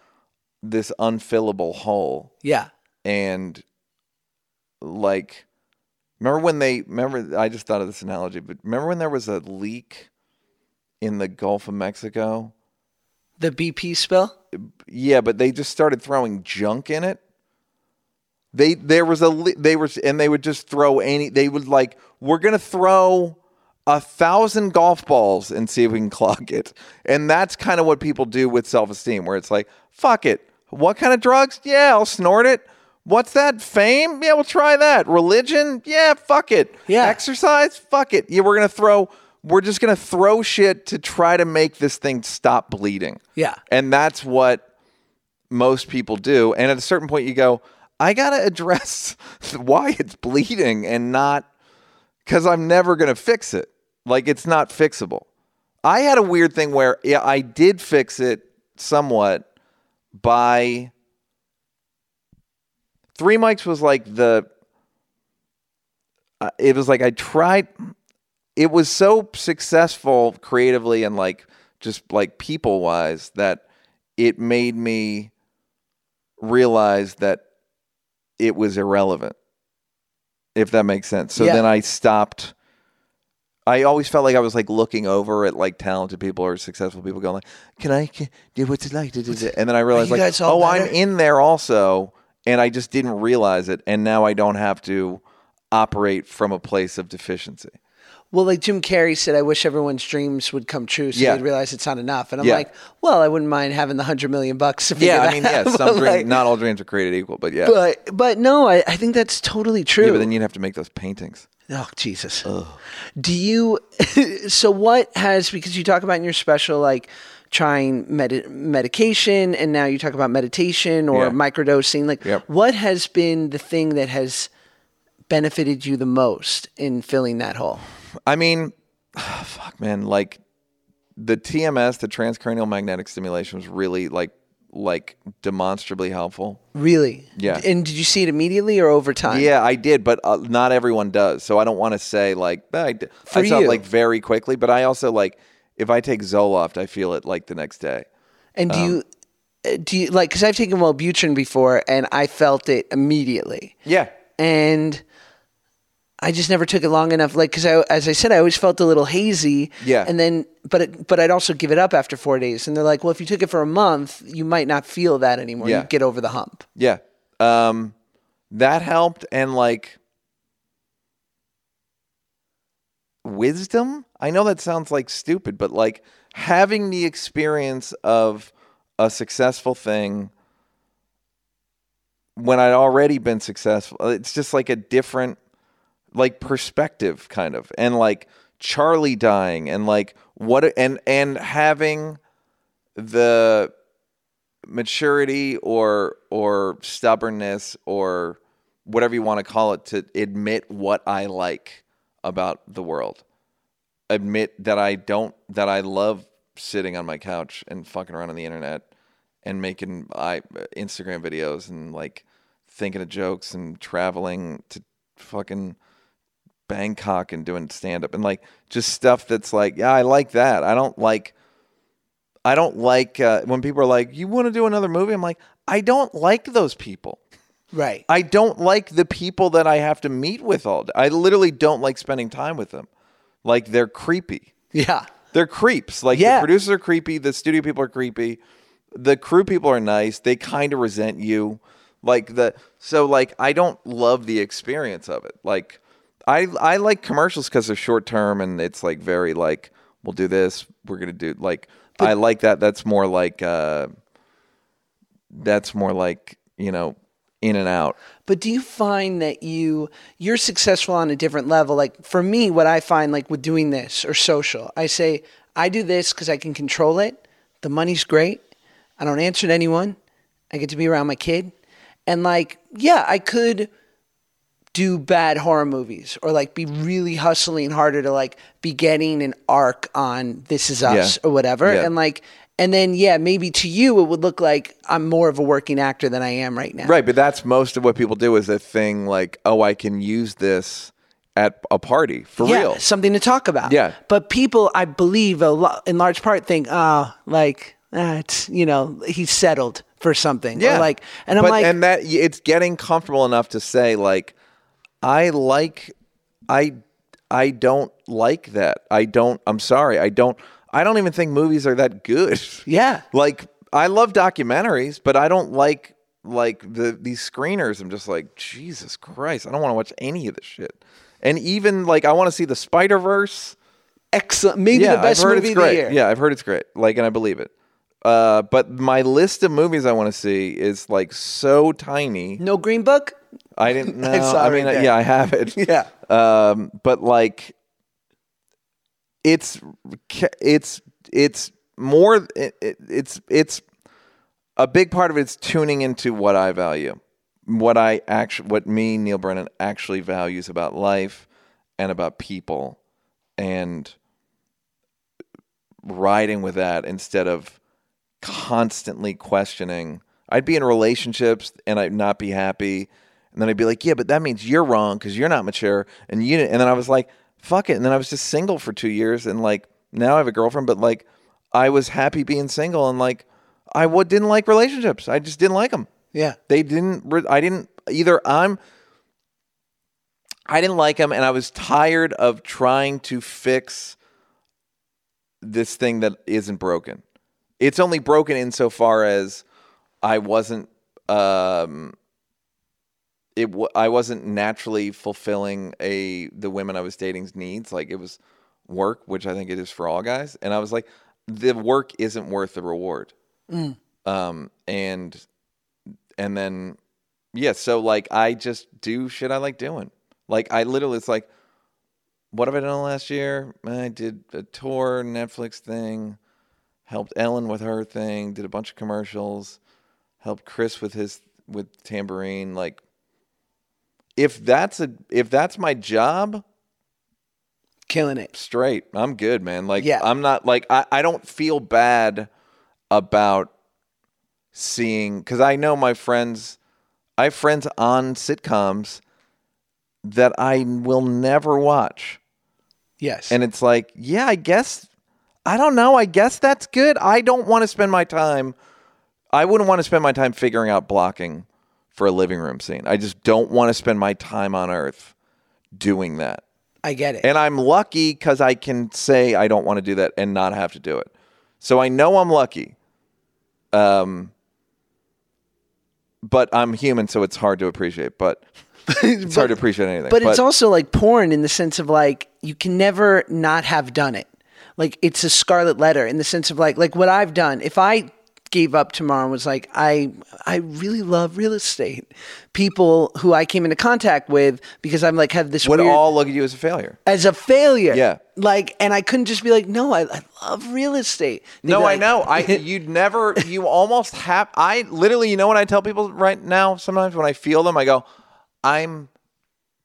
this unfillable hole. Yeah. and like remember when they remember i just thought of this analogy but remember when there was a leak in the gulf of mexico The BP spill? yeah but they just started throwing junk in it they there was a they were and they would just throw any they would like we're gonna throw a thousand golf balls and see if we can clog it. And that's kind of what people do with self-esteem where it's like fuck it. What kind of drugs? Yeah i'll snort it. What's that? Fame? Yeah we'll try that. Religion? Yeah fuck it. Yeah. exercise? Fuck it. Yeah we're gonna throw we're just gonna throw shit to try to make this thing stop bleeding. Yeah. and that's what most people do. And at a certain point, you go, I got to address why it's bleeding and not because I'm never going to fix it. Like, it's not fixable. I had a weird thing where yeah, I did fix it somewhat by. Three Mics was like the. uh, it was like I tried. It was so successful creatively and like just like people wise that it made me realize that it was irrelevant. If that makes sense. So Yeah. then I stopped. I always felt like I was like looking over at like talented people or successful people, going like, "Can I? Can, do what's it like?" to do that?" And then I realized like, "Oh, I'm in there also," and I just didn't realize it. And now I don't have to. operate from a place of deficiency. Well, like Jim Carrey said, I wish everyone's dreams would come true so Yeah. they'd realize it's not enough. And I'm Yeah. like, well, I wouldn't mind having the hundred million bucks. Yeah, I mean, yeah, some dreams, like- not all dreams are created equal, but yeah. But but no, I, I think that's totally true. yeah, but then you'd have to make those paintings. Oh Jesus! Do you? so what has because you talk about in your special like trying medi- medication and now you talk about meditation or Yeah. microdosing. Like Yep. what has been the thing that has benefited you the most in filling that hole? I mean, fuck, man. Like the TMS, the transcranial magnetic stimulation, was really like like demonstrably helpful. Really? Yeah. And did you see it immediately or over time? Yeah, I did, but uh, not everyone does. So I don't want to say like "Ah, I, d- For I saw it like very quickly, but I also like if I take Zoloft, I feel it like the next day. And Um, do you? uh, Do you like? Because I've taken Wellbutrin before, and I felt it immediately. Yeah, and I just never took it long enough. Like, because I, as I said, I always felt a little hazy. Yeah. And then, but it, but I'd also give it up after four days. And they're like, well, if you took it for a month, you might not feel that anymore. Yeah. You get over the hump. yeah. Um, that helped, and like wisdom. I know that sounds like stupid, but like having the experience of a successful thing when I'd already been successful, it's just like a different like perspective kind of. And like Charlie dying and like what and and having the maturity or or stubbornness or whatever you want to call it to admit what I like about the world. Admit that I don't that I love sitting on my couch and fucking around on the internet and making I Instagram videos and like thinking of jokes and traveling to fucking Bangkok and doing stand up and like just stuff that's like yeah I like that. I don't like I don't like uh, when people are like, "You want to do another movie?" I'm like, I don't like those people. Right. I don't like the people that I have to meet with all day. I literally don't like spending time with them. Like they're creepy. yeah. They're creeps. Like Yeah. the producers are creepy. The studio people are creepy. The crew people are nice. They kind of resent you. Like the so like I don't love the experience of it. Like I I like commercials because they're short term and it's like very like we'll do this. We're gonna do like I like that. That's more like uh that's more like you know in and out. But do you find that you you're successful on a different level? Like for me, what I find like with doing this or social, I say I do this because I can control it. The money's great. I don't answer to anyone. I get to be around my kid, and like yeah, I could do bad horror movies or like be really hustling harder to like be getting an arc on This Is Us Yeah. or whatever, Yeah. and like. And then, yeah, maybe to you it would look like I'm more of a working actor than I am right now. Right, but that's most of what people do is a thing like, oh, I can use this at a party for yeah, real. something to talk about. Yeah. But people, I believe, a lo- in large part, think, oh, like, ah, it's, you know, he's settled for something. Or Yeah, like, and I'm but, like, and that it's getting comfortable enough to say like, I like, I, I don't like that. I don't. I'm sorry. I don't. I don't even think movies are that good. yeah. like I love documentaries, but I don't like like the these screeners. I'm just like Jesus Christ. I don't want to watch any of this shit. And even like I want to see the Spider Verse. Excellent. Maybe Yeah, the best I've heard movie it's of great. the year. Yeah, I've heard it's great. Like, and I believe it. Uh, but my list of movies I want to see is like so tiny. No Green Book? I didn't know. I I mean, right yeah, I have it. Yeah. Um, but like, it's it's it's more. It, it- it's it's a big part of it's tuning into what I value, what I actually, what me Neal Brennan actually values about life and about people, and riding with that instead of constantly questioning. I'd be in relationships and I'd not be happy. And then I'd be like, yeah, but that means you're wrong because you're not mature. And you. And then I was like, fuck it. And then I was just single for two years. And like, now I have a girlfriend, but like, I was happy being single. And like, I w- didn't like relationships. I just didn't like them. Yeah. They didn't, re- I didn't either. I'm, I didn't like them. And I was tired of trying to fix this thing that isn't broken. It's only broken insofar as I wasn't um it w- I wasn't naturally fulfilling a the women I was dating's needs. Like it was work, which I think it is for all guys, and I was like, the work isn't worth the reward. Um, and and then yeah, so like I just do shit I like doing. Like I literally, it's like, what have I done last year? I did a tour, Netflix thing, helped Ellen with her thing, did a bunch of commercials, helped Chris with his with Tamborine. Like, if that's a if that's my job, Killing it. straight, I'm good, man. Like, Yeah. I'm not like I I don't feel bad about seeing because I know my friends. I have friends on sitcoms that I will never watch. Yes. And it's like, yeah, I guess, I don't know. I guess that's good. I don't want to spend my time, I wouldn't want to spend my time figuring out blocking for a living room scene. I just don't want to spend my time on earth doing that. I get it. And I'm lucky because I can say I don't want to do that and not have to do it. So I know I'm lucky. Um, but I'm human, so it's hard to appreciate. But it's hard to appreciate anything. But it's also like porn in the sense of like you can never not have done it. Like it's a scarlet letter in the sense of like like what I've done. If I gave up tomorrow and was like I I really love real estate. People who I came into contact with because I'm like have this would weird all look at you as a failure. as a failure. Yeah. Like and I couldn't just be like no I, I love real estate. They'd No, be I know. I you'd never. You almost have. I literally. You know what I tell people right now? Sometimes when I feel them, I go, "I'm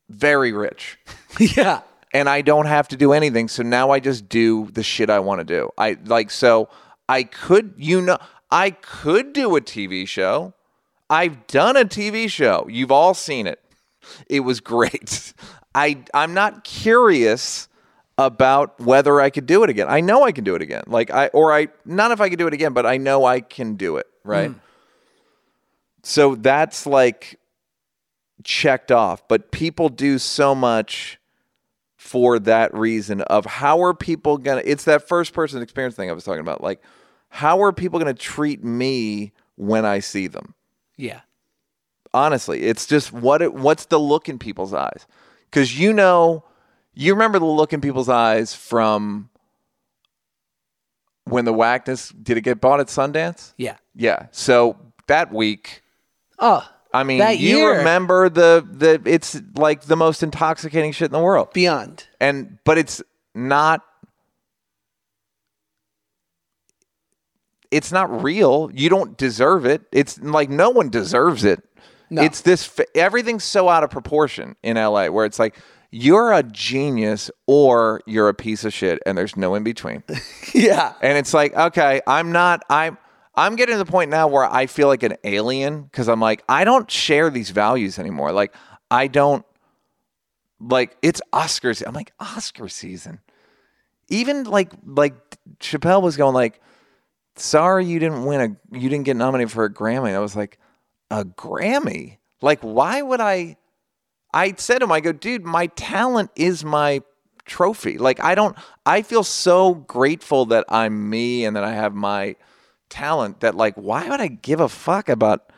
very rich, yeah. and I don't have to do anything. So now I just do the shit I want to do. I like. So I could. You know, I could do a TV show. I've done a TV show. You've all seen it. It was great. I I'm not curious about whether I could do it again. I know I can do it again. Like I or I not if I could do it again, but I know I can do it, right? Hmm. So that's like checked off, but people do so much for that reason of how are people going to it's that first person experience thing I was talking about. Like how are people going to treat me when I see them? Yeah. honestly it's just what it, what's the look in people's eyes because you know you remember the look in people's eyes from when the whackness did it get bought at sundance Yeah. yeah so that week Oh. i mean That you year. remember the the it's like the most intoxicating shit in the world Beyond. and but it's not it's not real. You don't deserve it. It's like no one deserves it. No. it's this everything's so out of proportion in la where it's like you're a genius or you're a piece of shit and there's no in between. Yeah. and it's like okay i'm not i'm i'm getting to the point now where i feel like an alien because i'm like i don't share these values anymore. Like i don't like it's oscars i'm like oscar season. Even like like chappelle was going like sorry you didn't win a you didn't get nominated for a grammy. I was like a grammy? Like why would i i said to him i go dude my talent is my trophy. Like i don't i feel so grateful that i'm me and that i have my talent that like why would i give a fuck about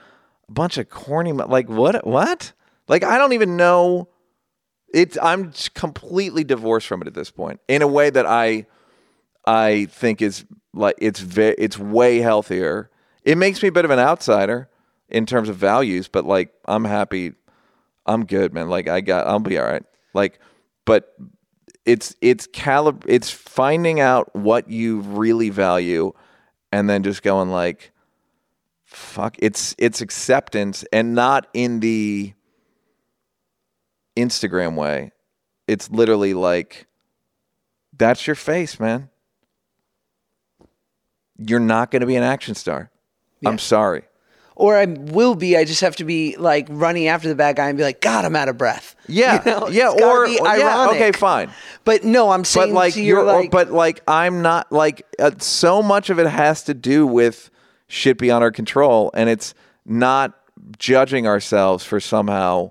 a bunch of corny like what what? Like i don't even know. It's i'm completely divorced from it at this point in a way that i I think is like it's ve- it's way healthier. It makes me a bit of an outsider in terms of values, but like I'm happy. I'm good, man. Like I got, I'll be all right. Like, but it's it's calib it's finding out what you really value, and then just going like, fuck. It's it's acceptance, and not in the Instagram way. It's literally like, that's your face, man you're not going to be an action star. I'm sorry. Or I will be. I just have to be like running after the bad guy and be like, God, I'm out of breath. Yeah, You know, yeah, or or- yeah, okay, fine. But no, I'm saying But like you're, your, or- like, but like I'm not like uh, so much of it has to do with shit beyond our control, and it's not judging ourselves for somehow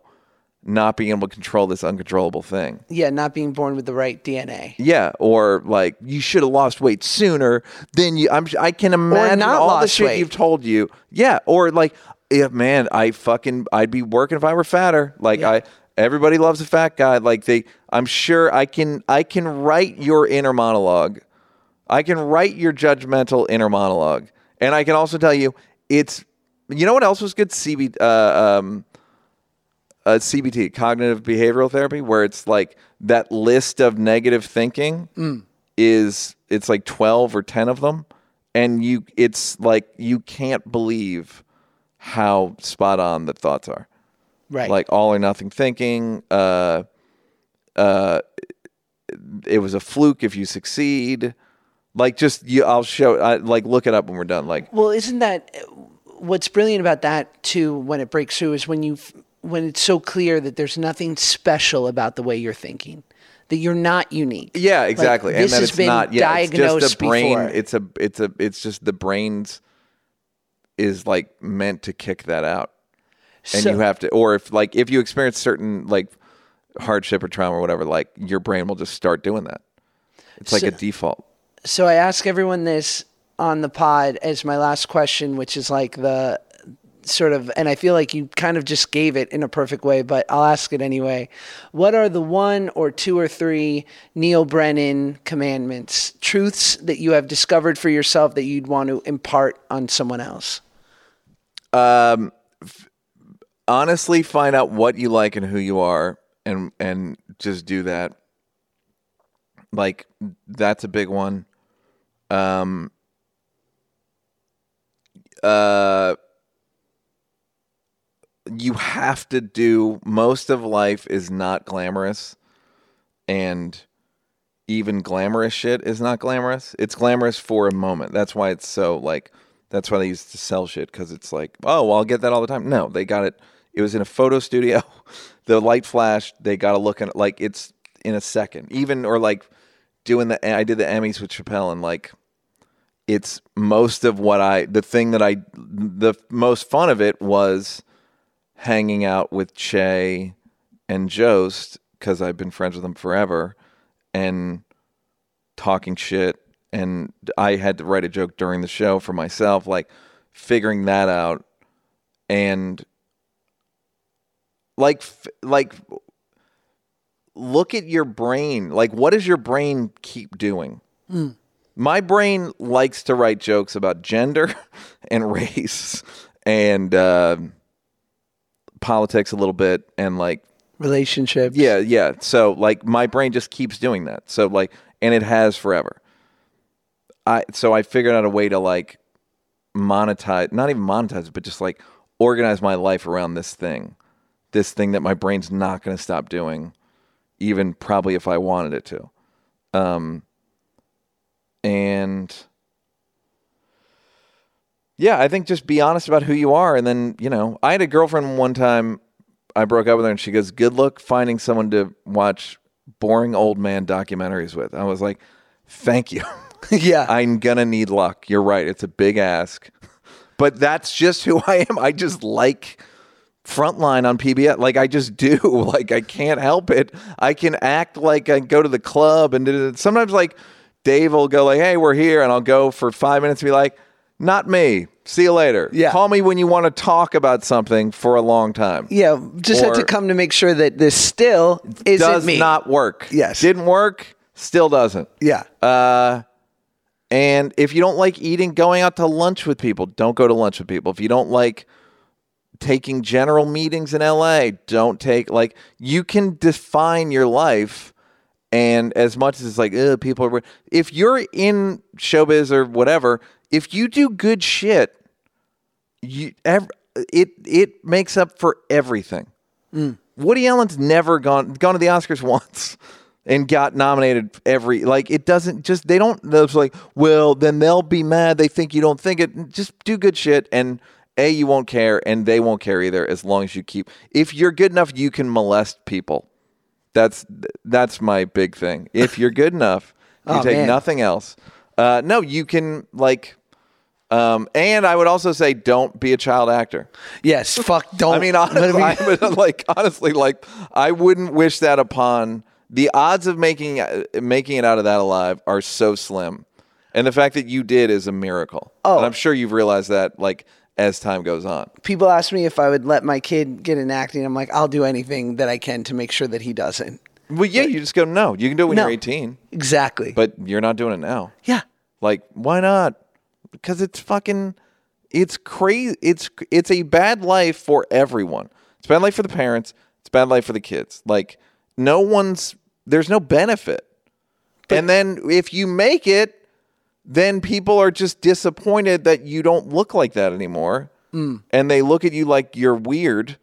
not being able to control this uncontrollable thing. yeah, not being born with the right DNA. Yeah, or like you should have lost weight sooner than you. I'm. I can imagine not all the shit weight. you've told you. Yeah, or like yeah, man, I fucking I'd be working if I were fatter. Like Yeah. I everybody loves a fat guy. Like they I'm sure I can I can write your inner monologue. I can write your judgmental inner monologue. And I can also tell you it's you know what else was good? CB uh, um uh, CBT, cognitive behavioral therapy, where it's like that list of negative thinking is it's like 12 or 10 of them and you it's like you can't believe how spot on the thoughts are Right. like all or nothing thinking uh uh it was a fluke if you succeed like just you i'll show I, like look it up when we're done like Well, isn't that what's brilliant about that too? When it breaks through, is when you when it's so clear that there's nothing special about the way you're thinking, that you're not unique. yeah Like, exactly and this that has it's been not yeah it's just the brain before. it's a it's a it's just the brain's is like meant to kick that out and So- you have to or if like if you experience certain like hardship or trauma or whatever like your brain will just start doing that it's like So- a default So I ask everyone this on the pod as my last question, which is like the sort of, and I feel like you kind of just gave it in a perfect way, but I'll ask it anyway. What are the one or two or three Neal Brennan commandments, truths that you have discovered for yourself that you'd want to impart on someone else? honestly find out what you like and who you are and and just do that like that's a big one um uh you have to do most of life is not glamorous and even glamorous shit is not glamorous. It's glamorous for a moment. That's why it's so like that's why they used to sell shit because it's like oh well i'll get that all the time. No they got it it was in a photo studio the light flashed they got to look at it like it's in a second. Even or like doing the i did the emmys with chappelle and like it's most of what i the thing that i the most fun of it was hanging out with che and jost because i've been friends with them forever and talking shit. And I had to write a joke during the show for myself like figuring that out. And like like look at your brain. Like what does your brain keep doing? My brain likes to write jokes about gender and race and uh, politics a little bit and like Relationships. yeah, yeah. So like my brain just keeps doing that. So like and it has forever. I so I figured out a way to like monetize, not even monetize, but just like organize my life around this thing. This thing that my brain's not going to stop doing even probably if I wanted it to. Um and yeah, I think just be honest about who you are and then, you know, I had a girlfriend one time I broke up with her and she goes, Good luck finding someone to watch boring old man documentaries with. I was like, Thank you. yeah. I'm gonna need luck. You're right. It's a big ask. But that's just who I am. I just like frontline on PBS. Like I just do. Like I can't help it. I can act like I go to the club and sometimes like Dave will go like, Hey, we're here, and I'll go for five minutes and be like, Not me. See you later. Yeah. Call me when you want to talk about something for a long time. yeah. Just had to come to make sure that this still isn't does me. not work. Yes. Didn't work, still doesn't. Yeah. Uh, and if you don't like eating, going out to lunch with people, don't go to lunch with people. If you don't like taking general meetings in LA, don't take, like, you can define your life. And as much as it's like, people are, if you're in showbiz or whatever, if you do good shit, you, ev- it, it makes up for everything. Woody Allen's never gone gone to the Oscars once and got nominated every like it doesn't just they don't those like well then they'll be mad they think you don't think it. Just do good shit and a you won't care and they won't care either as long as you keep if you're good enough you can molest people. That's that's my big thing. If you're good enough you Oh, take man. nothing else. Uh, no you can like um, and I would also say don't be a child actor. Yes. Fuck. Don't. I mean, honestly, I would, like honestly, like I wouldn't wish that upon. The odds of making uh, making it out of that alive are so slim, and the fact that you did is a miracle. Oh. and I'm sure you've realized that, like as time goes on. People ask me if I would let my kid get in acting. I'm like, I'll do anything that I can to make sure that he doesn't. Well, yeah, you just go no. You can do it when No. you're 18, Exactly. but you're not doing it now. yeah. Like, why not? Because it's fucking, it's crazy. It's it's a bad life for everyone. It's bad life for the parents. It's bad life for the kids. Like, no one's there's no benefit. and then if you make it, then people are just disappointed that you don't look like that anymore, mm. and they look at you like you're weird.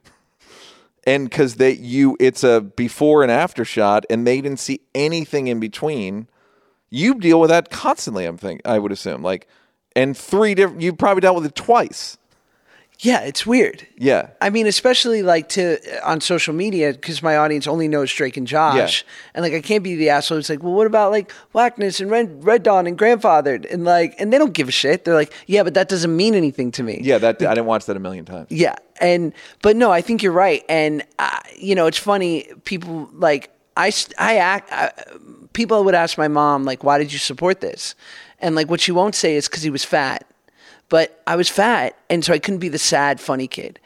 And because they you, it's a before and after shot, and they didn't see anything in between you deal with that constantly. I'm think I would assume like, and three different. You probably dealt with it twice. Yeah, it's weird. Yeah, I mean, especially like to on social media because my audience only knows Drake and Josh, and like I can't be the asshole. who's like, well, what about like Wackness and Red Red Dawn and Grandfathered and like, and they don't give a shit. They're like, yeah, but that doesn't mean anything to me. yeah. That I didn't watch that a million times. Yeah, and but no, I think you're right, and uh, you know, it's funny. People like I I act. I, people would ask my mom like, "Why did you support this?" And like, what she won't say is because he was fat, but I was fat, and so I couldn't be the sad funny kid,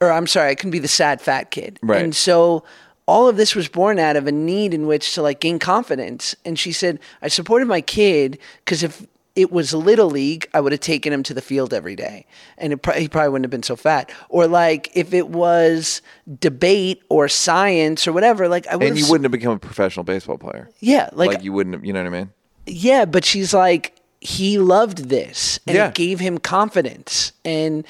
or I'm sorry, I couldn't be the sad fat kid, Right. And so all of this was born out of a need in which to like gain confidence. And she said, I supported my kid because if it was little league, I would have taken him to the field every day, and it, pro- he probably wouldn't have been so fat. Or like if it was debate or science or whatever, like I would. And you wouldn't have become a professional baseball player. Yeah, Like, like, you wouldn't. have You know what I mean? yeah, but she's like he loved this, and Yeah. it gave him confidence, and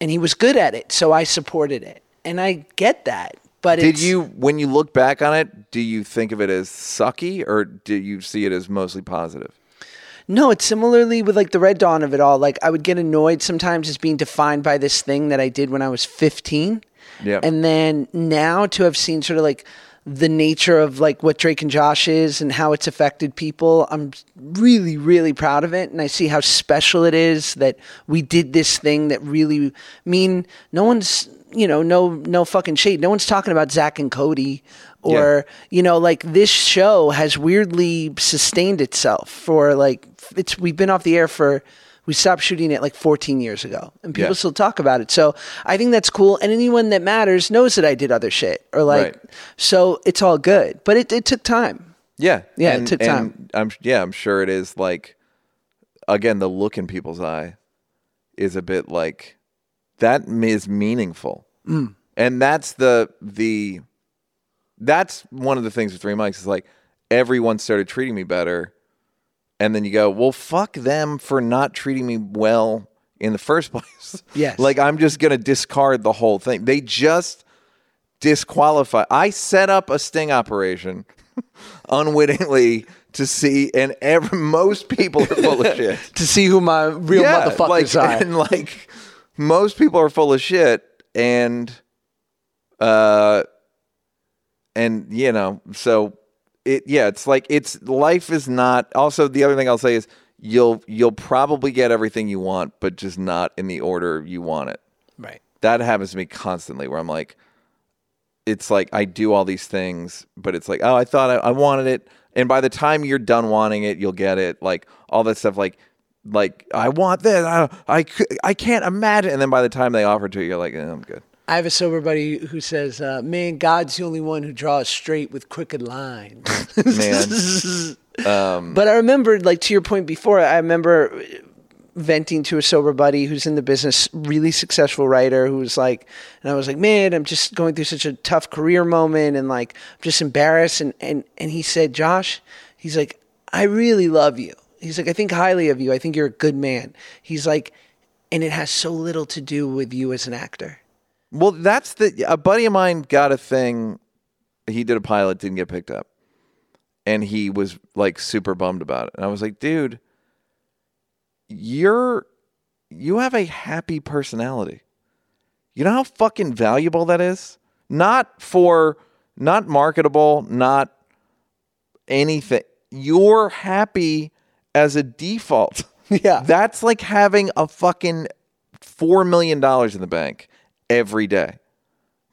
and he was good at it, so I supported it, and I get that. But Did you, when you look back on it, do you think of it as sucky, or do you see it as mostly positive? No, it's similarly with like the red dawn of it all. Like I would get annoyed sometimes as being defined by this thing that I did when I was 15. Yeah. And then now to have seen sort of like the nature of like what Drake and Josh is and how it's affected people, I'm really, really proud of it. And I see how special it is that we did this thing that really mean no one's you know, no no fucking shade. No one's talking about Zack and Cody or you know like this show has weirdly sustained itself for like it's we've been off the air for we stopped shooting it like 14 years ago and people Yeah. still talk about it so i think that's cool and anyone that matters knows that i did other shit or like Right. so it's all good but it, it took time Yeah, Yeah, it took time. I'm yeah, I'm sure it is like again the look in people's eye is a bit like that is meaningful, Mm. and that's the the that's one of the things with three mics is like everyone started treating me better, and then you go, well, fuck them for not treating me well in the first place. Yes. like I'm just gonna discard the whole thing. They just disqualify. I set up a sting operation unwittingly to see, and every, most people are full of shit. to see who my real motherfuckers like, are and like most people are full of shit, and uh, and you know, so it yeah, it's like it's life is not. Also, the other thing I'll say is you'll you'll probably get everything you want, but just not in the order you want it right that happens to me constantly where I'm like, it's like I do all these things, but it's like, oh, I thought I, I wanted it. And by the time you're done wanting it, you'll get it. Like all that stuff, like, like I want this. I, I, I can't imagine. And then by the time they offer it to you, you're like, eh, I'm good. I have a sober buddy who says, uh, "Man, God's the only one who draws straight with crooked lines." Man, But I remember, like to your point before, I remember venting to a sober buddy who's in the business, really successful writer, who was like, and I was like, man, I'm just going through such a tough career moment, and like, I'm just embarrassed. And and and he said, Josh, he's like, I really love you. He's like, I think highly of you. I think you're a good man. He's like, and it has so little to do with you as an actor. Well, that's the a buddy of mine got a thing. He did a pilot, didn't get picked up, and he was like super bummed about it. And I was like, dude, you're you have a happy personality. You know how fucking valuable that is? Not for not marketable, not anything. You're happy as a default. Yeah. That's like having a fucking 4 million dollars in the bank every day.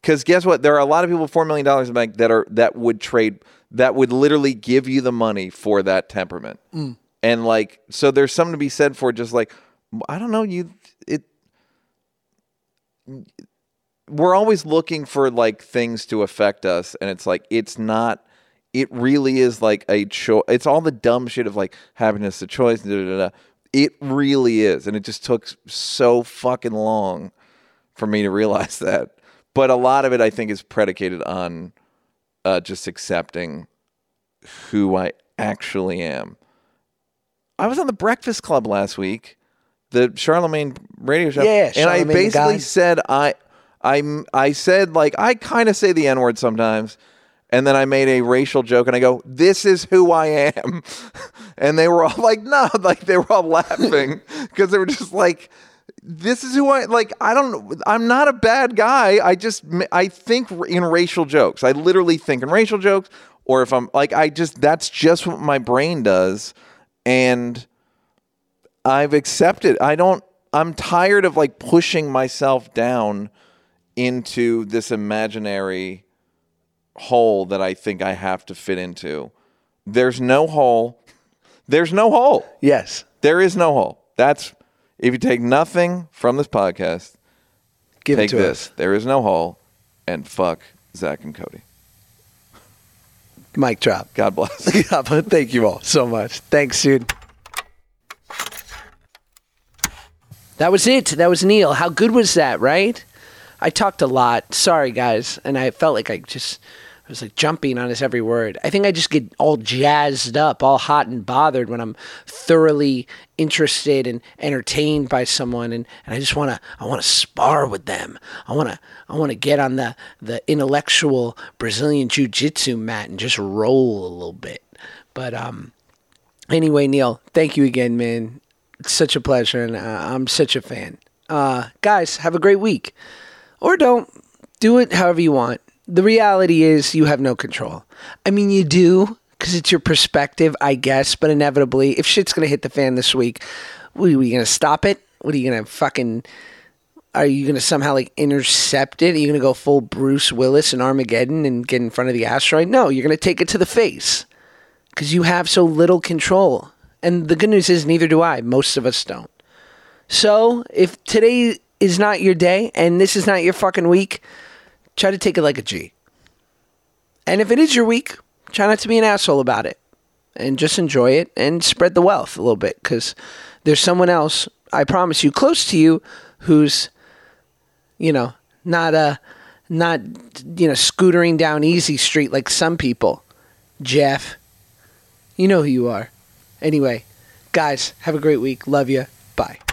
Cuz guess what? There are a lot of people with 4 million dollars in the bank that are that would trade that would literally give you the money for that temperament. Mm. And like so there's something to be said for just like I don't know, you it we're always looking for like things to affect us and it's like it's not it really is like a choice it's all the dumb shit of like happiness a choice da, da, da, da. it really is and it just took so fucking long for me to realize that. But a lot of it i think is predicated on uh, just accepting who i actually am. I was on the breakfast club last week the Charlamagne radio show Yeah, and i basically said i i i said like i kind of say the n word sometimes and then I made a racial joke and I go, This is who I am. And they were all like, No, like they were all laughing because they were just like, This is who I like. I don't, I'm not a bad guy. I just, I think in racial jokes. I literally think in racial jokes. Or if I'm like, I just, that's just what my brain does. And I've accepted. I don't, I'm tired of like pushing myself down into this imaginary hole that I think I have to fit into. There's no hole. There's no hole. Yes. There is no hole. That's if you take nothing from this podcast, Give take it to this. us. There is no hole, and fuck Zack and Cody. Mic drop. God bless. Thank you all so much. Thanks, dude. That was it. That was Neal. How good was that, right? I talked a lot. Sorry, guys. And I felt like I just I was like jumping on his every word. I think I just get all jazzed up, all hot and bothered when I'm thoroughly interested and entertained by someone and, and I just wanna I wanna spar with them. I wanna I wanna get on the, the intellectual Brazilian jiu jitsu mat and just roll a little bit. But um anyway, Neal, thank you again, man. It's such a pleasure, and uh, I'm such a fan. Uh, guys, have a great week. Or don't. Do it however you want. The reality is, you have no control. I mean, you do, because it's your perspective, I guess, but inevitably, if shit's going to hit the fan this week, what, are you going to stop it? What are you going to fucking. Are you going to somehow like intercept it? Are you going to go full Bruce Willis and Armageddon and get in front of the asteroid? No, you're going to take it to the face because you have so little control. And the good news is, neither do I. Most of us don't. So if today is not your day and this is not your fucking week, try to take it like a G. And if it is your week, try not to be an asshole about it and just enjoy it and spread the wealth a little bit because there's someone else, I promise you, close to you who's, you know, not uh not you know scootering down easy street like some people. Jeff, you know who you are. Anyway, guys, have a great week. Love you. Bye.